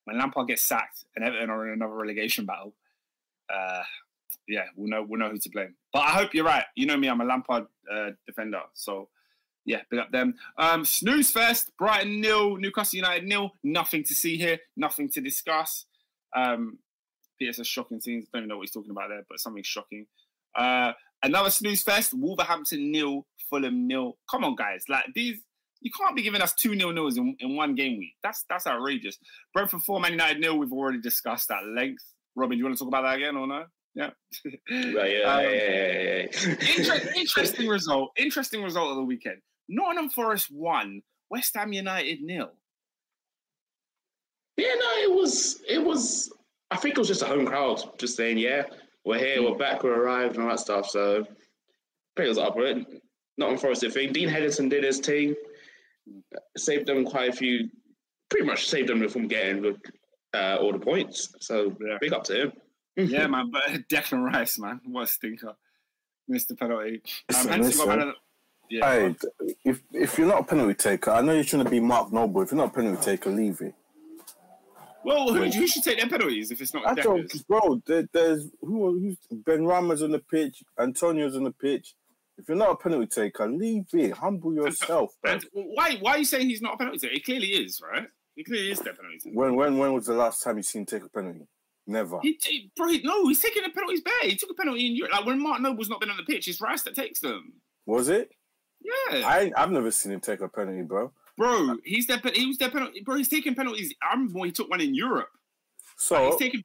when Lampard gets sacked and Everton are in another relegation battle, uh, yeah, we'll know we'll know who to blame. But I hope you're right. You know me, I'm a Lampard uh, defender, so yeah, big up them. Um, snooze fest, Brighton nil, Newcastle United nil. Nothing to see here, nothing to discuss. Um, says shocking scenes. Don't even know what he's talking about there, but something shocking. Uh, another snooze fest, Wolverhampton nil, Fulham nil. Come on, guys, like these. You can't be giving us two nil nils in, in one game week. That's that's outrageous. Brentford four, Man United nil. We've already discussed at length. Robin, do you want to talk about that again or no? Yeah. Right, yeah, Um, yeah, yeah, yeah. Inter- <laughs> interesting result. Interesting result of the weekend. Nottingham Forest one, West Ham United nil. Yeah, no, it was, it was. I think it was just a home crowd, just saying, yeah, we're here, we're back, we're arrived, and all that stuff. So, pretty was up for it. Not on Forest thing. Dean Henderson did his team, saved them quite a few pretty much saved them from getting uh, all the points. So Yeah. big up to him. Yeah, man. But <laughs> Declan Rice, man, what a stinker. Missed the penalty. Um, Listen, Henderson got listen. of the- yeah. Hey, if if you're not a penalty taker, I know you're trying to be Mark Noble. If you're not a penalty taker, leave it. Well, who, who should take their penalties if it's not I don't, bro. There, there's who who's Benrahma's on the pitch, Antonio's on the pitch. If you're not a penalty taker, leave it. Humble <laughs> yourself, bro. And why? Why are you saying he's not a penalty taker? He clearly is, right? He clearly is their penalty. When when when was the last time you seen him take a penalty? Never. He, he, bro, he, no, he's taking the penalties back. He took a penalty in Europe. Like when Mark Noble's not been on the pitch, it's Rice that takes them. Was it? Yeah, I I've never seen him take a penalty, bro. bro, he's their he was their penalty. Bro, he's taking penalties. I remember when he took one in Europe. Like, So he's taken, he's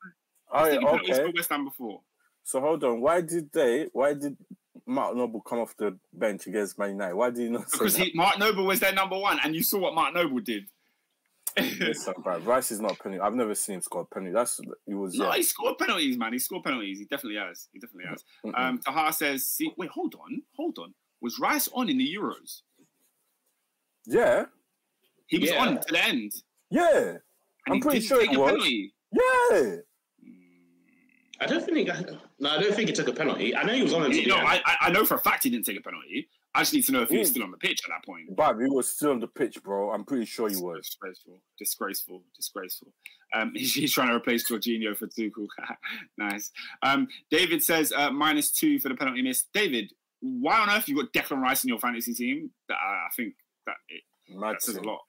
oh, yeah, taken penalties okay. for West Ham before. So hold on. Why did they? Why did Mark Noble come off the bench against Man United? Why did he not Because he, Mark Noble was their number one, and you saw what Mark Noble did. Listen, <laughs> bro, Rice is not a penalty. I've never seen him score a penalty. That's he was. No, yeah. he scored penalties, man. He scored penalties. He definitely has. He definitely has. Mm-mm. Um, Taha says, see, wait, hold on, hold on. Was Rice on in the Euros? yeah, He was Yeah. on to the end. yeah, And I'm he pretty sure take he a was. penalty. yeah. I don't think he got, no, I don't think he took a penalty. I know he was on until You know. I, I- I know for a fact he didn't take a penalty. I just need to know if he was Mm. still on the pitch at that point. But he was still on the pitch, bro. I'm pretty sure he was. Disgraceful, disgraceful, disgraceful. Um, <laughs> he's, he's trying to replace Jorginho for Tuchel. <laughs> nice. Um, David says uh, minus two for the penalty miss. David, why on earth you got Declan Rice in your fantasy team? That, I I think that it, Mad that says a lot.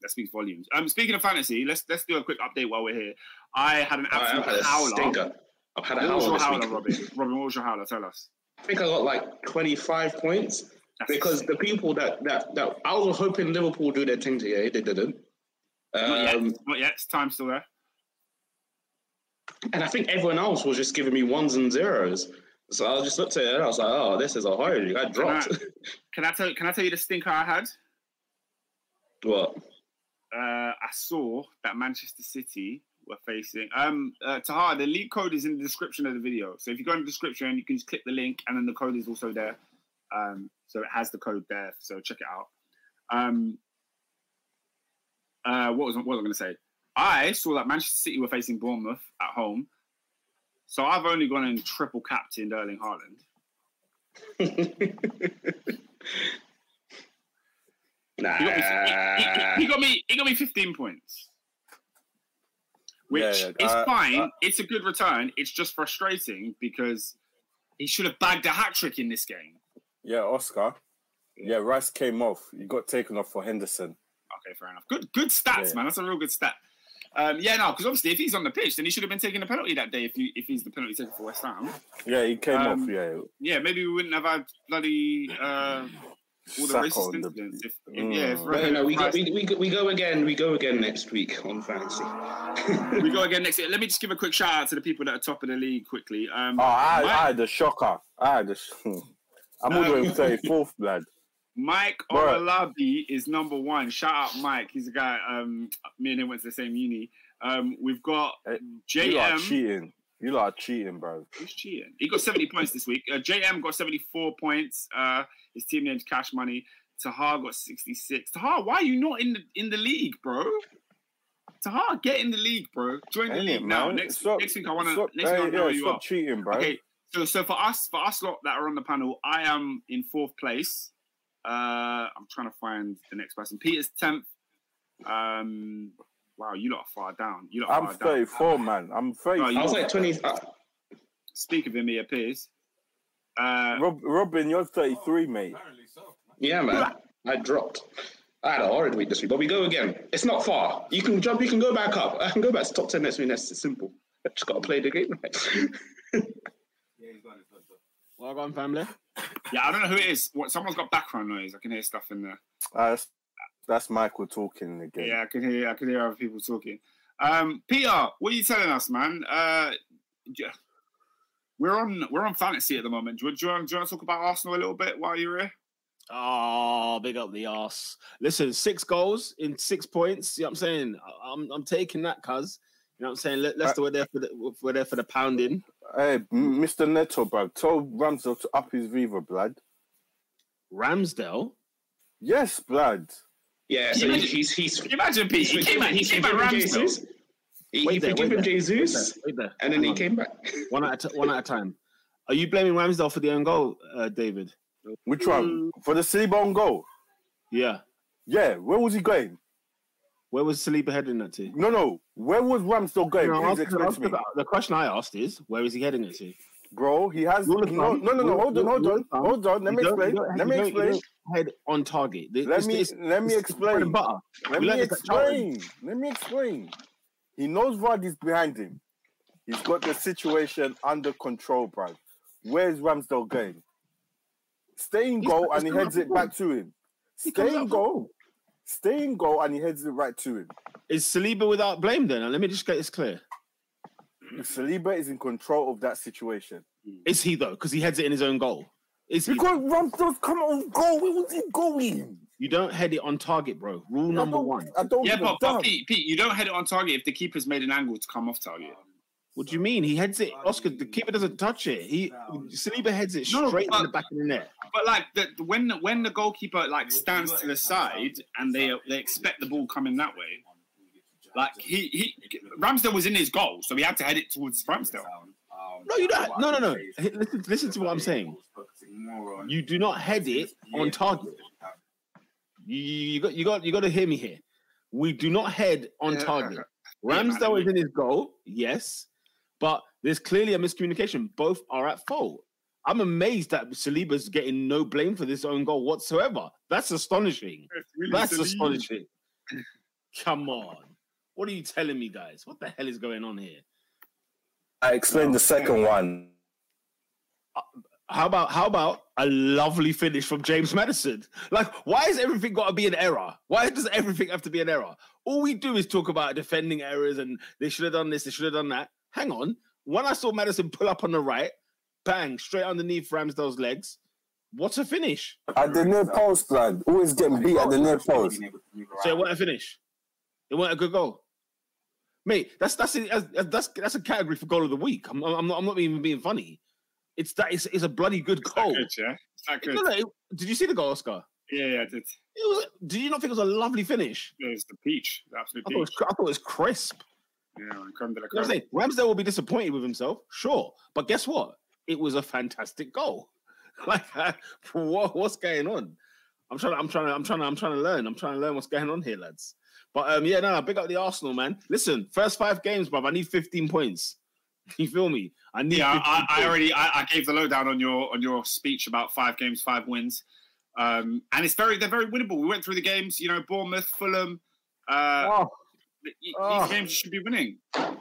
That speaks volumes. Um, speaking of fantasy, let's let's do a quick update while we're here. I had an I- I've absolute had howler. stinker. I've had a What was howler your howler, week. Robin? Robin, what was your howler? Tell us. I think I got like 25 points That's because the people that, that, that I was hoping Liverpool do their thing today, they didn't. not yet. Um, Not yet. It's time still there. and I think everyone else was just giving me ones and zeros. So I just looked at it and I was like, oh, this is a league. I dropped. <laughs> Can I tell? Can I tell you the stinker I had? what? uh, I saw that Manchester City were facing. Um, uh, Taha, the league code is in the description of the video. So if you go in the description, you can just click the link, and then the code is also there. Um, so it has the code there. So check it out. Um, uh, what was what was I going to say? I saw that Manchester City were facing Bournemouth at home. So I've only gone and triple captained Erling Haaland. <laughs> nah. He got, me, he- he- got me. He got me 15 points, which Yeah, yeah, is uh, fine. uh, it's a good return. It's just frustrating because he should have bagged a hat trick in this game. Yeah, Oscar. Yeah, Rice came off. He got taken off for Henderson. Okay, fair enough. Good, good stats, Yeah. man. That's a real good stat. Um, yeah, no, because obviously if he's on the pitch, then he should have been taking a penalty that day. If you, if he's the penalty taker for West Ham, Yeah, he came Um, off. Yeah, yeah, maybe we wouldn't have had bloody uh, all the Saka racist on the- If, if, Mm. yeah, if But, you know, we, go, we, we, go- we go again. We go again next week on fantasy. <laughs> we go again next year. Let me just give a quick shout out to the people that are top of the league quickly. Um, Oh, I, Mike, I had the shocker. I had the. <laughs> I'm all the way thirty fourth, <laughs> lad. Mike Bro. Oralabi is number one. Shout out Mike. He's a guy. Um, me and him went to the same uni. Um, we've got Eh, You are cheating. You are cheating, bro. Who's cheating? He got 70 points this week. Uh, JM got 74 points. Uh, his team name's Cash Money. Taha got 66. Taha, why are you not in the in the league, bro? Taha, get in the league, bro. Join the Ain't league it, now. Next, Stop- next week I wanna stop- next week I hey, know you stop are. cheating, bro. Okay, so so for us for us lot that are on the panel, I am in fourth place. Uh, I'm trying to find the next person. Peter's tenth. Um, wow, you lot are far down. You lot are I'm far down. thirty four, man. I'm thirty. Oh, you- I was like 20. Uh, Speak of him, he appears. Uh, Rob, Robin, you're thirty three, mate. So. yeah, man. I dropped. I had a horrid week this week, but we go again. It's not far. You can jump. You can go back up. I can go back to top 10 next week. That's simple. I <laughs> just got to play the game. <laughs> Well on, family. yeah, I don't know who it is. What someone's got background noise. I can hear stuff in there. Uh, that's, that's Michael talking again. Yeah, I can hear. I can hear other people talking. Um, Peter, what are you telling us, man? Uh, yeah, we're on we're on fantasy at the moment. Do you, do, you, want- do you want to talk about Arsenal a little bit while you're here? Oh, big up the arse. Listen, six goals in six points. You know what I'm saying? I- I'm I'm taking that, cuz. You know what I'm saying? Le- Leicester were there for the were there for the pounding. Hey, Mr. Neto, bro, tell Ramsdale to up his Viva, blood. Ramsdale. Yes, blood. Yeah, so Imagine- he's he's Can you imagine, Pete? he's He came back. He came back forgiven Ramsdale. He, Wait he there, forgiven wait there, Jesus, there. and then he on. came back. One at a t- one at a time. Are you blaming Ramsdale for the own goal, uh, David? Which one? For the Saliba on goal? Yeah. Yeah, where was he going? Where was Saliba heading that to? No, no. Where was Ramsdale going? No, Please explain to me. the, the question I asked is, where is he heading it to? Bro, he has no, no, no, no. Hold on, hold on, hold on. Let me explain. Let me explain. Head on target. This- Let me this- let me this is bread and explain. butter. Let We me learned this at Charlton. explain. Let me explain. He knows Vardy's behind him. He's got the situation under control, bro. Where's Ramsdale going? Stay in goal and he heads it back to him. Stay in goal. Stay in goal and he heads it right to him. Is Saliba without blame then? And let me just get this clear. Saliba is in control of that situation. Is he though? Because he heads it in his own goal. Is he? Because Ramsdale's come on goal. Where was he going? You don't head it on target, bro. Rule I number don't- one. I don't Yeah, but, but. Pete, Pete, you don't head it on target if the keeper's made an angle to come off target. What do you mean? He heads it. Oscar, the keeper doesn't touch it. He Saliba heads it No, straight in the back of the net. But like the, when when the goalkeeper like stands to the side and they they expect the ball coming that way, like he he Ramsdale was in his goal, so he had to head it towards Ramsdale. No, you don't. No, no, no. Listen, listen to what I'm saying. You do not head it on target. You, you got you got you got to hear me here. We do not head on target. Ramsdale is in his goal, yes, but there's clearly a miscommunication. Both are at fault. I'm amazed that Saliba's getting no blame for this own goal whatsoever. That's astonishing. That's astonishing. Come on. What are you telling me, guys? What the hell is going on here? I explained the second one. Uh, how about how about a lovely finish from James Maddison? Like, why has everything got to be an error? Why does everything have to be an error? All we do is talk about defending errors and they should have done this, they should have done that. Hang on. When I saw Maddison pull up on the right, bang, straight underneath Ramsdale's legs. What a finish. At the near post, lad. Always getting beat at the near post. So it wasn't a finish. It wasn't a good goal. Mate, that's that's a, that's that's, that's a category for goal of the week. I'm, I'm not I'm not even being funny. It's that it's, it's a bloody good It's goal. good, yeah. It's that good. No, no, it- did you see the goal, Oscar? Yeah, yeah. It, It was. Did you not think it was a lovely finish? it was the peach, the absolute I thought, it was, I thought it was crisp. Yeah, man, creme de la You know what I'm saying? Ramsdale will be disappointed with himself, sure, but guess what? It was a fantastic goal. <laughs> Like, uh, what, what's going on? I'm trying. To, I'm trying. To, I'm trying. To, I'm trying to learn. I'm trying to learn what's going on here, lads. But um, yeah, no, no, big up the Arsenal, man. Listen, first five games, bruv. I need 15 points. <laughs> You feel me? I need. Yeah, I, I already I, I gave the lowdown on your on your speech about five games, five wins, um, and it's very they're very winnable. We went through the games, you know, Bournemouth, Fulham. Uh, Oh, th- these oh. games should be winning.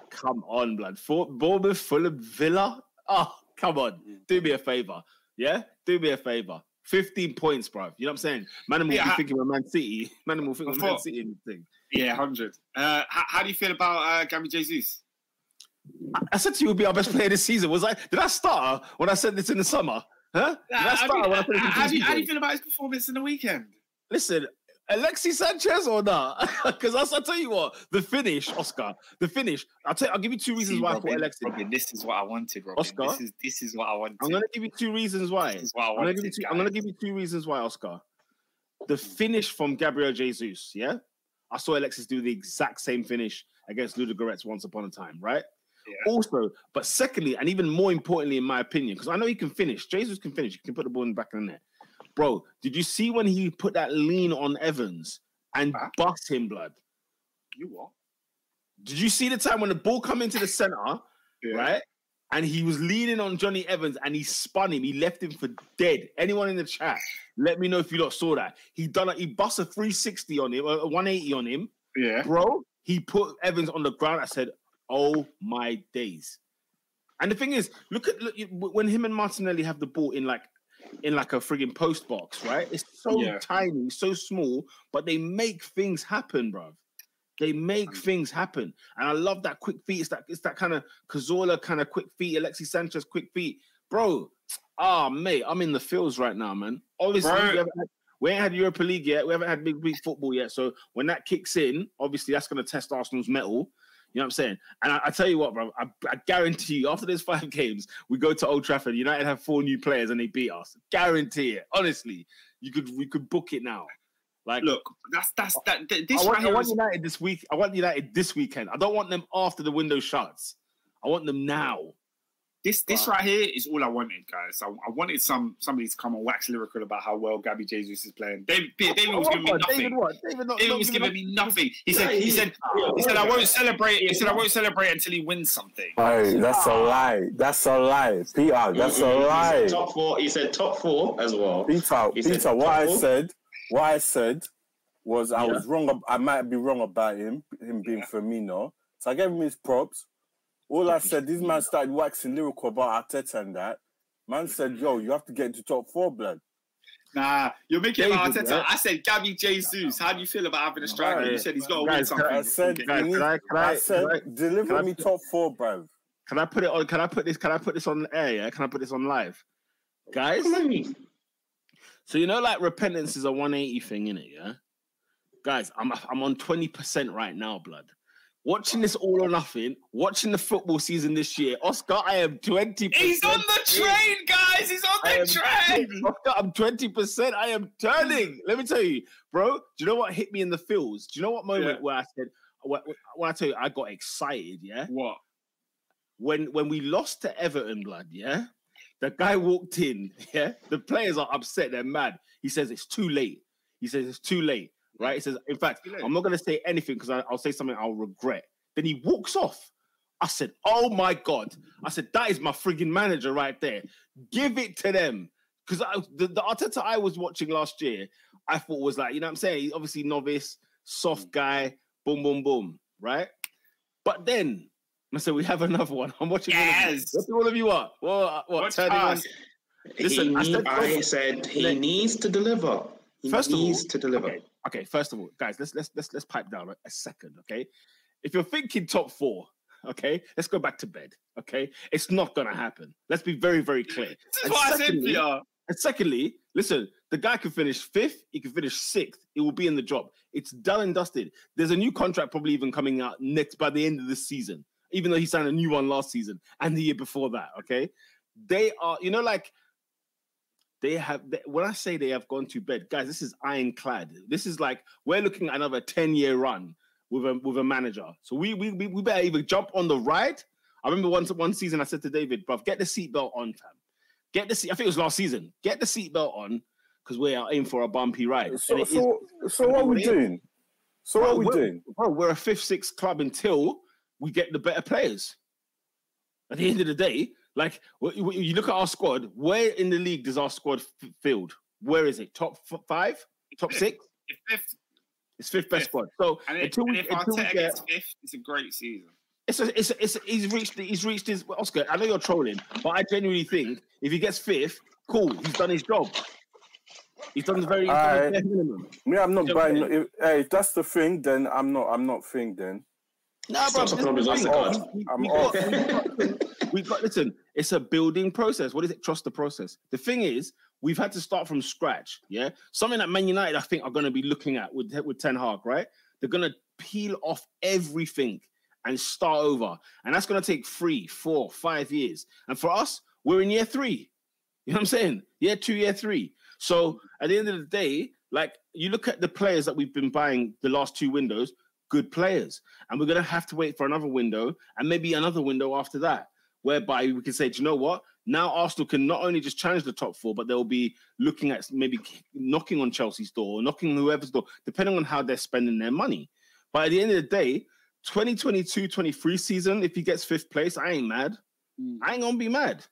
come on, blood. For Bournemouth, Fulham, Villa. Oh, come on. Do me a favor. Yeah, do me a favor. 15 points, bruv. You know what I'm saying? Man will Yeah, be I- thinking of Man City. Man will think of Man City the thing. Yeah, hundred. Uh, how, how do you feel about uh, Gabby Jesus? I- I said to you, would be our best player this season. Was I? Did I start when I said this in the summer? Huh? Did I I start mean, when I said this in how, the do you, how do you feel about his performance in the weekend? Listen, Alexis Sanchez or not? <laughs> Because I'll tell you what, the finish, Oscar, the finish. I'll tell. you, I'll give you two reasons See, why I Robin, thought Alexis. Robin, this is what I wanted, Robin. Oscar? This is this is what I wanted. I'm gonna give you two reasons why. This is what I I'm gonna, give you two, I'm gonna give you two reasons why, Oscar. The finish from Gabriel Jesus, yeah? I saw Alexis do the exact same finish against Ludogorets once upon a time, right? Yeah. Also, but secondly, and even more importantly, in my opinion, because I know he can finish. Jesus can finish. He can put the ball in the back of the net. Bro, did you see when he put that lean on Evans and Huh? bust him blood? You what? Did you see the time when the ball come into the center, Yeah. right? And he was leaning on Jonny Evans and he spun him. He left him for dead. Anyone in the chat, let me know if you lot saw that. He done a, he bust a 360 on him, a a 180 on him, Yeah. bro. He put Evans on the ground. I said, "Oh my days!" And the thing is, look at look, when him and Martinelli have the ball in like in like a frigging post box, right? It's so Yeah. tiny, so small, but they make things happen, bro. They make things happen, and I love that quick feet. It's that it's that kind of Cazorla kind of quick feet, Alexis Sanchez quick feet, bro. Ah, mate, I'm in the fields right now, man. Obviously, we, haven't had, we ain't had Europa League yet. We haven't had big league football yet. So when that kicks in, obviously that's going to test Arsenal's metal. You know what I'm saying? And I, I tell you what, bro, I, I guarantee you, after those five <laughs> games, we go to Old Trafford. United have four new players and they beat us. Guarantee it. Honestly, you could we could book it now. Like, Look, that's that's that. th- This I want, right I want is United this week. I want United this weekend. I don't want them after the window shuts. I want them now. This this Wow. right here is all I wanted, guys. I, I wanted some somebody to come and wax lyrical about how well Gabby Jesus is playing. David, David was giving me nothing. David, what? David, not, David not was giving giving me nothing. He said he he- said he said I won't celebrate. He said I won't celebrate until he wins something. Hey, that's a lie. That's a lie. Peter, that's a He lie. said top four. He said top four as well. Peter, He said Peter, what I said, what I said was I was wrong. I might be wrong about him, him being Firmino. So I gave him his props. All I said, this man <laughs> started waxing lyrical about Arteta and that. Man said, "Yo, you have to get into top four, blood." Nah, you're making it about David, Arteta. right? I said Gabby Jesus. How do you feel about having a striker? Right. You said he's got to win something. I said, Okay. Guys, can I- can I I- said, can I- deliver can I me put- top four, bruv. Can I put it on? Can I put this? Can I put this on air? Yeah. Can I put this on live, guys? So you know, like repentance is a 180 thing, in it, yeah. Guys, I'm I'm on 20 percent right now, blood. Watching this all or nothing, watching the football season this year, Oscar, I am 20. He's on the train, guys. He's on the train. <laughs> Oscar, I'm 20 percent. I am turning. Let me tell you, bro. Do you know what hit me in the feels? Do you know what moment Yeah. where I said, when, when I tell you, I got excited, yeah What? when when we lost to Everton, blood, yeah, the guy walked in, <laughs> yeah, the players are upset, they're mad. He says it's too late. He says it's too late, right? He says, in fact, I'm not gonna say anything because I'll say something I'll regret. Then he walks off. I said, Oh my god. I said, that is my frigging manager right there. Give it to them. Because the, the Arteta I was watching last year, I thought was like, you know what I'm saying? He's obviously novice, soft guy, boom, boom, boom, right? But then I said, we have another one. I'm watching all of you. Yes. What do all of you are? What, uh, what, Watch turning on? us. Listen, he I said- I said he needs to deliver. He First of all, needs to deliver. Okay, okay, first of all, guys, let's let's let's let's pipe down a second, okay? If you're thinking top four, okay, let's go back to bed. Okay, it's not gonna happen. Let's be very, very clear. <laughs> This is And what I said, secondly- Peter. And secondly, listen, the guy can finish fifth, he can finish sixth, it will be in the job. It's done and dusted. There's a new contract probably even coming out next by the end of the season, even though he signed a new one last season and the year before that. Okay. They are, you know, like they have they, when I say they have gone to bed, guys, this is ironclad. This is like we're looking at another 10-year run with a with a manager. So we we we, better either jump on the ride. I remember once one season I said to David, bruv, get the seatbelt on, fam. Get the seat. I think it was last season. Get the seatbelt on because we are in for a bumpy ride. So, it is- so, so what are we doing? So what are we doing? Bro, we're a fifth, sixth club until we get the better players. At the end of the day, like wh- wh- you look at our squad, where in the league does our squad f- field? Where is it? Top f- five? Top six? If fifth, It's fifth best Fifth. squad. So and, if, until and we, if until we Arteta get, gets fifth, it's a great season. it's a, it's a, it's a, he's reached he's reached his Oscar. I know you're trolling, but I genuinely think if he gets fifth, cool, he's done his job. He's done the very he's done the minimum. Me, I'm not Yeah, buying. okay. If, hey, if that's the thing, then I'm not. I'm not thing. Then Nah, bro, Stop this talking is about the the thing. card. We- I'm we off. <laughs> got- we got- we got listen. It's a building process. What is it? Trust the process. The thing is, we've had to start from scratch. Yeah, something that Man United I think are going to be looking at with with Ten Hag. Right, they're going to peel off everything and start over, and that's going to take three, four, five years. And for us, we're in year three. You know what I'm saying? Year two, year three. So at the end of the day, like you look at the players that we've been buying the last two windows, good players. And we're going to have to wait for another window and maybe another window after that, whereby we can say, do you know what? Now Arsenal can not only just challenge the top four, but they'll be looking at maybe knocking on Chelsea's door, or knocking on whoever's door, depending on how they're spending their money. But at the end of the day, 2022 23 season, if he gets fifth place, I ain't mad. Mm. I ain't gonna be mad.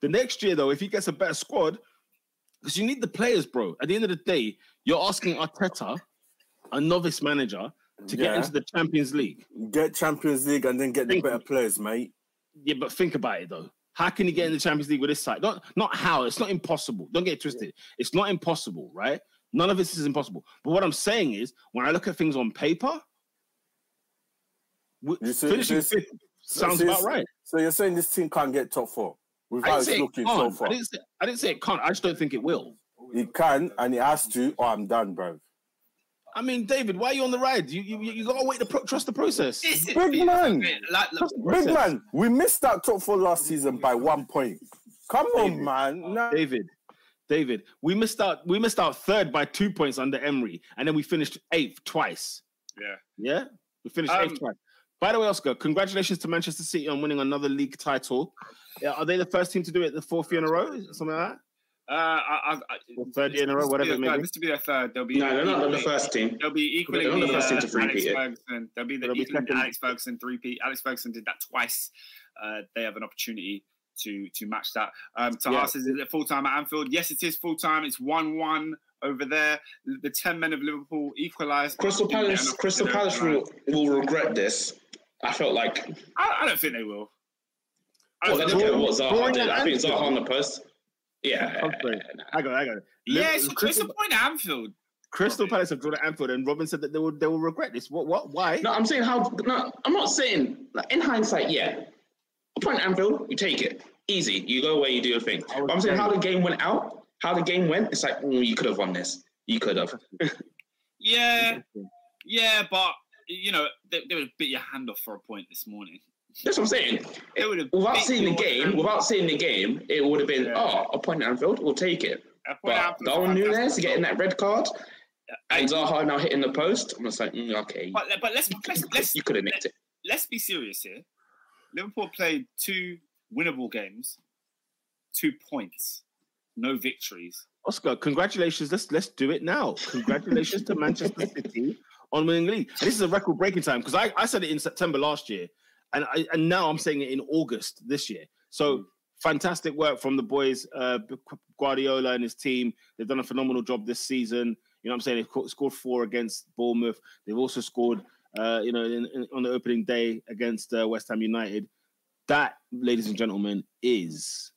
The next year, though, if he gets a better squad, because you need the players, bro. At the end of the day, you're asking Arteta, a novice manager, to get into the Champions League. get Champions League and then get the better you. players, mate. Yeah, but think about it though. How can he get in the Champions League with this side? Not not how. It's not impossible. Don't get it twisted. It's not impossible, right? None of this is impossible. But what I'm saying is, when I look at things on paper, w- You see- finishing this- fifth sounds see, about right. So you're saying this team can't get top four I with how didn't it's say it looking so can't. I far. didn't, say, I didn't say it can't. I just don't think it will. It can and it has to, or I'm done, bro. I mean, David, why are you on the ride? You you, you got to wait to pro- trust the process. This is- Big man. Like, like, Trust the Big man, we missed that top four last season by one point. Come on, man. Nah. David, David, we missed out. We missed out third by two points under Emery, and then we finished eighth twice. Yeah. Yeah, we finished Um, eighth twice. By the way, Oscar, congratulations to Manchester City on winning another league title. Yeah, are they the first team to do it the fourth year in a row? Something like that? Uh, I, I, I, Or third year in a row, this to be whatever their it may third- be. This to be their third. They'll be No, they're not the first team. They'll be equally They're not the the, first team to uh, three-peat Alex it. Ferguson. They'll be the They'll be equally second. Alex Ferguson three P. Alex Ferguson did that twice. Uh, they have an opportunity to to match that. Um, Taha Yeah. says, "Is it full time at Anfield?" Yes, it is full time. It's one one over there. The ten men of Liverpool equalised. Crystal Palace. Crystal Palace will, will regret this. I felt like I, I don't think they will. I well, don't they think look they will. what Zaha did. I think Zaha on the post. Yeah, <laughs> Okay. I got it. I got it. Yeah, it's, it's a point at Anfield. Crystal Palace have drawn at Anfield, and Robin said that they will they will regret this. What? What? Why? No, I'm saying how. No, I'm not saying like, in hindsight. Yeah, a point at Anfield, you take it easy. You go away, you do your thing. I was But I'm saying saying- how the game went out, how the game went. It's like mm, you could have won this. You could have. Yeah, <laughs> yeah, but you know they, they would have bit your hand off for a point this morning. That's what I'm saying. They would have Without seeing the game, hand without seeing the game, it would have been Yeah. oh a point at Anfield, we'll take it. But at Anfield's Darwin. Nunez getting that red card and Zaha now hitting the post. I'm just like, mm, okay, But, but let's let's let's you could have nicked it. let's be serious here. Liverpool played two winnable games, two points, no victories. Oscar, congratulations. Let's let's do it now. Congratulations to <laughs> Manchester City on winning the league. And this is a record breaking time because I, I said it in September last year, and I, and now I'm saying it in August this year. So fantastic work from the boys, uh, Guardiola and his team. They've done a phenomenal job this season. You know what I'm saying? They've scored four against Bournemouth. They've also scored, uh, you know, in, in, on the opening day against uh, West Ham United. That, ladies and gentlemen, is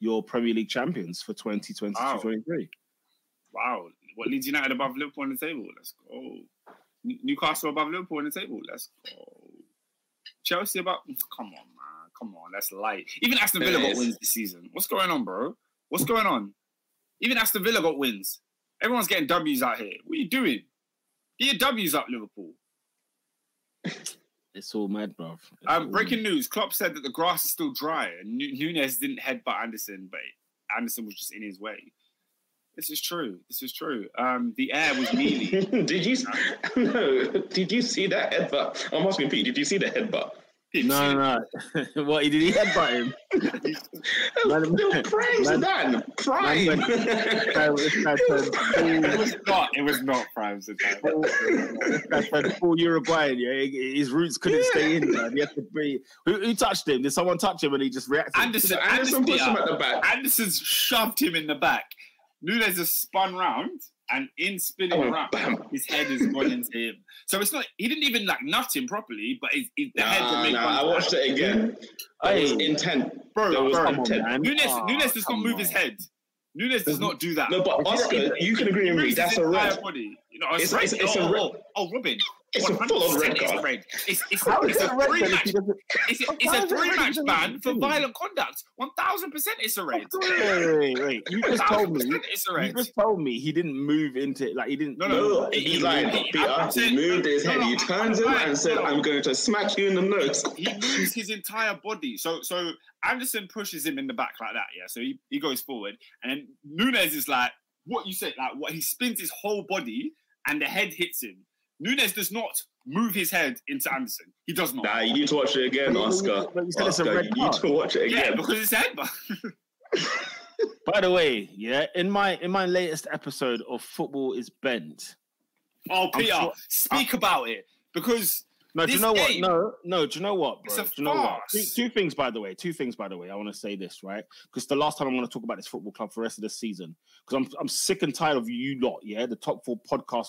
your Premier League champions for 2022-23. Wow. Wow, what Leeds United above Liverpool on the table? Let's go. Newcastle above Liverpool on the table. Let's go. Chelsea about? <sighs> Come on, man. Come on. That's light. Even Aston Villa got wins this season. What's going on, bro? What's going on? Even Aston Villa got wins. Everyone's getting W's out here. What are you doing? Get your W's up, Liverpool. It's all mad, bro. Um, breaking mad. news: Klopp said that the grass is still dry, and Nu- Nunez didn't headbutt Andersen, but Andersen was just in his way. This is true. This is true. Um, the air was mealy. <laughs> did you? <laughs> No. Did you see that headbutt? I'm asking Pete. Did you see the headbutt? No, no, no. <laughs> what did he headbutt him? Man- They were prime man- Zidane. Prime. man- This guy, this guy turned It was not. It was not Prime Zidane. full, this guy full Uruguayan. Yeah, his roots couldn't stay in. Man. He had to breathe. Who, who touched him? Did someone touch him and he just reacted? Andersen, Andersen Andersen, pushed him at the back. Andersen's shoved him in the back. Nunez has spun round, and in spinning Oh, round, bam. his head is gone into him. So it's not. He didn't even like nut him properly, but his, his, the head had Nah, made nah. I watched it again. That was intent. Bro, That was bro, Come on, intent. Nunez, Oh, ah, Nunez does not come move his head. Nunez does not do that. No, but Oscar, you can agree He with me. That's a entire red. Body. You know, It's- red. it's- it's a oh, red. oh, oh, Robin. It's a full-on 100% red It's card. red. It's, it's, How is it's it a red three match. It's, a- How it's a is three match ban for violent conduct. One thousand percent, it's a red. Wait, wait, wait, wait. You just told me. it's a You just told me he didn't move into it. Like he didn't. No, no, No, He- he's he- lying. he- Peter, I'm he moved his head. no, He I'm- turns him and said, no. "I'm going to smack you in the nose." he moves his entire body. So so Andersen pushes him in the back like that, yeah. So he, he goes forward, and then Nunez is like, what you said, like what he spins his whole body and the head hits him. Nunez does not move his head into Andersen. He does not. Nah, you need to watch it again, But Oscar. but you said it's a Oscar, red you need card. to watch it again. yeah, again. because it's head. <laughs> By the way, yeah, in my in my latest episode of Football is Bent. oh, Peter, sure- speak about it because No, do you know game- what? No, no, do you know what, bro? Do you know what? Two, two things, by the way. Two things, by the way. I want to say this, right? Because the last time I'm going to talk about this football club for the rest of the season, because I'm I'm sick and tired of you lot, yeah, the top four podcast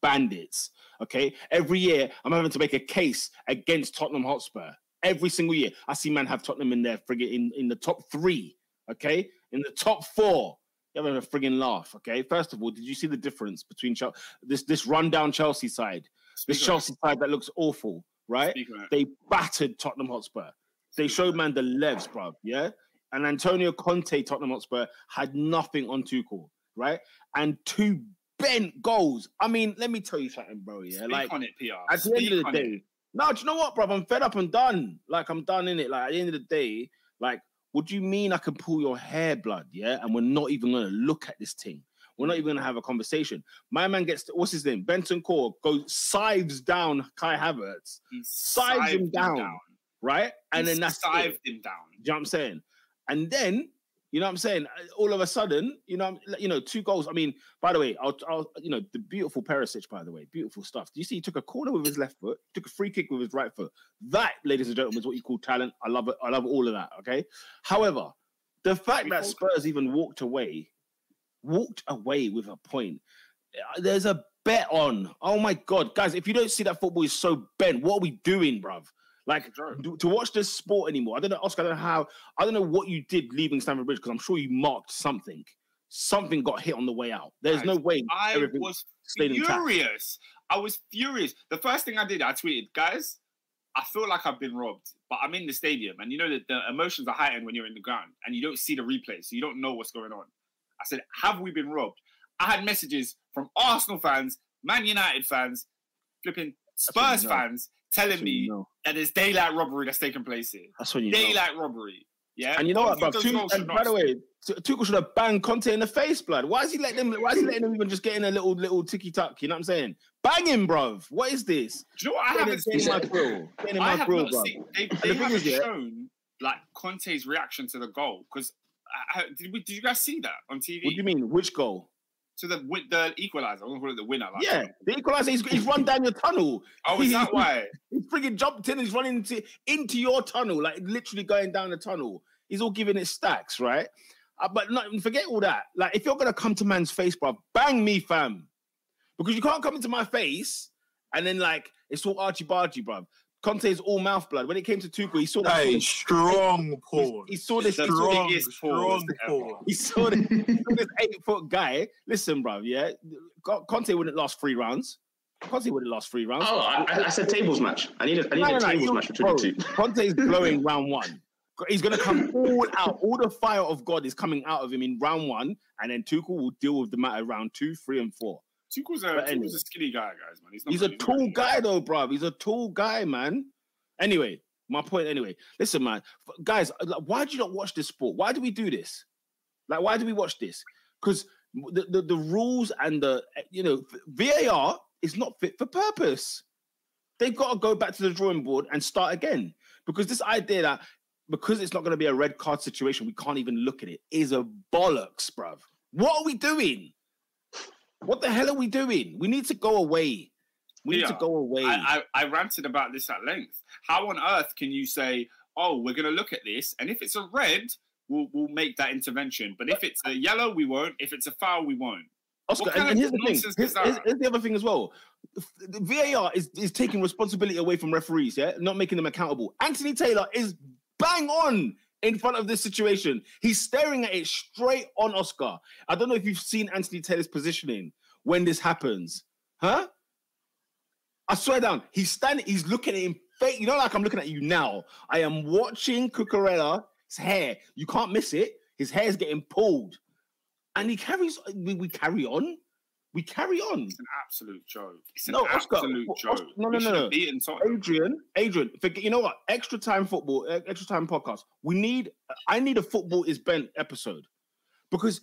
bandits. Okay, every year I'm having to make a case against Tottenham Hotspur. Every single year, I see man have Tottenham in there, friggin' in in the top three. Okay, in the top four. You're having a friggin' laugh. Okay, first of all, did you see the difference between this this rundown Chelsea side, Speak it. Chelsea side that looks awful, right? They battered Tottenham Hotspur. They showed man the levs, bro. Yeah. And Antonio Conte, Tottenham Hotspur, had nothing on Tuchel, right? And two bent goals. I mean, let me tell you something, bro. Yeah. Speak like on it, PR. at the end of the on it. day, no, do you know what, bro? I'm fed up and done. Like I'm done in it. Like at the end of the day, like What do you mean I can pull your hair, blood? Yeah, and we're not even gonna look at this thing. We're not even gonna have a conversation. My man gets to, what's his name? Bentancur goes sides down Kai Havertz, He sides him sived down, right? And He then that's it. him down. Do you know what I'm saying? And then, you know what I'm saying? All of a sudden, you know, you know, two goals. I mean, by the way, I'll, I'll you know, the beautiful Perisic, by the way, beautiful stuff. Do you see he took a corner with his left foot, took a free kick with his right foot. That, ladies and gentlemen, is what you call talent. I love it. I love all of that. Okay. However, the fact that. Spurs even walked away, walked away with a point. uh, There's a bet on. Oh my god, guys! If you don't see that football is so bent, what are we doing, bruv? Like to, to watch this sport anymore. I don't know, Oscar. I don't know how. I don't know what you did leaving Stamford Bridge because I'm sure you marked something. Something got hit on the way out. There's Guys, no way I was furious. I was furious. The first thing I did, I tweeted, guys, I feel like I've been robbed, but I'm in the stadium, and you know that the emotions are heightened when you're in the ground and you don't see the replay, so you don't know what's going on. I said, have we been robbed? I had messages from Arsenal fans, Man United fans, flipping what Spurs fans telling when you me know. that there's daylight robbery that's taking place here. That's when you know. Daylight robbery. Yeah. And you know what, bro? Tuchel, and by the way, Tu- Tuchel should have banged Conte in the face, blood. Why is he letting them? Why is he letting them even just get in a little little ticky tuck? You know what I'm saying? Bang him, bruv. What is this? Do you know what I haven't getting my seen? grill. I my have grill, not seen. They, the they thing haven't shown like Conte's reaction to the goal because did we? Did you guys see that on TV? What do you mean? Which goal? To the with the equalizer. I'm gonna call it the winner. Like, Yeah, the equalizer. He's, he's run down your tunnel. Oh, is that <laughs> why? He's frigging jumped in. He's running into into your tunnel, like literally going down the tunnel. He's all giving it stacks, right? Uh, but not, forget all that. Like, if you're gonna come to man's face, bro, bang me, fam, because you can't come into my face and then like it's all archy bargy, bro. Conte's all mouth blood. When it came to Tuchel, he saw that. Hey, strong pause. he saw this. The He saw this, strong, biggest strong pause. he saw this, this eight foot guy. Listen, bro. Yeah, Conte wouldn't last three rounds. Conte wouldn't last three rounds. Oh, I, I- I said tables match. I need a, I need No, a no, no, tables you- match between the two. bro, Conte's <laughs> blowing round one. He's gonna come all out. All the fire of God is coming out of him in round one, and then Tuchel will deal with the matter round two, three, and four. Tuchel's a, Tuchel's a skinny guy, guys. Man, he's, He's a tall guy though, bruv. He's a tall guy, man. Anyway, my point. Anyway, listen, man, guys, uh, like, why do you not watch this sport? Why do we do this? Like, why do we watch this? Because the, the the rules and the eh, you know VAR is not fit for purpose. They've got to go back to the drawing board and start again. Because this idea that because it's not going to be a red card situation, we can't even look at it is a bollocks, bruv. What are we doing? What the hell are we doing? We need to go away. We need to go away. I, I, I ranted about this at length. How on earth can you say, "Oh, we're going to look at this," and if it's a red, we'll we'll make that intervention. But if it's a yellow, we won't. If it's a foul, we won't. Oscar, and, and here's the thing. Here's, here's- here's the other thing as well. VAR is, is taking responsibility away from referees, yeah, not making them accountable. Anthony Taylor is bang on in front of this situation. He's staring at it straight on Oscar. I don't know if you've seen Anthony Taylor's positioning when this happens, huh? I swear down, he's standing, he's looking at him fake. You know, like I'm looking at you now. I am watching Cucurella's hair. You can't miss it. His hair is getting pulled, and he carries. We, we carry on. We carry on. It's an absolute joke. It's an No, Oscar, absolute Oscar- joke. no, no, no, no. Adrian, Adrian, forget. You know what? Extra time football, extra time podcast. We need. I need a football is bent episode because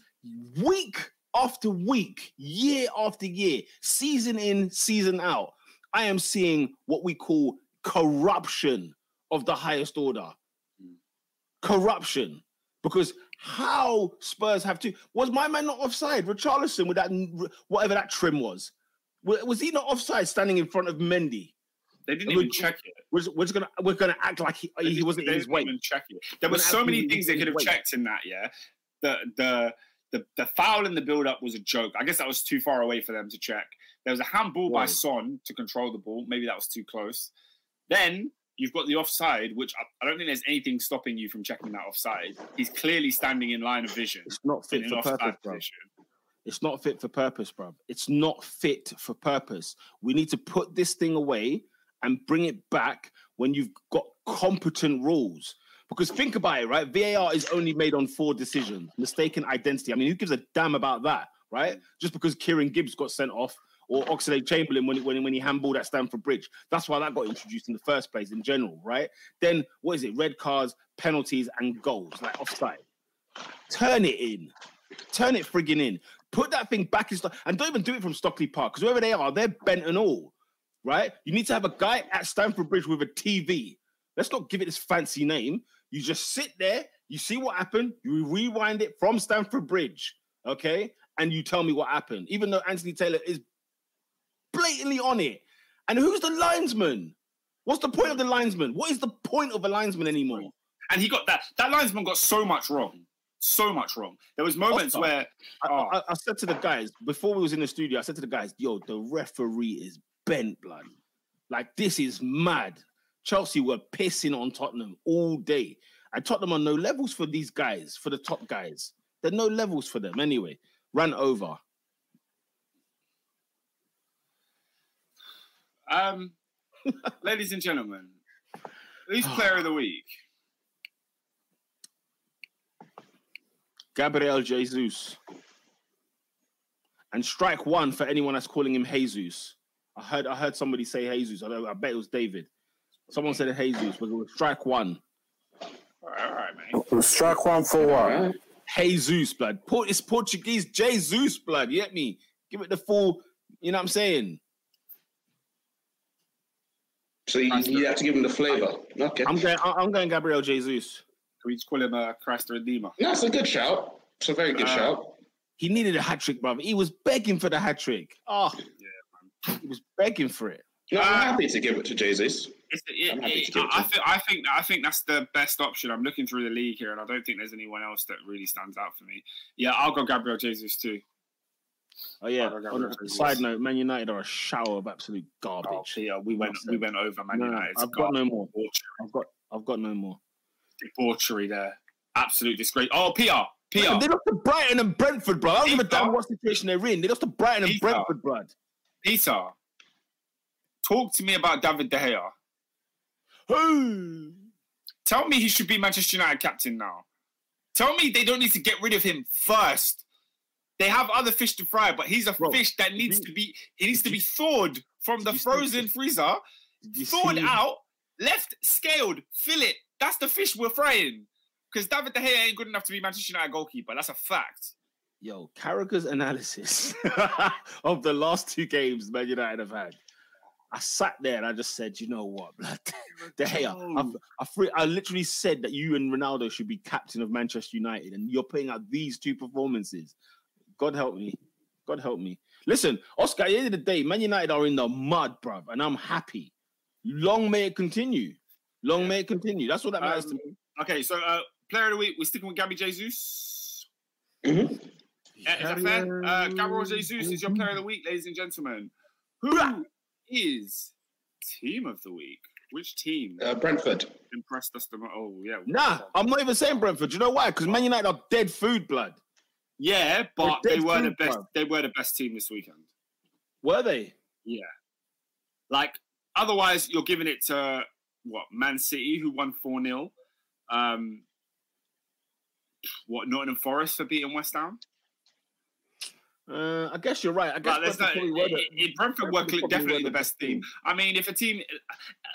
week after week, year after year, season in, season out, I am seeing what we call corruption of the highest order. Hmm. Corruption, because how Spurs have to was my man not offside? Richarlison with that whatever that trim was. Was he not offside standing in front of Mendy? They didn't We're- even check it. We're, we're just gonna we're gonna act like he, he wasn't in his way. check it. There We're were so many things they could have checked in that. Yeah, the the the the foul in the build up was a joke. I guess that was too far away for them to check. There was a handball by Son to control the ball. Maybe that was too close. Then you've got the offside, which I, I don't think there's anything stopping you from checking that offside. He's clearly standing in line of vision It's not fit for purpose, bro. position. It's not fit for purpose, bro. It's not fit for purpose. We need to put this thing away and bring it back when you've got competent rules. Because think about it, right? VAR is only made on four decisions. Mistaken identity. I mean, who gives a damn about that, right? Just because Kieran Gibbs got sent off or Oxlade Chamberlain when, he- when, he- when he handballed at Stamford Bridge. That's why that got introduced in the first place in general, right? Then what is it? Red cards, penalties and goals, like offside. Turn it in. Turn it frigging in. Put that thing back in stock and don't even do it from Stockley Park because wherever they are, they're bent and all. Right? You need to have a guy at Stamford Bridge with a TV. Let's not give it this fancy name. You just sit there, you see what happened, you rewind it from Stamford Bridge, okay? And you tell me what happened, even though Anthony Taylor is blatantly on it. And who's the linesman? What's the point of the linesman? What is the point of a linesman anymore? And he got that. That linesman got so much wrong. So much wrong. There was moments Oscar, where I, oh, I, ah. I said to the guys before we was in the studio, I said to the guys, yo, the referee is bent, blood. Like, this is mad. Chelsea were pissing on Tottenham all day. And Tottenham are no levels for these guys, for the top guys. There are no levels for them anyway. Ran over. Um, ladies and gentlemen, who's <sighs> player of the week? Gabriel Jesus. And strike one for anyone that's calling him Jesus. I heard I heard somebody say Jesus. I, don't, I bet it was David. Someone said Jesus, but it was strike one. All right, all right, mate. Strike one for what? Jesus, blood. Port it's Portuguese Jesus, blood. You get me? Give it the full, you know what I'm saying? So you, you have to give him the flavour. Okay. I'm going I- I'm going Gabriel Jesus. Can we just call him uh, Christ the Redeemer? No, it's a good shout. It's a very good Uh, shout. He needed a hat trick, brother. He was begging for the hat trick. Oh, yeah he was begging for it. No, I'm uh, happy to give it to Jesus. It's, it, I'm happy it- to give it I, I think I think I think that's the best option. I'm looking through the league here, and I don't think there's anyone else that really stands out for me. Yeah, I'll go Gabriel Jesus too. Oh yeah. On a side note, Man United are a shower of absolute Oh, garbage. yeah, we went we went over Man No, United. I've got no more. Debauchery, I've got I've got no more. debauchery there. Absolute disgrace. Oh, PR, PR. They PR, lost to Brighton and Brentford, bro. I don't give a damn what situation they're in. They lost to Brighton and Peter. Brentford, bro. Peter. Talk to me about David De Gea. Who? Tell me he should be Manchester United captain now. Tell me they don't need to get rid of him first. They have other fish to fry, but he's a Bro, fish that needs to be he needs to be thawed from the frozen freezer, thawed out, left scaled, fillet. That's the fish we're frying. Because David De Gea ain't good enough to be Manchester United goalkeeper. That's a fact. Yo, Carragher's analysis <laughs> of the last two games Man United have had. I sat there and I just said, you know what, blood? <laughs> De Gea, I, I, free, I literally said that you and Ronaldo should be captain of Manchester United, and you're putting out these two performances. God help me. God help me. Listen, Oscar, at the end of the day, Man United are in the mud, bruv, and I'm happy. Long may it continue. Long may it continue. That's all that matters to Um, me. Okay, so uh, player of the week, we're sticking with Gabby Jesus. Mhm. Uh, is that fair? Uh, Gabriel Jesus is your player of the week, ladies and gentlemen. Who is team of the week? Which team Uh, Brentford. impressed us the most? Oh, yeah. Nah, I'm not even saying Brentford. Do you know why? Because Man United are dead food, blood. Yeah, but They're were the best. They were the best team this weekend. Were they? Yeah. Like, otherwise, you're giving it to what Man City, who won four 0 Um, what Nottingham Forest for beating West Ham? Uh, I guess you're right. I guess there's Brentford no, it- it- Brentford were Brentford definitely the best team. I mean, if a team,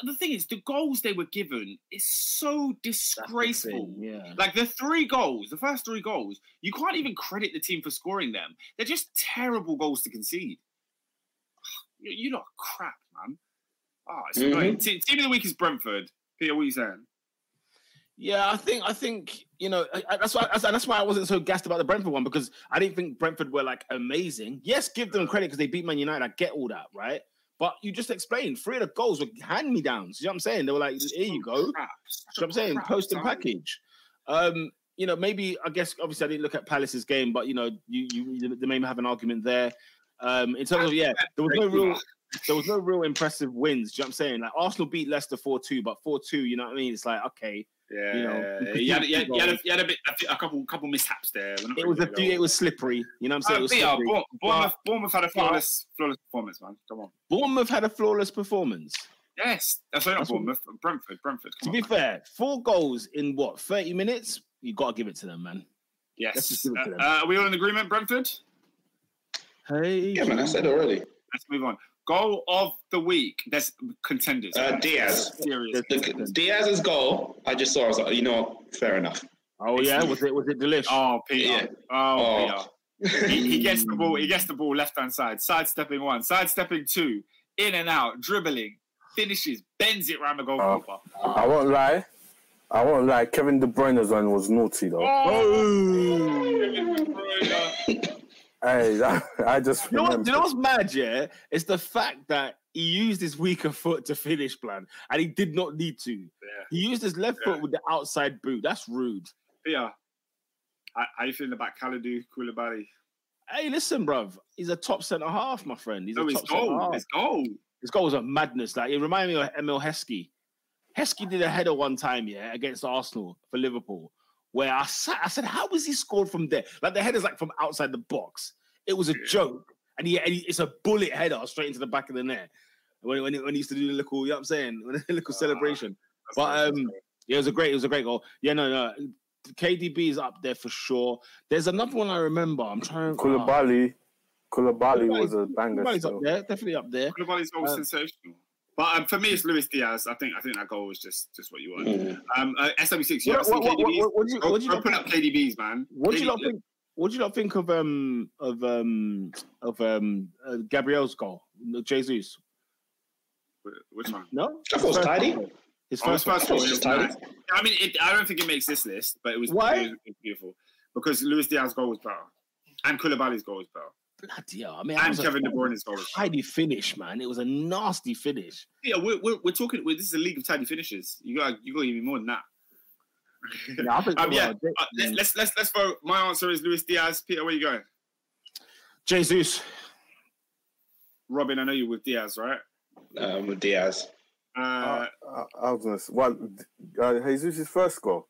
the thing is, the goals they were given is so disgraceful. thing, Yeah. Like the three goals, the first three goals, you can't even credit the team for scoring them. They're just terrible goals to concede. You, you lot are crap, man. Oh, it's Mhm. annoying. Team of the week is Brentford. Peter, what are you saying? Yeah, I think I think you know that's why that's, that's why I wasn't so gassed about the Brentford one because I didn't think Brentford were like amazing. Yes, give them credit because they beat Man United. I get all that, right? But you just explained three of the goals were hand me downs. You know what I'm saying? They were like, here you go. You know what I'm saying? Post and package. Um, you know, maybe I guess obviously I didn't look at Palace's game, but you know, you you they may have an argument there. Um, in terms of yeah, there was no real there was no real impressive wins. Do you know what I'm saying? Like Arsenal beat Leicester 4-2, but 4-2, you know what I mean? It's like, okay, Yeah, you know, yeah, you had, you had, you had, a, you had a, bit, a, a couple, couple mishaps there. It was a really few, it was slippery. You know what I'm saying? go- It was Uh, Peter. Bournemouth, Bournemouth, Bournemouth had a flawless, flawless performance, man. Come on. Bournemouth had a flawless performance. Yes, that's not That's what- Bournemouth. Brentford, Brentford. To Come be on. fair, four goals in what, 30 minutes? You got to give it to them, man. let's Yes. just give it to Uh, them. uh, are we all in agreement, Brentford? Hey. Yeah, man, I said already. Let's move on. Goal of the week. There's contenders. Uh, Diaz. Serious. The, Diaz's goal, I just saw. I was like, you know, what? fair enough. Oh yeah, was it was it delish? Oh, Peter. Yeah. Oh, Oh. Peter. He, he gets the <laughs> ball. He gets the ball left hand side. Sidestepping one. Sidestepping two. In and out. Dribbling. Finishes. Bends it round the goalkeeper. I won't lie. I won't lie. Kevin De Bruyne's one was naughty though. Oh. <laughs> Hey, that, <laughs> I just You know, what, remember. you know what's mad, yeah? It's the fact that he used his weaker foot to finish, plan, and he did not need to. He used his left Yeah. foot with the outside boot. That's rude. Yeah. How, how you feeling about Kalidou Koulibaly? Hey, listen, bruv. He's a top centre half, my friend. He's No, a top centre goal. half. His goal. His goal was a madness. Like it reminded me of Emile Heskey. Heskey did a header one time, yeah, against Arsenal for Liverpool, where I sat, I said, "How was he scored from there? Like the header's like from outside the box. It was a joke, and he, and he it's a bullet header straight into the back of the net. When when he, when he used to do the little, you know what I'm saying, <laughs> the little Ah, celebration. But um, yeah, it was a great, it was a great goal. Yeah, no, no. KDB is up there for sure. There's another one I remember. I'm trying. Koulibaly. Koulibaly was a banger. Koulibaly's up there, definitely up there. Koulibaly's goal was Uh, sensational. But um, for me, it's Luis Diaz. I think I think that goal was just just what you want. Mm. Um, uh, SW6, you What, ever seen what, what, KDBs? what, what, do you, Go, what do you go lot put think? up KDBs, man. What do you not think? What do you not think of um of um of um uh, Gabriel's goal? Jesus? Which one? No, I thought was First tidy. goal. His Oh, his first, first goal. goal was tidy. nice. I mean, it, I don't think it makes this list, but it was, Why? it was beautiful because Luis Diaz's goal was better, and Koulibaly's goal was better, Bloody hell! I mean, that and was Kevin a De Bruyne's goal was better. tidy finish, man. It was a nasty finish. Yeah, we're, we're, we're talking. We're, this is a league of tidy finishes. You got you got to give me more than that. Yeah, I think. <laughs> Um, yeah, well, J- uh, let's, let's let's let's vote. My answer is Luis Diaz. Peter, where you going? Jesus. Robin, I know you're with Diaz, right? Um, with Diaz. Uh, I, I was gonna say, what? Uh, Jesus' first goal.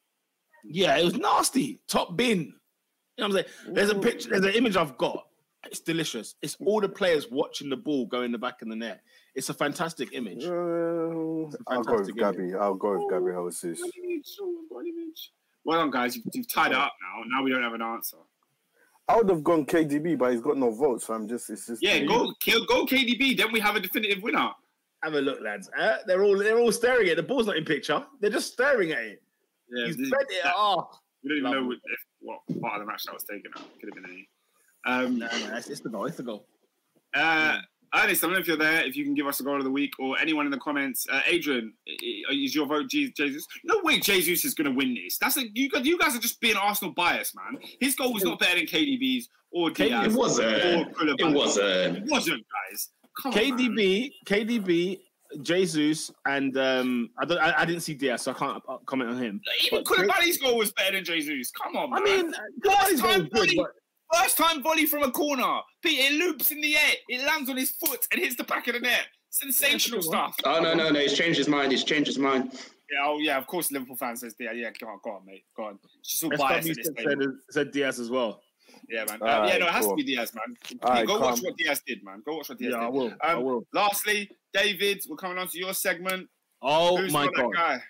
Yeah, it was nasty. Top bin. You know what I'm saying? There's a picture. There's an image I've got. It's delicious. It's all the players watching the ball go in the back of the net. It's a fantastic image. Uh, a I'll go with fantastic Gabby. I'll go with Gabby. Gabriel Jesus. well done, guys. You've, you've tied it up now. Now we don't have an answer. I would have gone KDB, but he's got no votes, so I'm just. It's just. Yeah, go kill, go KDB. Then we have a definitive winner. Have a look, lads. Uh, they're all they're all staring at it. The ball's not in picture. They're just staring at it. Yeah, He's this- bent it off. we don't even Love know what, if, what part of the match that was taken out. Could have been any. Um, No, no, it's, it's the goal. It's the goal. uh, Ernest, I don't know if you're there. If you can give us a goal of the week or anyone in the comments. Uh, Adrian, is your vote Jesus? No way, Jesus is going to win this. That's a, you. You guys are just being Arsenal biased, man. His goal was not better than KDB's or Diaz. It wasn't. It wasn't. It wasn't, guys. Come on. KDB, KDB, Jesus, and um, I don't. I, I didn't see Diaz, so I can't uh, comment on him. Even Koulibaly's goal was better than Jesus. Come on, man. I mean, Koulibaly's goal was good, but First time volley from a corner. Pete, it loops in the air. It lands on his foot and hits the back of the net. Sensational That's a good one. stuff. Oh no, no, no! He's changed his mind. He's changed his mind. Yeah, oh yeah, of course Liverpool fan says yeah, yeah, go on, go on, mate. Go on. She's all SW biased at this said, table. said, said Diaz as well. Yeah, man. Um, Alright, yeah, no, it has cool. to be Diaz, man. Pete, Alright, go watch what Diaz did, man. Go watch what Diaz Yeah, I did. will. I Um, will. Lastly, David, we're coming on to your segment. Oh Who's my got that god!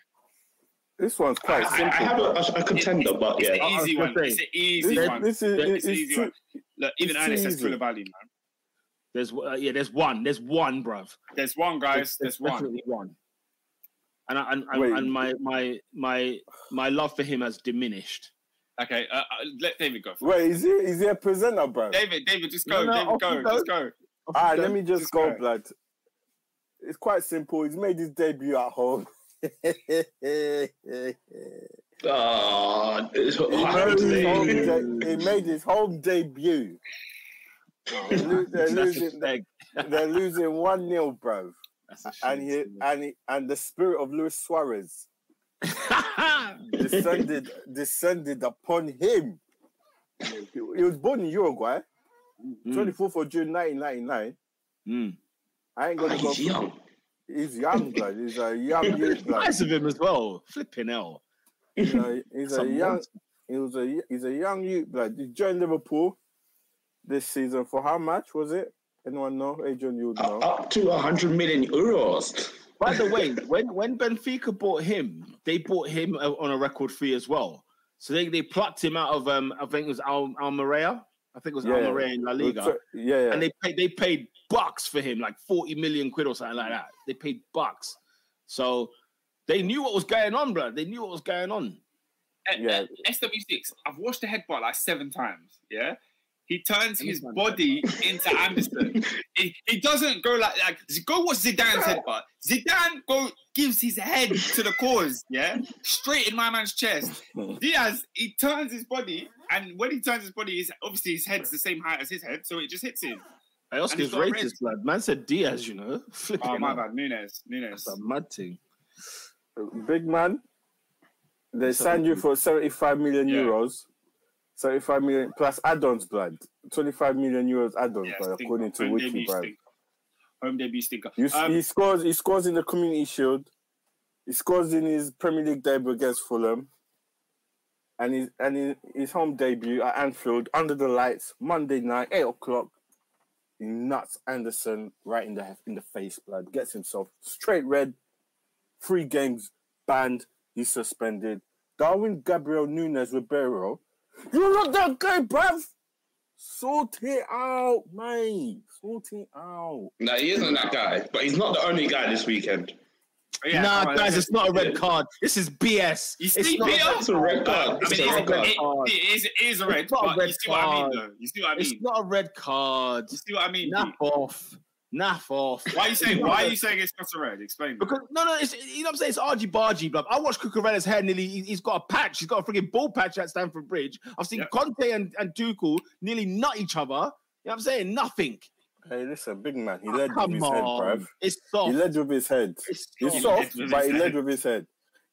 Guy? This one's quite I, I simple. have a, a, a contender, but It's yeah. the I easy one. say, It's the easy this, one. this is It's it's the easy too- one. Look, even it's Ernest too says easy. Koulibaly, man. There's uh, yeah, there's one. There's one, bruv. There's one, guys. There's one. definitely one. And I, and, and, Wait. and my my my my love for him has diminished. Okay, uh, uh, let David go. first. Wait, is he is he a presenter, bro? David, David, just go. no, David, go. you. Just go. All right, let me just Just go, go. blood. It's quite simple. He's made his debut at home. Oh, he, made his home say. he made his home debut. They're, lo- they're losing. They're losing one 0 bro. And he and he, and the spirit of Luis Suarez <laughs> descended descended upon him. He, he was born in Uruguay, Mm, 24th of June, 1999. mm. I ain't Oh, gonna go. he's young. He's young blood. He's a young <laughs> youth blood. Nice of him as well. Flipping hell. He's a, he's a young. He was a he's a young youth blood. He joined Liverpool this season for how much was it? Anyone know? Adrian, you would know. Up to 100 million euros. By the way, when when Benfica bought him, they bought him uh, on a record fee as well. So they, they plucked him out of um I think it was Al Almeria. I think it was Yeah. Almeria in La Liga. Yeah, yeah. and they paid they paid bucks for him, like forty million quid or something like that. They paid bucks, so they knew what was going on, bro. They knew what was going on. Uh, Yeah. uh, SW6, I've watched the headbutt like seven times. Yeah. He turns his time. body <laughs> into Andersen. he, he doesn't go like like go watch Zidane's headbutt. Zidane go gives his head to the cause, yeah, straight in my man's chest. <laughs> Diaz, he turns his body, and when he turns his body, is obviously his head's the same height as his head, so it just hits him. I Oscar's he's got a red. racist, blood. Man said Diaz, you know. Flipping <laughs> Oh my hell. bad, Nunez, Nunez. That's a mad thing. Big man, they So- signed you for 75 million Yeah. euros. 75 million plus add-ons, blood. 25 million euros add-ons, Yeah, blood, according to Home Wiki, debut Home debut stinker. You, Um, he scores. He scores in the Community Shield. He scores in his Premier League debut against Fulham, and his and his, his home debut at Anfield under the lights Monday night, eight o'clock. Nuts Andersen right in the in the face. Blood gets himself straight red. Three games banned. He's suspended. Darwin Gabriel Nunez Ribeiro. You're not that guy, bruv. Sort it out, mate. Sort it out. No, he isn't that guy, but he's not the only guy this weekend. Yeah, nah, come on, guys, it's not a red card. This is BS. You It's not a Peter? red It's a red card. I It's mean, a it's, red card. it, it is, it is a red, It's not a red you see what I mean, card. though. You see what I It's not a red card. You see what I mean? Naff off. Naff off. Why are you saying? <laughs> Why are you saying it's not a red? Explain. Because no, no, it's you know what I'm saying. It's argy bargy, bro. I watched Cucurella's hair nearly. he- He's got a patch. He's got a freaking ball patch at Stamford Bridge. I've seen Yep. Conte and and Tuchel nearly nut each other. You know what I'm saying? Nothing. Hey, listen, big man. He Ah, led with come his on, head, bruv. it's He led with his head. It's He's soft. soft, led with but his he led head. with his head.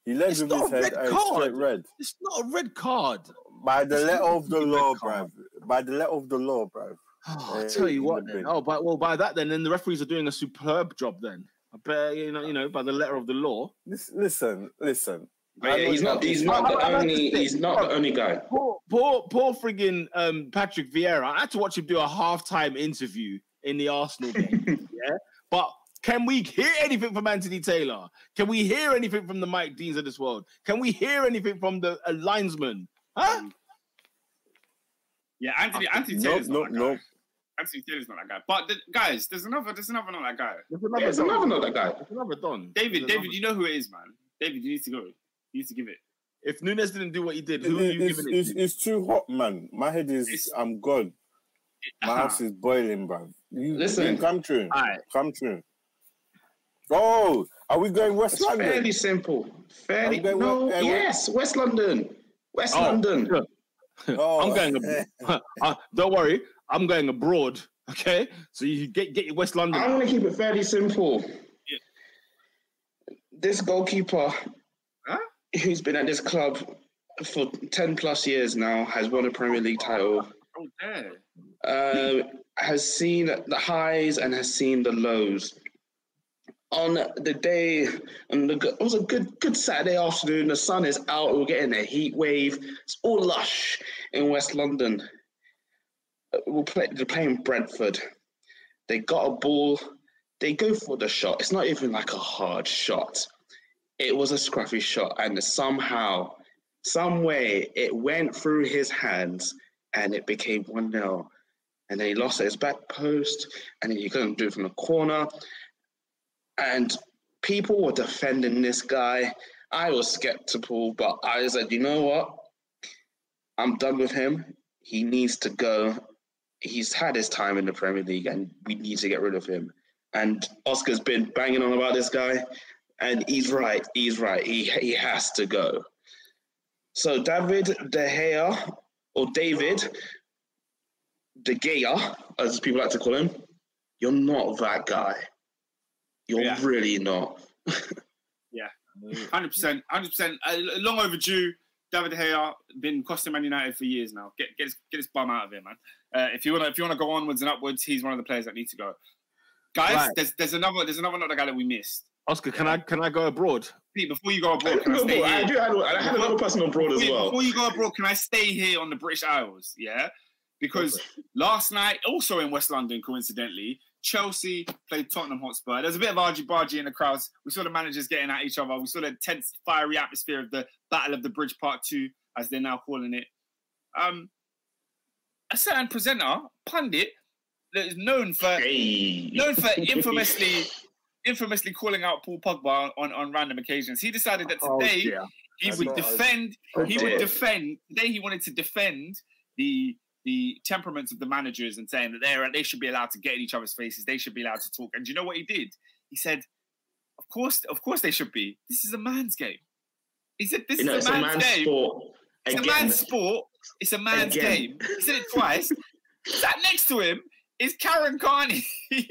He led It's with not his a head red and card. straight red. It's not a red card. By the It's letter of the law, card. bruv. By the letter of the law, bruv. Oh, I Yeah, tell you what, then. Oh, but well, by that, then, then the referees are doing a superb job. Then I bet you know, you know, by the letter of the law. Lis- Listen, listen. But yeah, he's not. He's not the only. He's not the only guy. Poor, poor, poor friggin' um, Patrick Vieira. I had to watch him do a halftime interview in the Arsenal game. <laughs> yeah, but can we hear anything from Anthony Taylor? Can we hear anything from the Mike Deans of this world? Can we hear anything from the uh, linesman? Huh? Yeah, Anthony. Anthony Nope, Taylor's nope, not that nope. guy. Anthony Taylor's not that guy. But the, guys, there's another. There's another not that guy. There's Yeah, another There's another not that guy. There's another Don. David, There's David, another- you know who it is, man. David, you need to go. You need to give it. If Nunez didn't do what he did, who are you it's, giving it it's, to? it's too hot, man. My head is. It's- I'm gone. My Uh-huh. house is boiling, bruv. You, Listen. come true. Alright. Come true. Oh, are we going West It's London? fairly simple. Fairly. No. with- uh, yes, West London. West Oh, London. sure. <laughs> Oh. I'm going. Ab- <laughs> <laughs> uh, don't worry, I'm going abroad. Okay, so you get get your West London. I'm going to keep it fairly simple. Yeah. This goalkeeper, Huh? who's been at this club for 10 plus years now, has won a Premier League title, Uh, has seen the highs and has seen the lows. On the day, on the, it was a good good Saturday afternoon. The sun is out. We're getting a heat wave. It's all lush in West London. Uh, We're, play, they're playing Brentford. They got a ball. They go for the shot. It's not even like a hard shot. It was a scruffy shot, and somehow, some way, it went through his hands, and it became one 0 and then he lost at his back post, and then he couldn't do it from the corner. And people were defending this guy. I was skeptical, but I said, you know what? I'm done with him. He needs to go. He's had his time in the Premier League, and we need to get rid of him. And Oscar's been banging on about this guy, and he's right. He's right. He he has to go. So David De Gea, or David De Gea, as people like to call him, you're not that guy. You're Yeah. really not. <laughs> yeah, Hundred percent, hundred percent. Uh, Long overdue. David De Gea been costing Man United for years now. Get get his, get his bum out of here, man. Uh, if you wanna if you wanna go onwards and upwards, he's one of the players that need to go. Guys, Right. there's there's another there's another not guy that we missed. Oscar, can I can I go abroad? Pete, before you go I, abroad, can I stay here? do. I, had- I had another person abroad as before, you, well. before you go abroad, can I stay here on the British Isles? Yeah, because last night, also in West London, coincidentally, Chelsea played Tottenham Hotspur. There's a bit of argy bargy in the crowds. We saw the managers getting at each other. We saw the tense, fiery atmosphere of the Battle of the Bridge Part Two, as they're now calling it. Um, a certain presenter, pundit, that is known for Hey. known for <laughs> infamously infamously calling out Paul Pogba on, on random occasions. He decided that Oh, today dear. he That's would defend Oh, he would defend today he wanted to defend the the temperaments of the managers and saying that they're they should be allowed to get in each other's faces, they should be allowed to talk. And do you know what he did? He said, Of course, of course they should be. This is a man's game. He said this You know, is a a man's, man's game. sport. It's a man's sport. It's a man's Again. game. He said it twice. <laughs> Sat next to him is Karen Carney. <laughs> <laughs>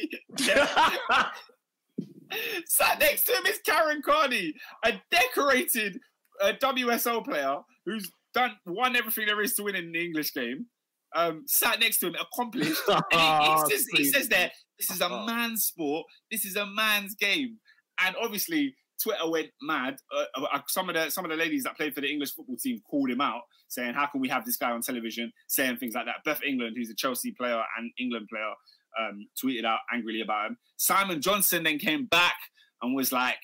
Sat next to him is Karen Carney, a decorated uh, WSL player who's done won everything there is to win in the English game. Um, sat next to him, accomplished. <laughs> And he, Oh, he, says, he says there, this is a man's sport. This is a man's game. And obviously, Twitter went mad. Uh, uh, some of the some of the ladies that played for the English football team called him out, saying, "How can we have this guy on television saying things like that?" Beth England, who's a Chelsea player and England player, um, tweeted out angrily about him. Simon Johnson then came back and was like,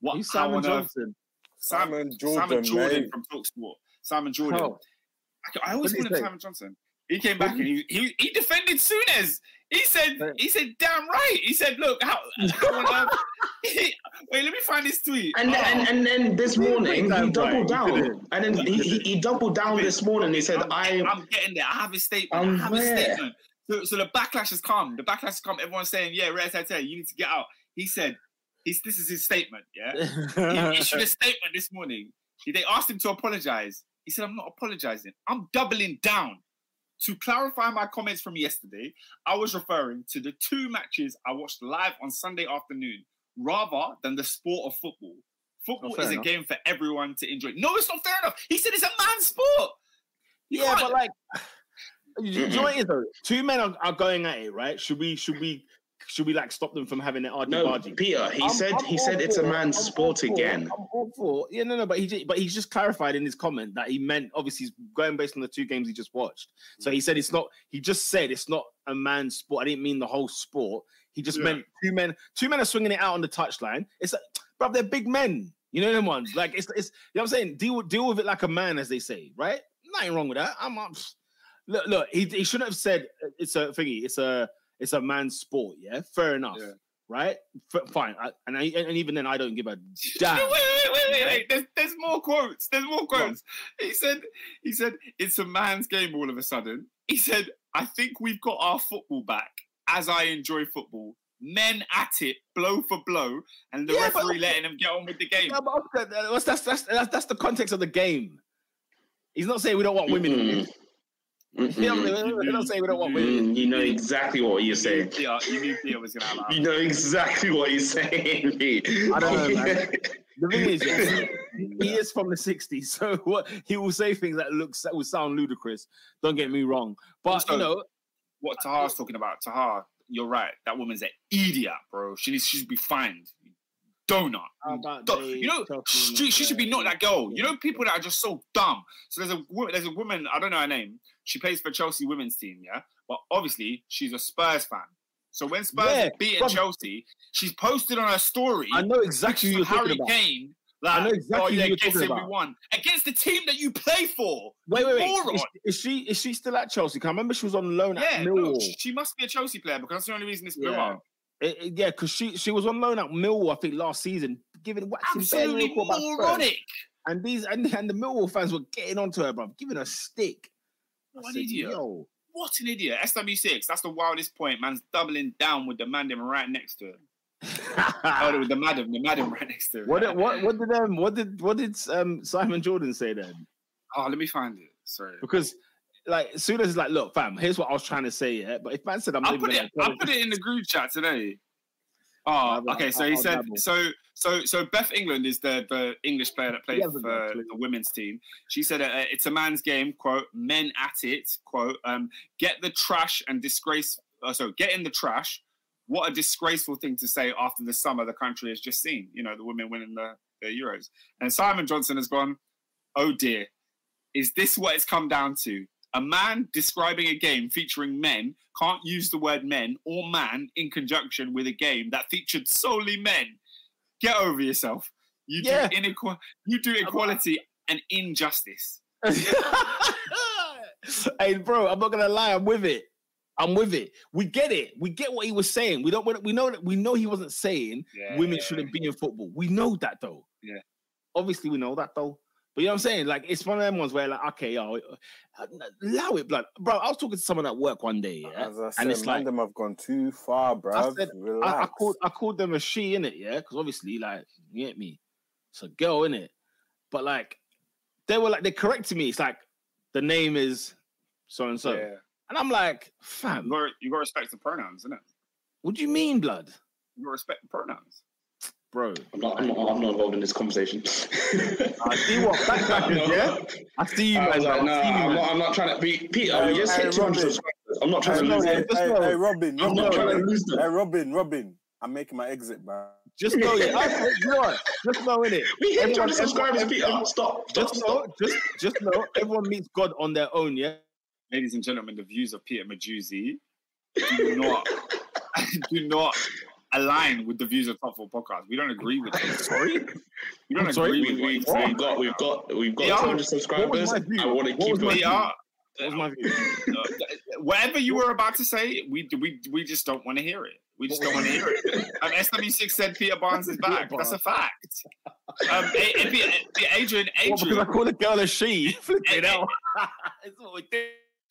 "What? Who's how Simon on earth?" Johnson? Simon Jordan, Simon Jordan mate. from Talksport. Simon Jordan. Oh. I, I always What call did him? Simon Johnson. He came back and he, he he defended Souness. He said he said damn right. He said, look, how, how on earth- <laughs> <laughs> wait, let me find this tweet. And, Oh. and and then this morning he doubled down, didn't. and then he, he, he doubled down this morning. He said, I'm, "I I'm getting there. I have a statement. I'm I have a statement. So, so the backlash has come. The backlash has come. Everyone's saying, yeah, Red Tete, you need to get out. He said, he's, this is his statement, yeah? <laughs> he issued a statement this morning. They asked him to apologize. He said, I'm not apologizing. I'm doubling down. To clarify my comments from yesterday, I was referring to the two matches I watched live on Sunday afternoon rather than the sport of football. Football oh, fair is a game for everyone to enjoy. No, it's not fair enough. He said it's a man's sport. You yeah, but like, you know what it is though? Two men are, are going at it, right? Should we? Should we? Should we like stop them from having their no? Peter." He I'm- said I'm he all said it's a for- man's I'm sport for- again. I'm all for yeah, no, no, but he ju- but he's just clarified in his comment that he meant obviously he's going based on the two games he just watched. So he said it's not. He just said it's not a man's sport. I didn't mean the whole sport. He just Yeah. meant two men. Two men are swinging it out on the touchline. It's like, <tsk> bro, they're big men. You know them ones. Like it's it's. You know what I'm saying? Deal deal with it like a man, as they say, right? Nothing wrong with that. I'm. I'm look, look. He, he shouldn't have said uh, it's a thingy. It's a it's a man's sport. Yeah, fair enough. Yeah. Right, F- fine. I, and I, and even then, I don't give a <laughs> damn. wait, wait, wait, wait, wait. There's, there's more quotes. There's more quotes. He said, he said, it's a man's game all of a sudden. He said, I think we've got our football back as I enjoy football. Men at it, blow for blow, and the Yeah, but- referee letting them get on with the game. Yeah, but that's, that's, that's, that's, that's the context of the game. He's not saying we don't want women. Mm-hmm. we don't want women. You know exactly what you're saying. <laughs> Yeah, you knew Peter was going to have You know exactly what you're saying. I don't know, man. <laughs> The thing is, yeah, he, he is from the '60s, so what he will say things that looks that will sound ludicrous. Don't get me wrong, but Also- you know, what Taha's talking about. Tahar, you're right. That woman's an idiot, bro. She needs, she should be fined. Donut. Don't- you know, she, she should be not that girl. You know, people that are just so dumb. So there's a there's a woman I don't know her name. She plays for Chelsea women's team, yeah. But obviously she's a Spurs fan. So when Spurs Yeah, beating Chelsea, she's posted on her story. I know exactly who you're pictures talking Harry about. Kane. Like, I know oh, exactly oh who you're talking who we about. won against the team that you play for. Wait, wait, wait. Is, is she is she still at Chelsea? I remember she was on loan Yeah, at no, Millwall. she- she must be a Chelsea player because that's the only reason this blew Yeah. up. It- it- yeah, because she she was on loan at Millwall, I think, last season, giving waxing Absolutely a call about Spurs. moronic. And these and, and the Millwall fans were getting onto her, bro, giving her stick. I What an said, idiot. Yo, What an idiot. SW6, that's the wildest point. Man's doubling down with the madam right next to him. <laughs> Oh, the, the madam, the madam right next to him. what did what what did um what did what did um Simon Jordan say then? Oh, let me find it. Sorry. Because like soon as it's like, look, fam, here's what I was trying to say, yeah. But if man said I'm I'll put it. gonna I'll put it in the group chat today. Oh, okay. So he said. So so so Beth England is the the English player that played for hasn't got a clue. the women's team. She said uh, it's a man's game. Quote: Men at it. Quote: um, Get the trash and disgrace. Uh, so get in the trash. What a disgraceful thing to say after the summer the country has just seen. You know the women winning the, the Euros. And Simon Johnson has gone. Oh dear, is this what it's come down to? A man describing a game featuring men can't use the word men or man in conjunction with a game that featured solely men. Get over yourself. You Yeah. do inequal. You do equality and injustice. <laughs> hey, bro, I'm not gonna lie. I'm with it. I'm with it. We get it. We get what he was saying. We don't. We know that. We know he wasn't saying Yeah, women yeah, shouldn't be in football. We know that though. Yeah. Obviously, we know that though. But you know what I'm saying? Like, it's one of them ones where, like, okay, yo, uh, allow it, blood, bro. I was talking to someone at work one day, yeah, As I and it's man, like them have gone too far, bruv. said- Relax. I, I called I called them a she in it, yeah, because obviously, like, you get me, it's a girl in it. But like, they were like, they corrected me. It's like the name is so and so, and I'm like, You fam, got you got to respect the pronouns, isn't it? what do you mean, blood, You got to respect the pronouns. Bro? I'm not, I'm not, I'm not involved in this conversation. I see what backpackers, <laughs> yeah. I see you, I man. was like, I no, see I'm not, I'm not trying to be Peter. Hey, we just hey, hit 200 Robin. subscribers. I'm not trying Hey, to lose hey, them. Hey, hey, Robin, I'm not trying to lose hey. Robin, Robin. I'm making my exit, bro. Just know, yeah. I, you know what? Just know in it. <laughs> We hit Everyone- 200 subscribers, Peter. Stop, stop, Just stop. know, just just know, everyone meets God on their own, yeah. Ladies and gentlemen, the views of Peter Majuzzi do not <laughs> do not align with the views of Top Four Podcast. We don't agree with it. Sorry, We don't sorry? agree We, with we, what we've got, we've got, we've got Yeah. 200 subscribers. I want to keep was my going. Are. that was my view. uh, whatever you were about to say, we we we just don't want to hear it. We just don't want to hear it. Um, <laughs> SW6 said Peter Barnes is back. That's a fact. Um, A- A- Peter- Adrian, What, because I Adrian, call the girl a she. <laughs> Flipping out. <laughs> That's what we do.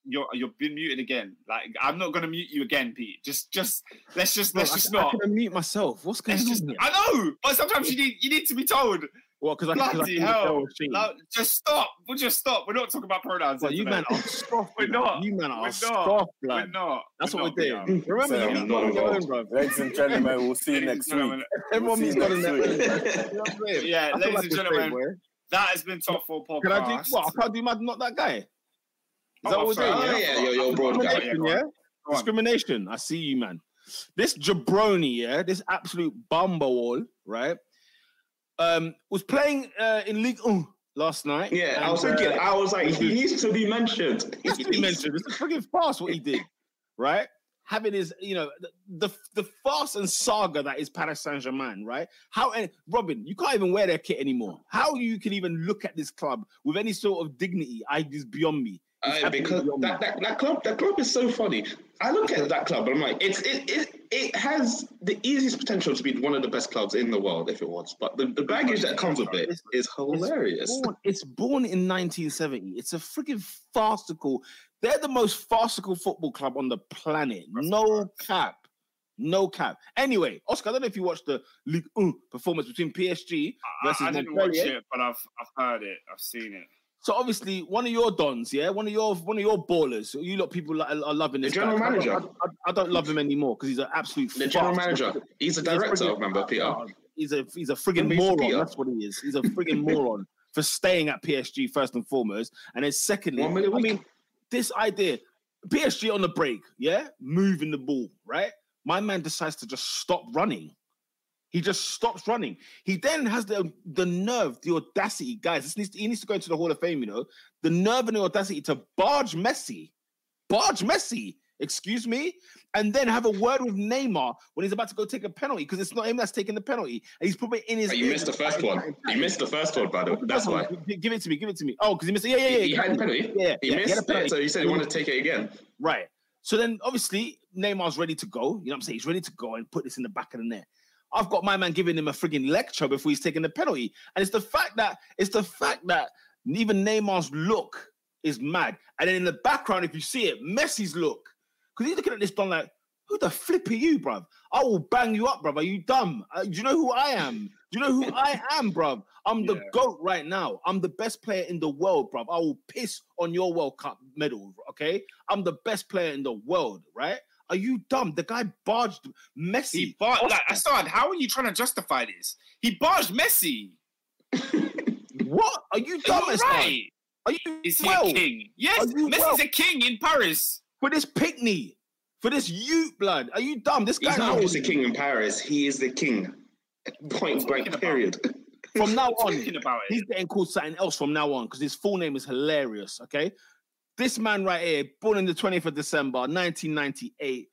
You're you've been muted again. Like I'm not gonna mute you again, Pete. Just just let's just let's I, just I not. can unmute myself. What's going Let's on just, here? I know, but sometimes you need you need to be told. Well, Because I, cause I Bloody hell. girl. No, just stop. We'll just stop. We're not talking about pronouns. But here you today. man are soft. We're not. You man We're are not. soft, We're not. That's We're what not, we're Peter. doing. Remember, So, you I'm meet not God on your own, involved. bro. Ladies and gentlemen, we'll see you next week. Everyone We'll meets see God on next week. own. <laughs> You know what I'm saying? Yeah, ladies and gentlemen. That has been Top Four Podcast. Can I do what? I can't do mad not that guy. Is Oh, that what we're doing? Oh, yeah? yeah, you're, you're. Discrimination, yeah? Discrimination. I see you, man. This jabroni, yeah, this absolute bumblewall, right? Um, was playing uh, in League One last night. Yeah, I and, was uh, thinking, I was like, <laughs> he needs to be mentioned. has to be mentioned. It's a freaking farce what he did, right? Having his, you know, the the, the farce and saga that is Paris Saint Germain, right? How and Robin, you can't even wear their kit anymore. How you can even look at this club with any sort of dignity, I is beyond me. It's Uh, because that, that, that club that club is so funny. I look at that club and I'm like, it's it, it it has the easiest potential to be one of the best clubs in the world if it was. But the, the baggage that comes with it is hilarious. It's born, it's born in 1970. It's a freaking farcical. They're the most farcical football club on the planet. No cap. No cap. Anyway, Oscar, I don't know if you watched the Ligue 1 performance between PSG I, versus I didn't watch it, but I've I've heard it. I've seen it. So obviously, one of your dons, yeah, one of your one of your ballers. You lot people are, are loving The this. general guy. I don't- manager. I, I- I don't love him anymore because he's an absolute. The general manager, he's a director. friggin- Remember, Peter. He's a he's a friggin' Remember, he's moron. Peter. That's what he is. He's a friggin' <laughs> moron for staying at PSG first and foremost, and then secondly, One million a I mean, this idea, PSG on the break, yeah, moving the ball, right? My man decides to just stop running. He just stops running. He then has the the nerve, the audacity, guys. This needs to, he needs to go into the Hall of Fame, you know. The nerve and the audacity to barge Messi, barge Messi, excuse me, and then have a word with Neymar when he's about to go take a penalty because it's not him that's taking the penalty, and he's it in his. Hey, you missed the first one. You missed the first one, by the way. That's why. Give it to me. Give it to me. Oh, because he missed. it. Yeah, yeah, yeah. He had a penalty. Yeah, He yeah, he had a penalty. it, so you said he wanted to take it again. Right. So then obviously Neymar's ready to go. You know what I'm saying? He's ready to go and put this in the back of the net. I've got my man giving him a frigging lecture before he's taking the penalty. And it's the fact that it's the fact that even Neymar's look is mad. And then in the background, if you see it, Messi's look. Because he's looking at this done like, who the flip are you, bruv? I will bang you up, bruv. Are you dumb? Uh, do you know who I am? Do you know who I am, bruv? I'm the Yeah. GOAT right now. I'm the best player in the world, bruv. I will piss on your World Cup medal, okay? I'm the best player in the world, right? Are you dumb? The guy barged Messi. He bar- like, Oscar. Assad, how are you trying to justify this? He barged Messi. <laughs> what? Are you Are dumb? you Assad? right? Are you Is he well a king? Yes, Are you Messi's well? a king in Paris. for this pickney? For this Ute blood? Are you dumb? This guy He's not just a king in Paris. He is the king. Point blank. Period. from now on. Talking about it. He's getting called something else from now on because his full name is hilarious. Okay, this man right here, born in the 20th of December, 1998,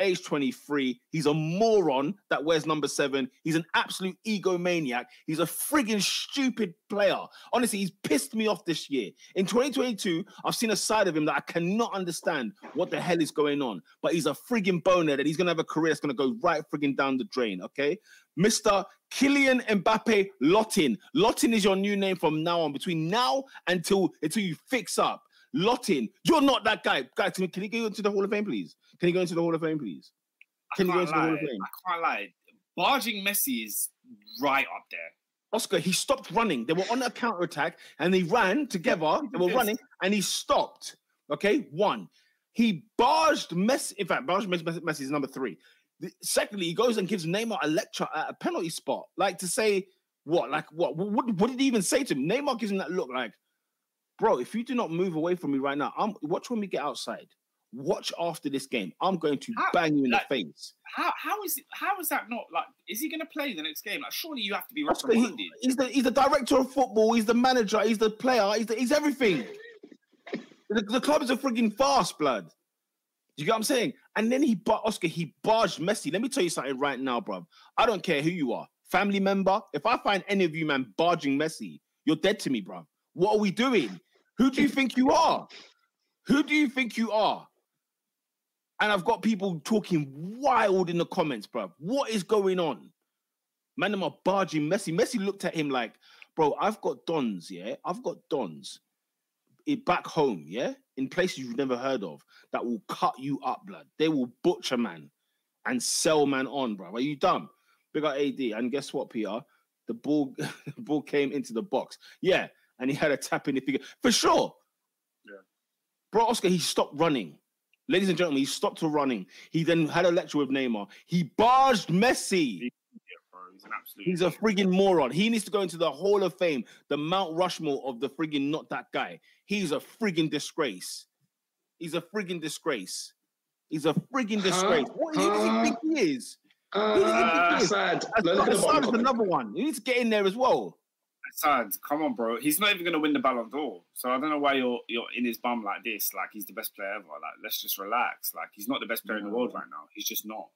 age 23. He's a moron that wears number seven. He's an absolute egomaniac. He's a friggin' stupid player. Honestly, he's pissed me off this year. In 2022, I've seen a side of him that I cannot understand what the hell is going on. But he's a friggin' boner that he's gonna have a career that's gonna go right friggin' down the drain. Okay, Mr. Kylian Mbappe Lottin. Lottin is your new name from now on. Between now until until you fix up. Lottin, you're not that guy. Guys, can can you go into the Hall of Fame, please? Can you go into the Hall of Fame, please? Can you go into the Hall of Fame? I can't lie. Barging Messi is right up there. Oscar, he stopped running. They were on a counter attack and they ran together. They were running and he stopped. Okay, one. He barged Messi. In fact, barged Messi, Messi Messi is number three. The- Secondly, he goes and gives Neymar a lecture at a penalty spot, like to say what, like what? What, what did he even say to him? Neymar gives him that look, like, bro, if you do not move away from me right now, I'm watch when we get outside. Watch after this game. I'm going to How- bang you in like- the face. How how is it, how is that not like? Is he going to play the next game? Like, surely you have to be reprimanded. he, he's the he's the director of football. He's the manager. He's the player. He's the, he's everything. The, the club is a frigging fast blood. Do you get what I'm saying? And then he, bar- Oscar, he barged Messi. Let me tell you something right now, bro. I don't care who you are, family member. If I find any of you, man, barging Messi, you're dead to me, bro. What are we doing? Who do you think you are? Who do you think you are? And I've got people talking wild in the comments, bro. What is going on? Man, them are barging Messi. Messi looked at him like, bro, I've got dons, yeah? I've got dons it back home, yeah? In places you've never heard of that will cut you up, blood. They will butcher man and sell man on, bro. Are you dumb? Big up AD. And guess what, PR? The ball, <laughs> the ball came into the box. Yeah. And he had a tap in the figure. For sure. Yeah. Bro, Oscar, he stopped running. Ladies and gentlemen, he stopped to running. He then had a lecture with Neymar. He barged Messi. Yeah, bro, he's an absolute. He's a friggin' moron. He needs to go into the Hall of Fame, the Mount Rushmore of the friggin' not that guy. He's a friggin' disgrace. He's a friggin' disgrace. He's a friggin' Huh? disgrace. What who does he Huh? think he is? Uh, is- sad. As- Look at the Assad bottom is comment. another one. You need to get in there as well. Sad. Come on, bro. He's not even going to win the Ballon d'Or. So I don't know why you're you're in his bum like this. Like he's the best player ever. Like let's just relax. Like he's not the best player in the world mm. right now. He's just not.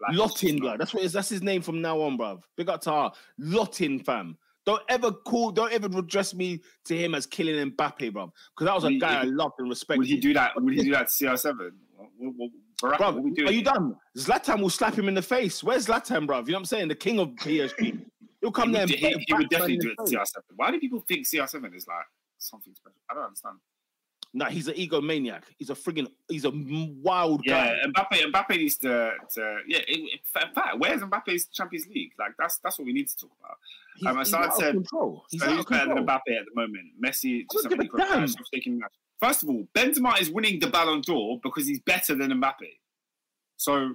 Like, he's just Lottin, not. blood. That's what is. That's his name from now on, bro. Big up to her. Lottin, fam. Don't ever call. Don't ever address me to him as Kylian Mbappe, bro. Because that was a Would he- guy I loved and respected. Would he do that? Would he do that to CR7? What, what, what, Baraka, Bruv, what we doing? are you done? Zlatan will slap him in the face. Where's Zlatan, bruv? You know what I'm saying? The king of PSG. <laughs> He'll come He there would, and he, he would definitely do it to. CR7. Why do people think CR7 is like something special? I don't understand. Nah, he's an egomaniac. He's a frigging, he's a wild Yeah, guy. Mbappe. Mbappe needs to, to yeah. In, fact, where's Mbappe's Champions League? Like that's that's what we need to talk about. He's, Um, he's out of said- control. He's so out who's of better than. Mbappe at the moment? Messi. Just don't a damn. taking that. First of all, Benzema is winning the Ballon d'Or because he's better than Mbappe. So,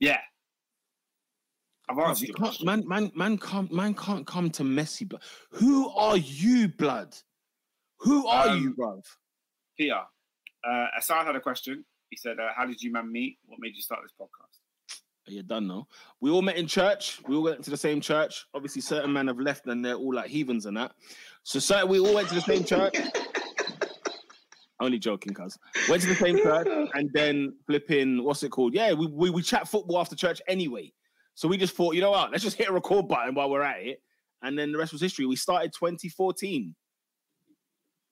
yeah. I've answered you can't- man, man, man can't, man can't come to Messi. But who are you, blood? Who are Um, you, bruv? Peter, uh, Assad had a question. He said, uh, "How did you man meet? What made you start this podcast?" Are You're done now. We all met in church. We all went to the same church. Obviously, certain men have left and they're all like heathens and that. So, certain, we all went to the same church. <laughs> Only joking, cuz. Went to the same church and then flipping, what's it called? Yeah, we, we, we chat football after church anyway. So we just thought, you know what? Let's just hit a record button while we're at it. And then the rest was history. We started 2014.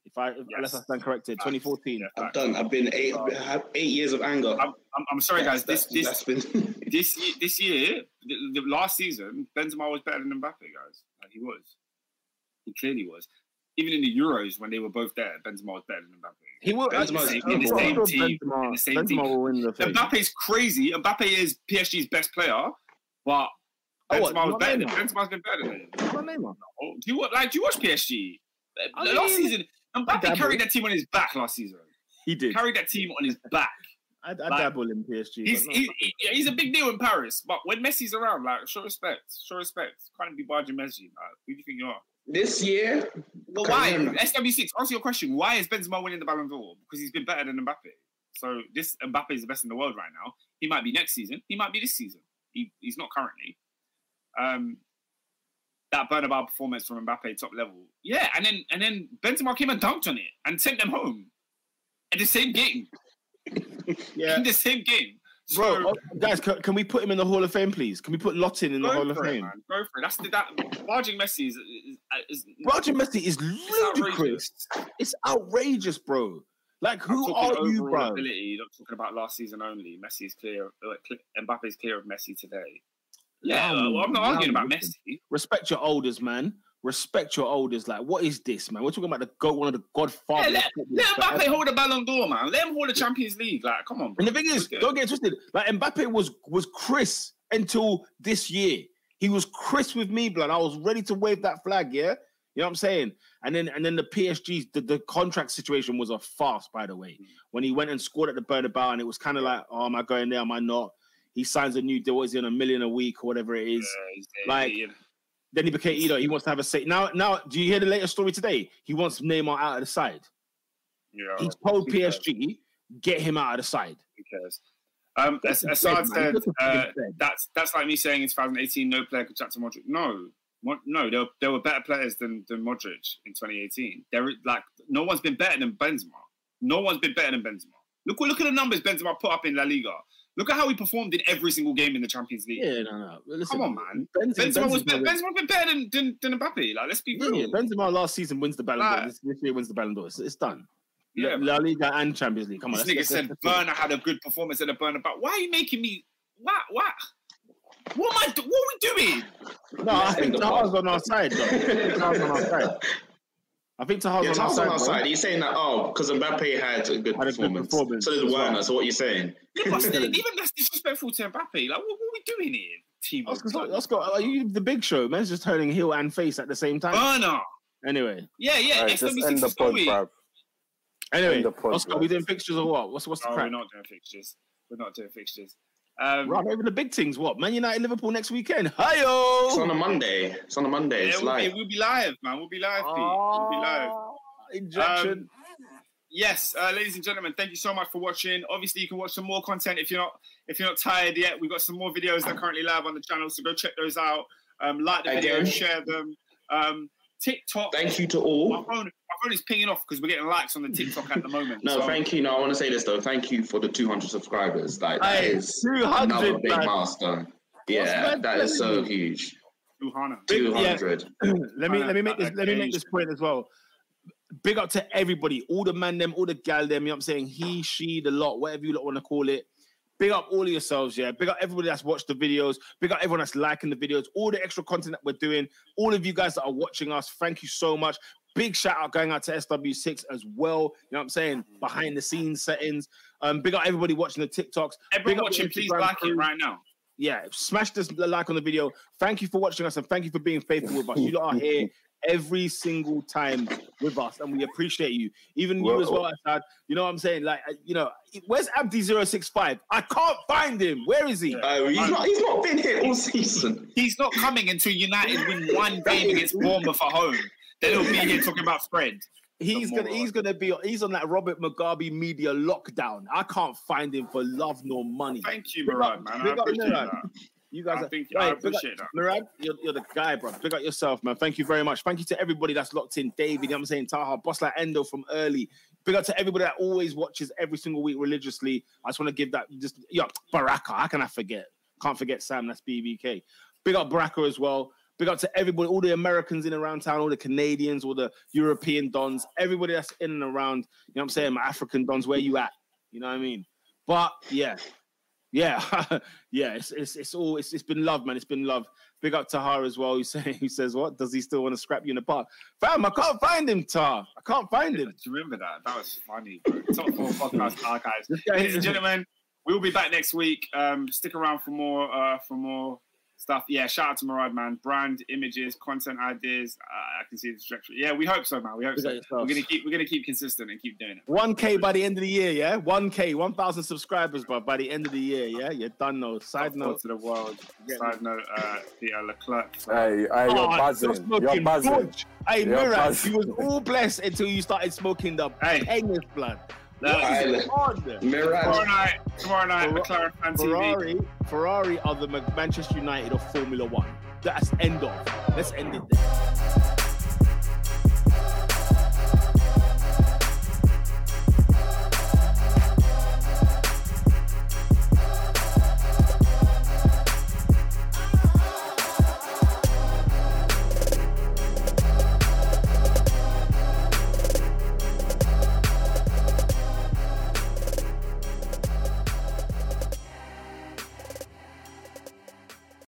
If I, unless I stand corrected, 2014. I'm facts. done. I've been eight, I have eight years of anger. I'm, I'm, I'm sorry, guys. This That's- this that's been <laughs> this year, this year, the, the last season, Benzema was better than Mbappe, guys. Like, he was. He clearly was. Even in the Euros, when they were both there, Benzema was better than Mbappe. He will. In the Benzema's- same- in the same sure team. Benzema, in the same Benzema team. will win the thing. Mbappe's crazy. Mbappe is PSG's best player, but Oh, what, Benzema was not better. Neymar? Benzema's been better than him. What's my name, man? Oh, do you wa- like? Do you watch PSG? I The last mean, season, Mbappe carried that team on his back last season. He did. Carried that team on his <laughs> back. I, I like, dabble in PSG. He's but he, he- he's a big deal in Paris, but when Messi's around, like, show respect, show respect. Can't be barging Messi. Like, who do you think you are? this year. Well, why? yeah. SW6. Answer your question. Why is Benzema winning the Ballon d'Or? Because he's been better than Mbappe. So this Mbappe is the best in the world right now. He might be next season. He might be this season. He, he's not currently. Um, that Bernabeu performance from Mbappe, top level. Yeah, and then and then Benzema came and dunked on it and sent them home in the same game. <laughs> Yeah. in the same game. Bro, So, oh, guys, can, can we put him in the Hall of Fame, please? Can we put Lottin in the Hall of it, Fame? man. Go for it. That's the, that. Barging Messi is, is, is Roger Messi is it's ludicrous. It's outrageous, bro. Like, who are you, bro? Ability, not talking about last season only. Messi's clear. Uh, cl- Mbappe's clear of Messi today. Yeah, well, I'm not arguing about. Messi. Respect your elders, man. Respect your elders. Like, what is this, man? We're talking about the go one of the Yeah, godfathers. let, of let Mbappe hold the Ballon d'Or, man. Let him hold the Champions League. Like, come on, bro. And the thing is, don't get twisted. Like Mbappe was was Chris until this year. He was Chris with me, blood. I was ready to wave that flag. Yeah, you know what I'm saying. And then and then the PSG, the, the contract situation was a farce, by the way. When he went and scored at the Bernabeu, and it was kind of like, oh, am I going there? Am I not? He signs a new deal. What is he on a million a week or whatever it is? Yeah, like- yeah, Then he became, you know, he wants to have a say. Now, now, do you hear the latest story today? He wants Neymar out of the side. yeah, he told? PSG, get him out of the side. Who cares? Um, as, Look at Assad said, uh, that's that's like me saying in 2018, no player could chat to Modric. No, No, there, there were better players than than Modric in 2018. There, is- like, no one's been better than Benzema. No one's been better than Benzema. Look, look at the numbers Benzema put up in La Liga. Look at how he performed in every single game in the Champions League. Yeah, no, no. Listen, Come on, man. Benzema, Benzema was be- Benzema- Benzema been better than than, than Mbappe. Like, let's be Yeah, real. Benzema last season wins the Ballon d'Or. Like- This, year wins the Ballon d'Or. It's, it's done. Yeah, La, La Liga and Champions League. Come on. This nigga said let's do it. Werner had a good performance at the Bernabeu. Why are you making me? What? What? What am I? do- What are we doing? No, I think the Taha's pod. on our side. I think Taha's on our side. I think Taha's Yeah, on our side. on our bro. side. He's saying that oh, because Mbappe had a good Had a good performance. performance So did as well. Werner. So what are you saying? Yeah, but still, <laughs> even that's disrespectful to Mbappe. Like, what, what are we doing here, team? Oscar, Oscar, are you the big show? Man's just turning heel and face at the same time. Werner. Anyway, Yeah, yeah. Alright, just end the pod, story. bruv. anyway, End the pod, Oscar, bro. we doing fixtures or what? What's what's the No, crack? we're not doing fixtures. We're not doing fixtures. Um, Right, even the big things. What? Man United, Liverpool next weekend. Hiyo. It's on a Monday. It's on a Monday. yeah, It's we'll, be, live. we'll be live, man. We'll be live, Pete. We'll be live. Ah, Injection. Um, yes, uh, ladies and gentlemen, thank you so much for watching. Obviously, you can watch some more content if you're not if you're not tired yet. We've got some more videos that are currently live on the channel, so go check those out. Um, like the Again. videos, share them. Um, TikTok. Thank you to My all. Phone, my is pinging off because we're getting likes on the TikTok at the moment. <laughs> No, so, thank you. No, I want to say this though. Thank you for the 200 subscribers. Like that Hey, is 200, another big man. milestone. Yeah, that that is so huge. Luhana. Big- yeah. 200. <clears throat> let me let me make this let me make this point as well. Big up to everybody, all the man them, all the gal them. You know what I'm saying? He, she, the lot, whatever you lot want to call it. Big up all of yourselves, yeah. Big up everybody that's watched the videos. Big up everyone that's liking the videos. All the extra content that we're doing. All of you guys that are watching us, thank you so much. Big shout out going out to SW6 as well. You know what I'm saying? Behind the scenes settings. Um, big up everybody watching the TikToks. Big Everyone watching, please like crew it right now. yeah, smash this like on the video. Thank you for watching us and thank you for being faithful with us. You lot are here every single time with us, and we appreciate you. Even you as well, Assad. You know what I'm saying? Like, uh, you know, where's Abdi065? I can't find him. Where is he? Oh, he's not. He's not been here all season. He's not coming until United win one game against Bournemouth at home. Then he'll be here talking about Fred. He's gonna he's gonna be he's on that Robert Mugabe media lockdown. I can't find him for love nor money. Thank you, Murad, man. I big up appreciate Murad. that. You guys I are think right, I appreciate that. Murad, you're, you're the guy, bro. Big up yourself, man. Thank you very much. Thank you to everybody that's locked in. David, you know what I'm saying? Taha, boss like Endo from early. Big up to everybody that always watches every single week religiously. I just want to give that just yeah, Baraka. How can I forget? Can't forget Sam, that's BBK. Big up Baraka as well. Big up to everybody, all the Americans in around town, all the Canadians, all the European dons, everybody that's in and around. You know what I'm saying? My African dons, where you at? You know what I mean? But yeah, yeah, <laughs> yeah. It's it's it's all it's it's been love, man. It's been love. Big up to Taha as well. Who <laughs> say he says what? Does he still want to scrap you in the park? Fam, I can't find him, Tar. I can't find him. Do you remember that? That was funny, bro. Top four <laughs> podcast archives. Ladies and gentlemen, we'll be back next week. Um, stick around for more uh, for more stuff. Yeah, shout out to Murad, man. Brand, images, content ideas. Uh, I can see the trajectory. Yeah, we hope so, man. We hope Big so. We're gonna keep we're gonna keep consistent and keep doing it. 1K by the end of the year, yeah? 1K, 1,000 subscribers, but by the end of the year, yeah? You're done, though. Side Top four note. to the world. Side note, uh, Peter Leclerc. Hey, hey, you're Oh, buzzing. smoking You're buzzing. Dodge. Hey, You're Mirror, buzzing. you was all blessed until you started smoking the Hey. heinous blood. No, What is Tomorrow night, tomorrow night, Ferra- McLaren fan TV. Ferrari, Ferrari are the Manchester United of Formula One. That's end of. Let's end it there.